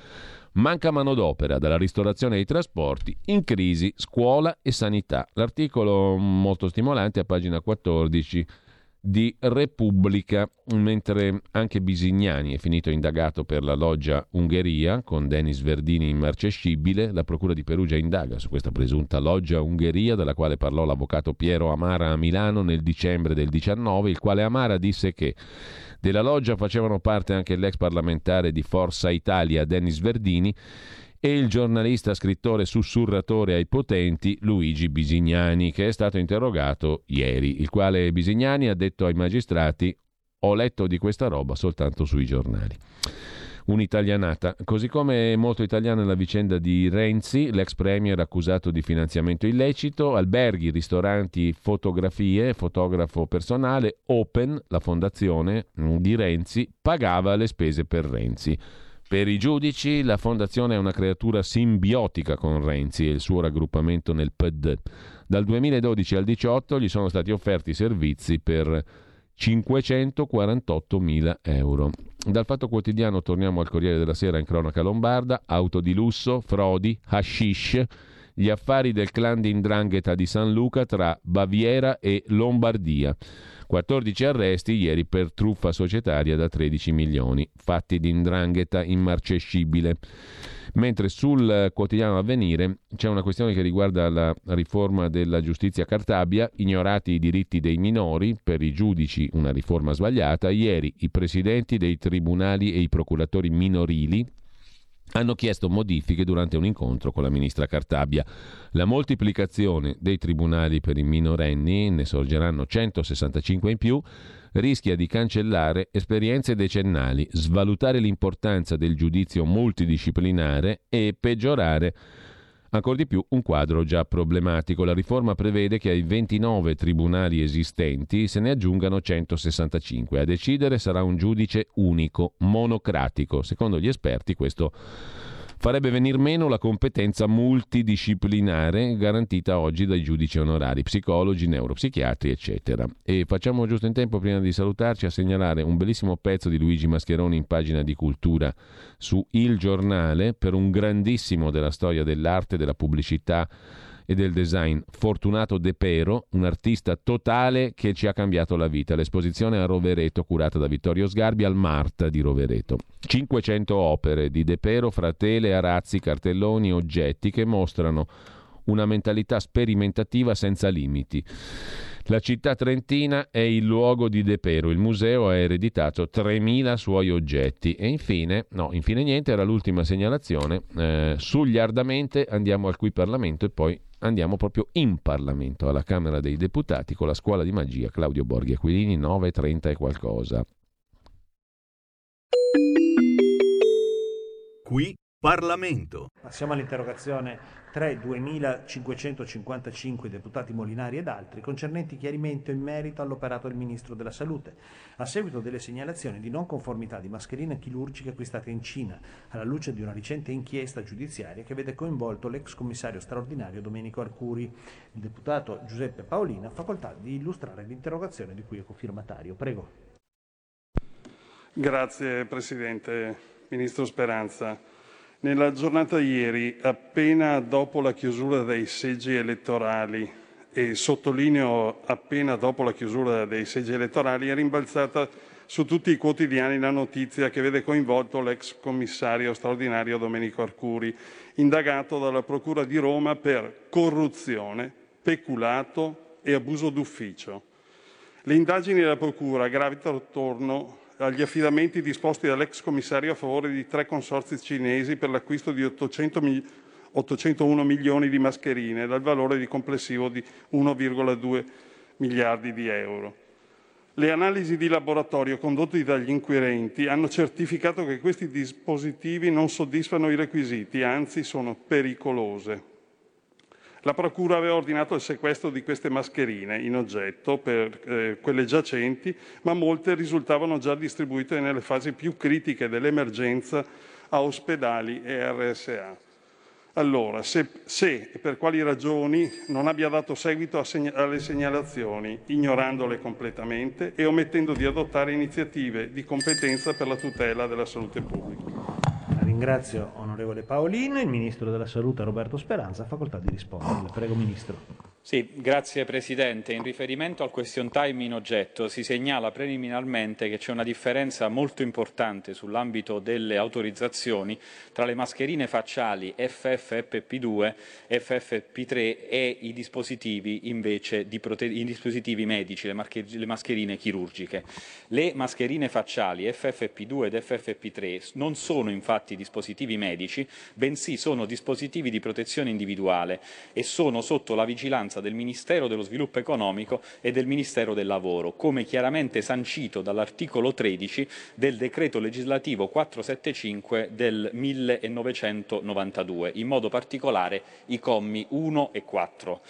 S1: Manca manodopera dalla ristorazione ai trasporti, in crisi scuola e sanità. L'articolo molto stimolante a pagina 14 di Repubblica, mentre anche Bisignani è finito indagato per la loggia Ungheria con Denis Verdini immarcescibile, la Procura di Perugia indaga su questa presunta loggia Ungheria della quale parlò l'avvocato Piero Amara a Milano nel dicembre del 19, il quale Amara disse che della loggia facevano parte anche l'ex parlamentare di Forza Italia Denis Verdini e il giornalista, scrittore, sussurratore ai potenti Luigi Bisignani, che è stato interrogato ieri, il quale Bisignani ha detto ai magistrati ho letto di questa roba soltanto sui giornali. Un'italianata, così come è molto italiana la vicenda di Renzi, l'ex premier accusato di finanziamento illecito, alberghi, ristoranti, fotografie, fotografo personale, Open, la fondazione di Renzi, pagava le spese per Renzi. Per i giudici la fondazione è una creatura simbiotica con Renzi e il suo raggruppamento nel PD. Dal 2012 al 2018 gli sono stati offerti servizi per 548 mila euro. Dal Fatto Quotidiano torniamo al Corriere della Sera in cronaca lombarda, auto di lusso, frodi, hashish, gli affari del clan di Indrangheta di San Luca tra Baviera e Lombardia. 14 arresti ieri per truffa societaria da 13 milioni, fatti di indrangheta immarcescibile. Mentre sul quotidiano Avvenire c'è una questione che riguarda la riforma della giustizia Cartabia, ignorati i diritti dei minori, per i giudici una riforma sbagliata, ieri i presidenti dei tribunali e i procuratori minorili hanno chiesto modifiche durante un incontro con la ministra Cartabia. La moltiplicazione dei tribunali per i minorenni, ne sorgeranno 165 in più, rischia di cancellare esperienze decennali, svalutare l'importanza del giudizio multidisciplinare e peggiorare Ancora di più un quadro già problematico. La riforma prevede che ai 29 tribunali esistenti se ne aggiungano 165. A decidere sarà un giudice unico, monocratico. Secondo gli esperti questo farebbe venir meno la competenza multidisciplinare garantita oggi dai giudici onorari, psicologi, neuropsichiatri, eccetera. E facciamo giusto in tempo, prima di salutarci, a segnalare un bellissimo pezzo di Luigi Mascheroni in pagina di cultura su Il Giornale per un grandissimo della storia dell'arte, della pubblicità e del design Fortunato De Pero, un artista totale che ci ha cambiato la vita. L'esposizione a Rovereto, curata da Vittorio Sgarbi al Marta di Rovereto. 500 opere di De Pero, fra tele, arazzi, cartelloni, oggetti che mostrano una mentalità sperimentativa senza limiti. La città trentina è il luogo di De Pero, il museo ha ereditato 3.000 suoi oggetti. E infine, no, infine niente, era l'ultima segnalazione, eh, sugliardamente andiamo al qui Parlamento e poi andiamo proprio in Parlamento, alla Camera dei Deputati, con la scuola di magia Claudio Borghi Aquilini, 9.30 e qualcosa.
S9: Qui Parlamento.
S10: Passiamo all'interrogazione 3 2555 deputati Molinari ed altri concernenti chiarimento in merito all'operato del Ministro della Salute, a seguito delle segnalazioni di non conformità di mascherine chirurgiche acquistate in Cina, alla luce di una recente inchiesta giudiziaria che vede coinvolto l'ex commissario straordinario Domenico Arcuri. Il deputato Giuseppe Paolina ha facoltà di illustrare l'interrogazione di cui è cofirmatario. Prego.
S11: Grazie Presidente, Ministro Speranza. Nella giornata di ieri, appena dopo la chiusura dei seggi elettorali, e sottolineo appena dopo la chiusura dei seggi elettorali, è rimbalzata su tutti i quotidiani la notizia che vede coinvolto l'ex commissario straordinario Domenico Arcuri, indagato dalla Procura di Roma per corruzione, peculato e abuso d'ufficio. Le indagini della Procura gravitano attorno agli affidamenti disposti dall'ex commissario a favore di tre consorzi cinesi per l'acquisto di 800 mi- 801 milioni di mascherine dal valore di complessivo di 1,2 miliardi di euro. Le analisi di laboratorio condotte dagli inquirenti hanno certificato che questi dispositivi non soddisfano i requisiti, anzi sono pericolose. La Procura aveva ordinato il sequestro di queste mascherine in oggetto per eh, quelle giacenti, ma molte risultavano già distribuite nelle fasi più critiche dell'emergenza a ospedali e RSA. allora, se, se, e per quali ragioni non abbia dato seguito segna- alle segnalazioni, ignorandole completamente e omettendo di adottare iniziative di competenza per la tutela della salute pubblica.
S10: Ringrazio onorevole Paolino, il Ministro della Salute Roberto Speranza facoltà di rispondere. Prego Ministro.
S12: Sì, grazie Presidente. In riferimento al question time in oggetto si segnala preliminarmente che c'è una differenza molto importante sull'ambito delle autorizzazioni tra le mascherine facciali FFP2, FFP3 e i dispositivi invece di i dispositivi medici, le, le mascherine chirurgiche. Le mascherine facciali FFP2 ed FFP3 non sono infatti dispositivi medici, bensì sono dispositivi di protezione individuale e sono sotto la vigilanza del Ministero dello Sviluppo Economico e del Ministero del Lavoro, come chiaramente sancito dall'articolo 13 del decreto legislativo 475 del 1992, in modo particolare i commi 1 e 4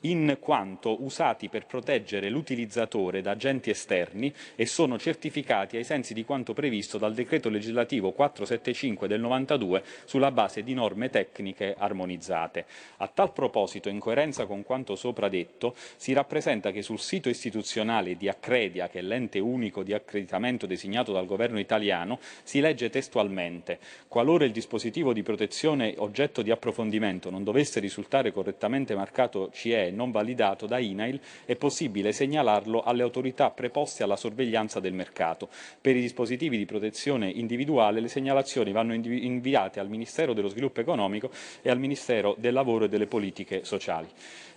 S12: in quanto usati per proteggere l'utilizzatore da agenti esterni e sono certificati ai sensi di quanto previsto dal decreto legislativo 475 del 92 sulla base di norme tecniche armonizzate. A tal proposito, in coerenza con quanto sopra detto, si rappresenta che sul sito istituzionale di Accredia, che è l'ente unico di accreditamento designato dal governo italiano, si legge testualmente qualora il dispositivo di protezione oggetto di approfondimento non dovesse risultare correttamente marcato CE non validato da INAIL, è possibile segnalarlo alle autorità preposte alla sorveglianza del mercato. Per i dispositivi di protezione individuale le segnalazioni vanno inviate al Ministero dello Sviluppo Economico e al Ministero del Lavoro e delle Politiche Sociali.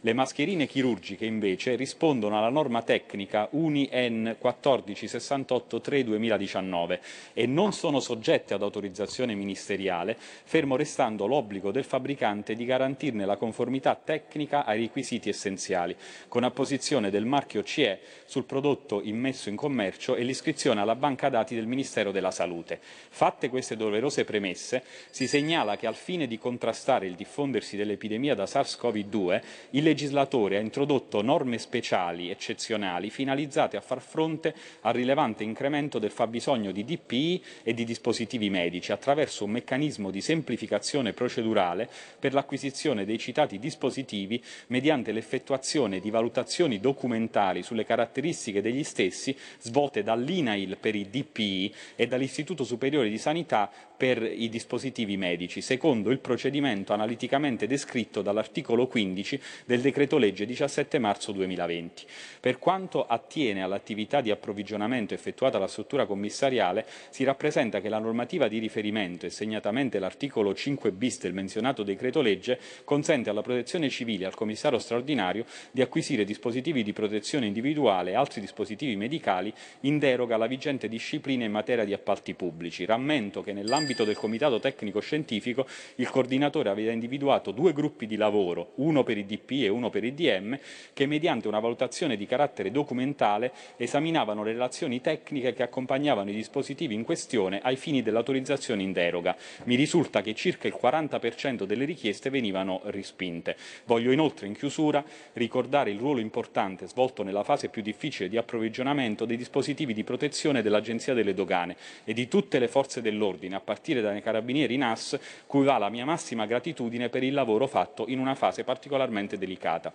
S12: Le mascherine chirurgiche invece rispondono alla norma tecnica UNI-N 1468-3-2019 e non sono soggette ad autorizzazione ministeriale, fermo restando l'obbligo del fabbricante di garantirne la conformità tecnica ai requisiti essenziali, con apposizione del marchio CE sul prodotto immesso in commercio e l'iscrizione alla banca dati del Ministero della Salute. Fatte queste doverose premesse, si segnala che al fine di contrastare il diffondersi dell'epidemia da SARS-CoV-2, il legislatore ha introdotto norme speciali eccezionali finalizzate a far fronte al rilevante incremento del fabbisogno di DPI e di dispositivi medici attraverso un meccanismo di semplificazione procedurale per l'acquisizione dei citati dispositivi mediante l'effettuazione di valutazioni documentali sulle caratteristiche degli stessi svolte dall'INAIL per i DPI e dall'Istituto Superiore di Sanità per i dispositivi medici, secondo il procedimento analiticamente descritto dall'articolo 15 del decreto legge 17 marzo 2020. Per quanto attiene all'attività di approvvigionamento effettuata dalla struttura commissariale, si rappresenta che la normativa di riferimento e segnatamente l'articolo 5 bis del menzionato decreto legge consente alla protezione civile e al commissario straordinario di acquisire dispositivi di protezione individuale e altri dispositivi medicali in deroga alla vigente disciplina in materia di appalti pubblici. Rammento che nell'ambito nell'ambito del Comitato Tecnico Scientifico il coordinatore aveva individuato due gruppi di lavoro, uno per i DP e uno per i DM, che mediante una valutazione di carattere documentale esaminavano le relazioni tecniche che accompagnavano i dispositivi in questione ai fini dell'autorizzazione in deroga. Mi risulta che circa il 40% delle richieste venivano respinte. Voglio inoltre in chiusura ricordare il ruolo importante svolto nella fase più difficile di approvvigionamento dei dispositivi di protezione dell'Agenzia delle Dogane e di tutte le forze dell'ordine, a partire partire dai carabinieri NAS, cui va la mia massima gratitudine per il lavoro fatto in una fase particolarmente delicata.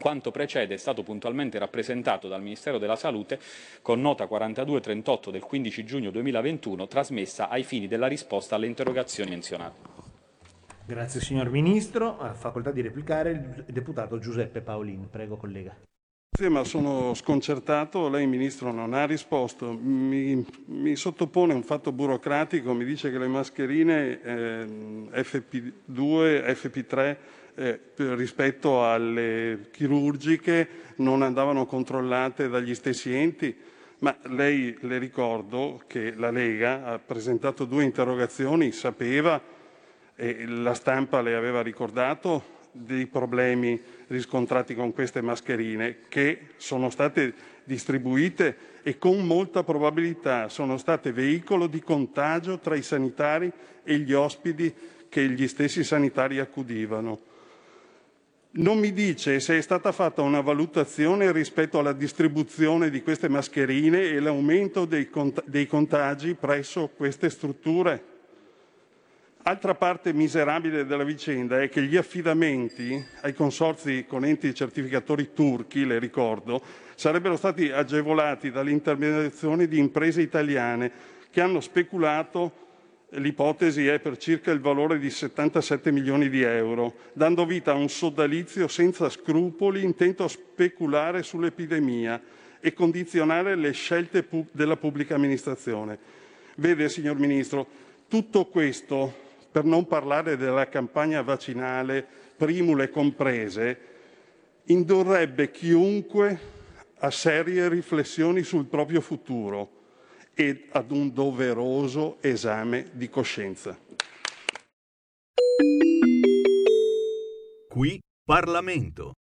S12: Quanto precede è stato puntualmente rappresentato dal Ministero della Salute con nota 4238 del 15 giugno 2021 trasmessa ai fini della risposta alle interrogazioni menzionate.
S10: Grazie signor Ministro. Ha facoltà di replicare il deputato Giuseppe Paolin. Prego collega.
S11: Sì, ma sono sconcertato, lei Ministro non ha risposto, mi, mi sottopone un fatto burocratico, mi dice che le mascherine eh, FP2, FP3 eh, rispetto alle chirurgiche non andavano controllate dagli stessi enti, ma lei le ricordo che la Lega ha presentato due interrogazioni, sapeva e la stampa le aveva ricordato dei problemi riscontrati con queste mascherine che sono state distribuite e con molta probabilità sono state veicolo di contagio tra i sanitari e gli ospiti che gli stessi sanitari accudivano. Non mi dice se è stata fatta una valutazione rispetto alla distribuzione di queste mascherine e l'aumento dei, cont- dei contagi presso queste strutture. Altra parte miserabile della vicenda è che gli affidamenti ai consorzi con enti certificatori turchi, le ricordo, sarebbero stati agevolati dall'intermediazione di imprese italiane che hanno speculato l'ipotesi è per circa il valore di 77 milioni di euro, dando vita a un sodalizio senza scrupoli intento a speculare sull'epidemia e condizionare le scelte della pubblica amministrazione. Vede, signor Ministro, tutto questo per non parlare della campagna vaccinale, primule comprese, indurrebbe chiunque a serie riflessioni sul proprio futuro e ad un doveroso esame di coscienza.
S9: Qui Parlamento.